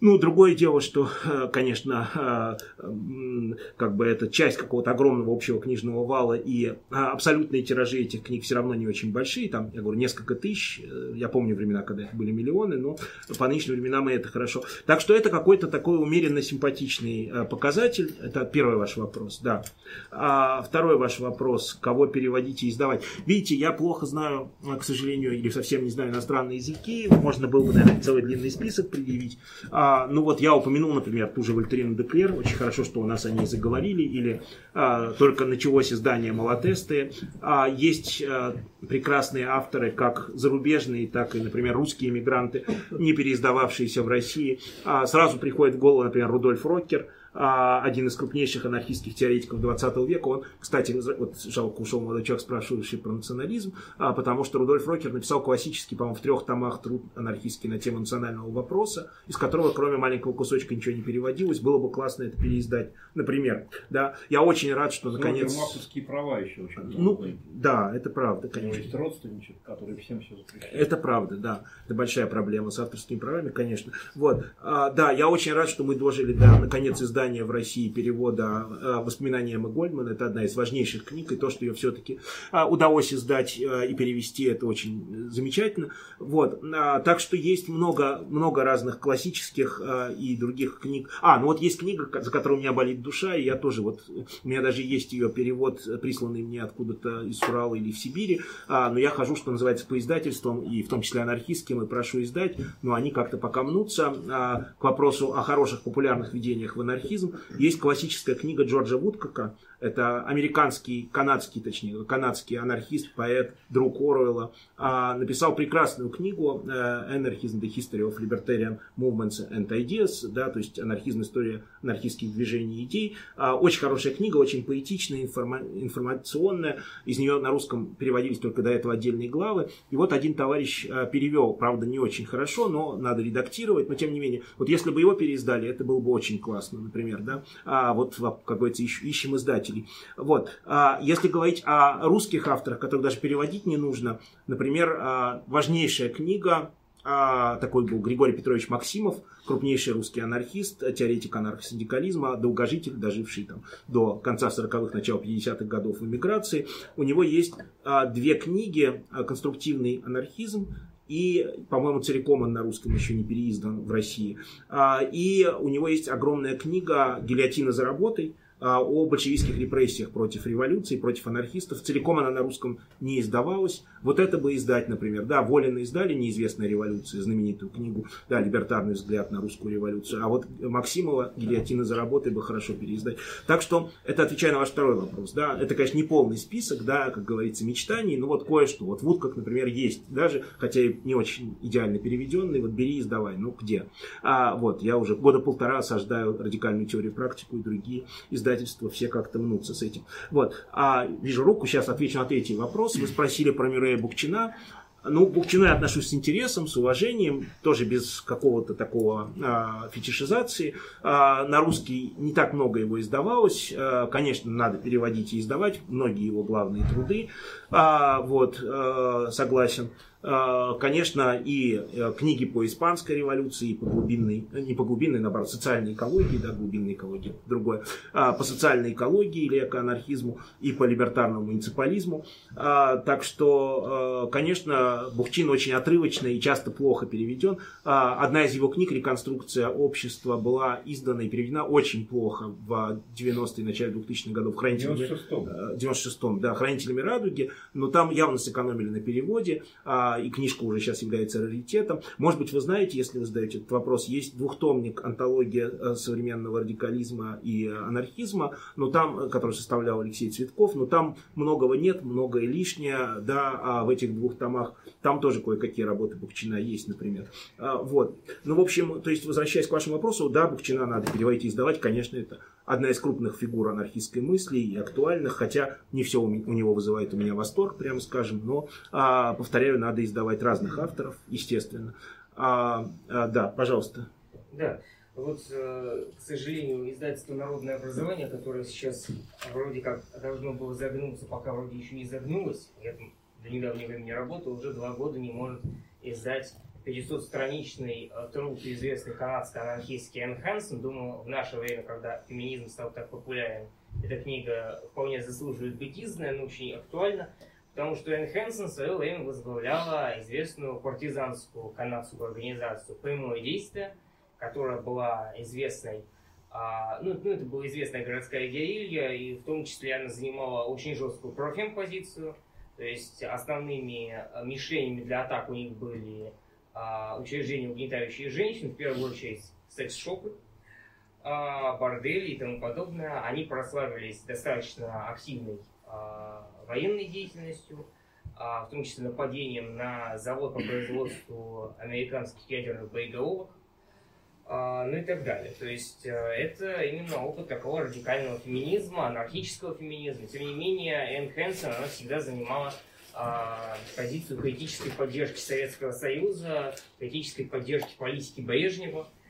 Ну, другое дело, что, э, конечно, э, как бы это часть какого-то огромного общего книжного вала, и э, абсолютные тиражи этих книг все равно не очень большие, там, я говорю, несколько тысяч, я помню времена, когда их были миллионы, но по нынешним временам это хорошо. Так что это какой-то такой умеренно симпатичный показатель, это первый ваш вопрос, да. А второй ваш вопрос, кого переводить и издавать. Видите, я плохо знаю, к сожалению, или совсем не знаю иностранные языки, можно было бы, наверное, целый длинный список предъявить, а, а, ну вот я упомянул, например, ту же Вольтерину Деклер, очень хорошо, что у нас они заговорили, или а, только началось издание Малотесты. А, есть а, прекрасные авторы, как зарубежные, так и, например, русские иммигранты, не переиздававшиеся в России. А, сразу приходит в голову, например, Рудольф Роккер – один из крупнейших анархистских теоретиков 20 века. Он, кстати, вот жалко ушел молодой человек, спрашивающий про национализм, а, потому что Рудольф Рокер написал классический, по-моему, в трех томах труд анархистский на тему национального вопроса, из которого, кроме маленького кусочка, ничего не переводилось. Было бы классно это переиздать. Например, да, я очень рад, что наконец... Авторские права еще очень Ну, да, это правда, конечно. Есть родственничек, которые всем все запрещают. Это правда, да. Это большая проблема с авторскими правами, конечно. Вот. А, да, я очень рад, что мы дожили до, наконец, издания издания в России перевода э, «Воспоминания Эммы Гольдман». Это одна из важнейших книг, и то, что ее все-таки э, удалось издать э, и перевести, это очень замечательно. Вот. А, так что есть много, много разных классических и других книг. А, ну вот есть книга, за которую у меня болит душа, и я тоже вот, у меня даже есть ее перевод, присланный мне откуда-то из Урала или в Сибири, а, но я хожу, что называется, по издательствам, и в том числе анархистским, и прошу издать, но они как-то пока мнутся. А, к вопросу о хороших популярных видениях в анархизм, анархизм. Есть классическая книга Джорджа Вудкока, это американский, канадский, точнее, канадский анархист, поэт, друг Оруэлла, а, написал прекрасную книгу э, «Anarchism, the History of Libertarian Movements and Ideas», да, то есть анархизм, история анархистских движений и идей. А, очень хорошая книга, очень поэтичная, информа- информационная. Из нее на русском переводились только до этого отдельные главы. И вот один товарищ э, перевел, правда, не очень хорошо, но надо редактировать, но тем не менее. Вот если бы его переиздали, это было бы очень классно, например, да. А вот, как говорится, ищем издателей читателей. Вот. А если говорить о русских авторах, которых даже переводить не нужно, например, а, важнейшая книга а, такой был Григорий Петрович Максимов, крупнейший русский анархист, теоретик анархосиндикализма, долгожитель, доживший там до конца 40-х, начала 50-х годов в эмиграции. У него есть две книги «Конструктивный анархизм» и, по-моему, целиком он на русском еще не переиздан в России. И у него есть огромная книга «Гильотина за работой», о большевистских репрессиях против революции, против анархистов. Целиком она на русском не издавалась. Вот это бы издать, например. Да, Волина издали «Неизвестная революция», знаменитую книгу, да, «Либертарный взгляд на русскую революцию». А вот Максимова «Гильотина за работой» бы хорошо переиздать. Так что это отвечая на ваш второй вопрос. Да, это, конечно, не полный список, да, как говорится, мечтаний, но вот кое-что. Вот Вуд, как, например, есть. Даже, хотя и не очень идеально переведенный, вот бери издавай. Ну, где? А, вот, я уже года полтора осаждаю радикальную теорию практику и другие издания издательства все как-то мнутся с этим. Вот. А вижу руку, сейчас отвечу на третий вопрос. Вы спросили про Мирея Букчина. Ну, к Бухчину я отношусь с интересом, с уважением, тоже без какого-то такого а, фетишизации. А, на русский не так много его издавалось. А, конечно, надо переводить и издавать многие его главные труды. А, вот, а, согласен. Конечно, и э, книги по испанской революции, и по глубинной, не по глубинной, наоборот, социальной экологии, да, глубинной экологии, другое, а, по социальной экологии или экоанархизму, и по либертарному муниципализму. А, Так что, э, конечно, Бухчин очень отрывочно и часто плохо переведен. А, Одна из его книг «Реконструкция общества» была издана и переведена очень плохо в 90-е, начале 2000-х годов хранителями 96-м. э, 96-м, да, «Хранителями радуги», но там явно сэкономили на переводе, а, и книжка уже сейчас является раритетом. Может быть, вы знаете, если вы задаете этот вопрос, есть двухтомник «Антология э, современного радикализма и э, анархизма», но там, э, который составлял Алексей Цветков, но там многого нет, многое лишнее, да, а в этих двух томах там тоже кое-какие работы Бухчина есть, например. А, Вот. Ну, в общем, то есть, возвращаясь к вашему вопросу, да, Бухчина надо переводить и издавать, конечно, это одна из крупных фигур анархистской мысли и актуальных, хотя не все у, него вызывает у меня восторг, прямо скажем, но, а, повторяю, надо издавать разных авторов, естественно. А, а, да, пожалуйста. Да, вот, э, к сожалению, издательство «Народное образование», которое сейчас вроде как должно было загнуться, пока вроде еще не загнулось, я до недавнего времени работал, уже два года не может издать 500-страничный э, труд известный канадский анархистский Энн Хэнсон. Думаю, в наше время, когда феминизм стал так популярен, эта книга вполне заслуживает быть изданной, но очень актуальна, потому что Энн Хэнсон в свое время возглавляла известную партизанскую канадскую организацию «Прямое действие», которая была известной, а, ну, ну, это была известная городская герилья, и в том числе она занимала очень жесткую профем-позицию, то есть основными а, мишенями для атак у них были а, учреждения, угнетающие женщин, в первую очередь секс-шопы, а, бордели и тому подобное. Они прославились достаточно активной а, военной деятельностью, а, в том числе нападением на завод по производству американских ядерных боеголовок, ну и так далее. То есть э, это именно опыт такого радикального феминизма, анархического феминизма. Тем не менее, Энн Хэнсон, она всегда занимала позицию критической поддержки Советского Союза, критической поддержки политики Брежнева, а,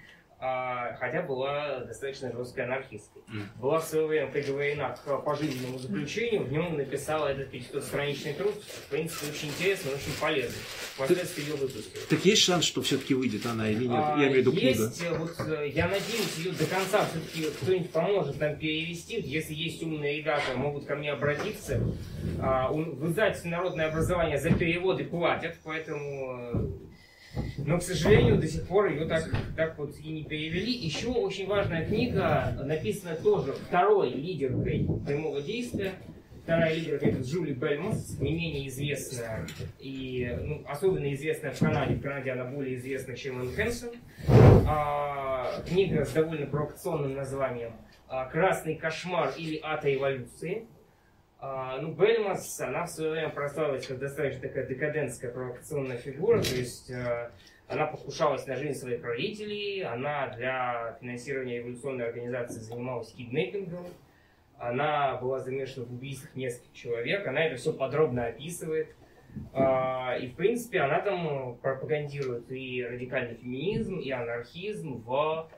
хотя была достаточно жесткой анархисткой. Была в свое время приговорена к пожизненному заключению, в нем написала этот 500-страничный труд, в принципе, очень интересный, очень полезный. Впоследствии ее выпустили. Так есть шанс, что все-таки выйдет она или нет? А, Я имею в виду книга. есть, э, вот, э, я надеюсь, ее до конца все-таки кто-нибудь поможет нам перевести. Если есть умные ребята, могут ко мне обратиться. А, В издательстве «Народное образование» за переводы платят, поэтому... Но, к сожалению, до сих пор ее так, так вот и не перевели. Еще очень важная книга, написана тоже второй лидеркой прямого действия. Вторая лидерка это Джули Бельмонс, не менее известная и ну, особенно известная в Канаде. В Канаде она более известна, чем Энн Хэнсон. А, книга с довольно провокационным названием а, «Красный кошмар» или «Ад эволюции». А, ну, Бельмас, она в свое время прославилась как достаточно такая декадентская провокационная фигура, то есть э, она покушалась на жизнь своих родителей, она для финансирования революционной организации занималась киднеппингом, она была замешана в убийствах нескольких человек, она это все подробно описывает. А, И, в принципе, она там пропагандирует и радикальный феминизм, и анархизм в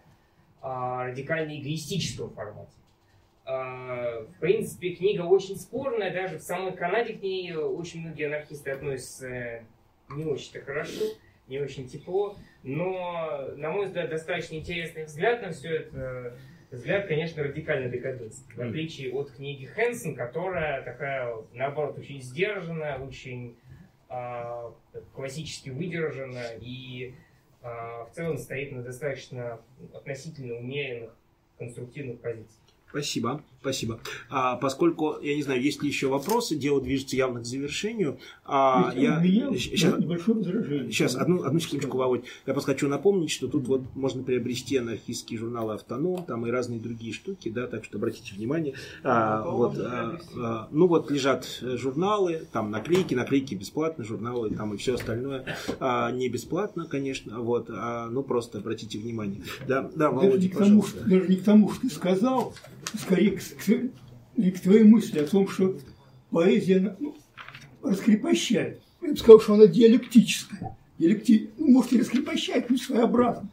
а, радикально-эгоистическом формате. А, В принципе, книга очень спорная, даже в самой Канаде к ней очень многие анархисты относятся не очень-то хорошо, не очень тепло, но, на мой взгляд, достаточно интересный взгляд на все это. Взгляд, конечно, радикально декадентский, в отличие от книги Хэнсон, которая такая, наоборот, очень сдержанная, очень а, классически выдержана и а, в целом стоит на достаточно относительно умеренных конструктивных позициях. Спасибо, спасибо. А, поскольку, я не знаю, есть ли еще вопросы, дело движется явно к завершению. А, Ведь я... У меня Щас- небольшое возражение. Сейчас, одну, одну секундочку, Володь. Я просто хочу напомнить, что тут вот можно приобрести анархистские журналы «Автоном», там и разные другие штуки, да, так что обратите внимание. А, вот, а, а, ну вот лежат э, журналы, там наклейки, наклейки бесплатно, журналы там и все остальное а, не бесплатно, конечно, вот, а, ну просто обратите внимание. Да, да, Даже не, Володя, к тому, пожалуйста. что, даже не к тому, что ты сказал, скорее к, к- твоей мысли о том, что поэзия ну, раскрепощает. бы сказал, что она диалектическая. Диалекти... Ну, может, и раскрепощает, но своеобразно.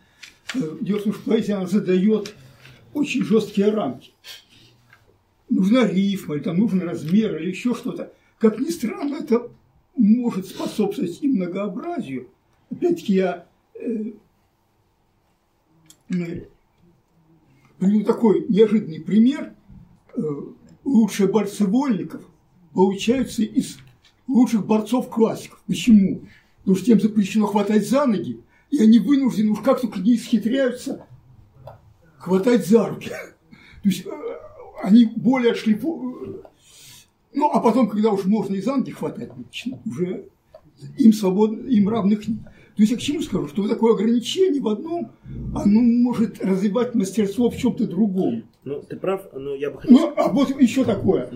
Э, Дело в том, что поэзия она задает очень жесткие рамки. Нужна рифма, или там нужен размер, или еще что-то. Как ни странно, это может способствовать и многообразию. Опять-таки я э, э, приведу такой неожиданный пример. Э, лучшие борцы вольников получаются из лучших борцов-классиков. Почему? Потому что тем запрещено хватать за ноги, и они вынуждены уж как только не исхитряются хватать за руки. То есть э, они более отшлифу... Ну, а потом, когда уж можно и за ноги хватать, уже им свободно, им равных нет. То есть я к чему скажу, что вот такое ограничение в одном, оно может развивать мастерство в чем-то другом. Ну, ты прав, но я бы хотел... Ну, а вот еще такое.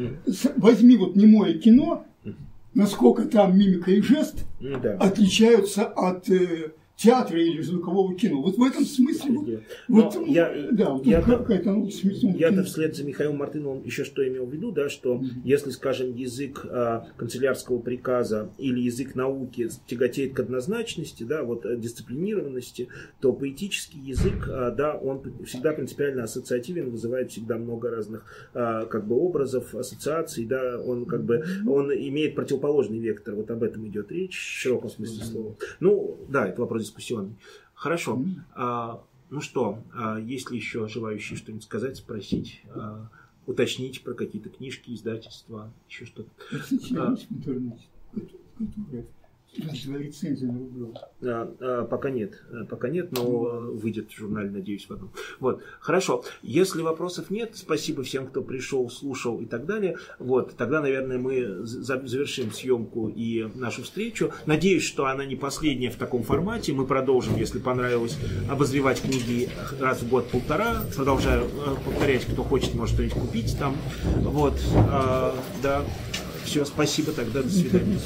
Возьми вот немое кино, насколько там мимика и жест Ну, да. отличаются от э, театра или звукового кино. Вот в этом смысле, вот, вот, я- да, вот я- какая-то ну, смешная Я-то вслед за Михаилом Мартыновым еще что имел в виду, да, что если, скажем, язык а, канцелярского приказа или язык науки тяготеет к однозначности, да, вот э, дисциплинированности, то поэтический язык, а, да, он всегда принципиально ассоциативен, вызывает всегда много разных а, как бы образов, ассоциаций, да, он как бы он имеет противоположный вектор, вот об этом идет речь в широком смысле слова. Ну, да, это вопрос дискуссионный. Хорошо. А, ну что, а, есть ли еще желающие что-нибудь сказать, спросить, а, уточнить про какие-то книжки, издательства, еще что-то? Лицензию на Рублева. А, а, пока нет, а, пока нет, но выйдет в журнале, надеюсь, в одном. Вот, хорошо. Если вопросов нет, спасибо всем, кто пришел, слушал и так далее. Вот, тогда, наверное, мы за- завершим съемку и нашу встречу. Надеюсь, что она не последняя в таком формате. Мы продолжим, если понравилось, обозревать книги раз в год-полтора. Продолжаю э, повторять, кто хочет, может что-нибудь купить там. Вот, а, да. Все, спасибо тогда, до свидания.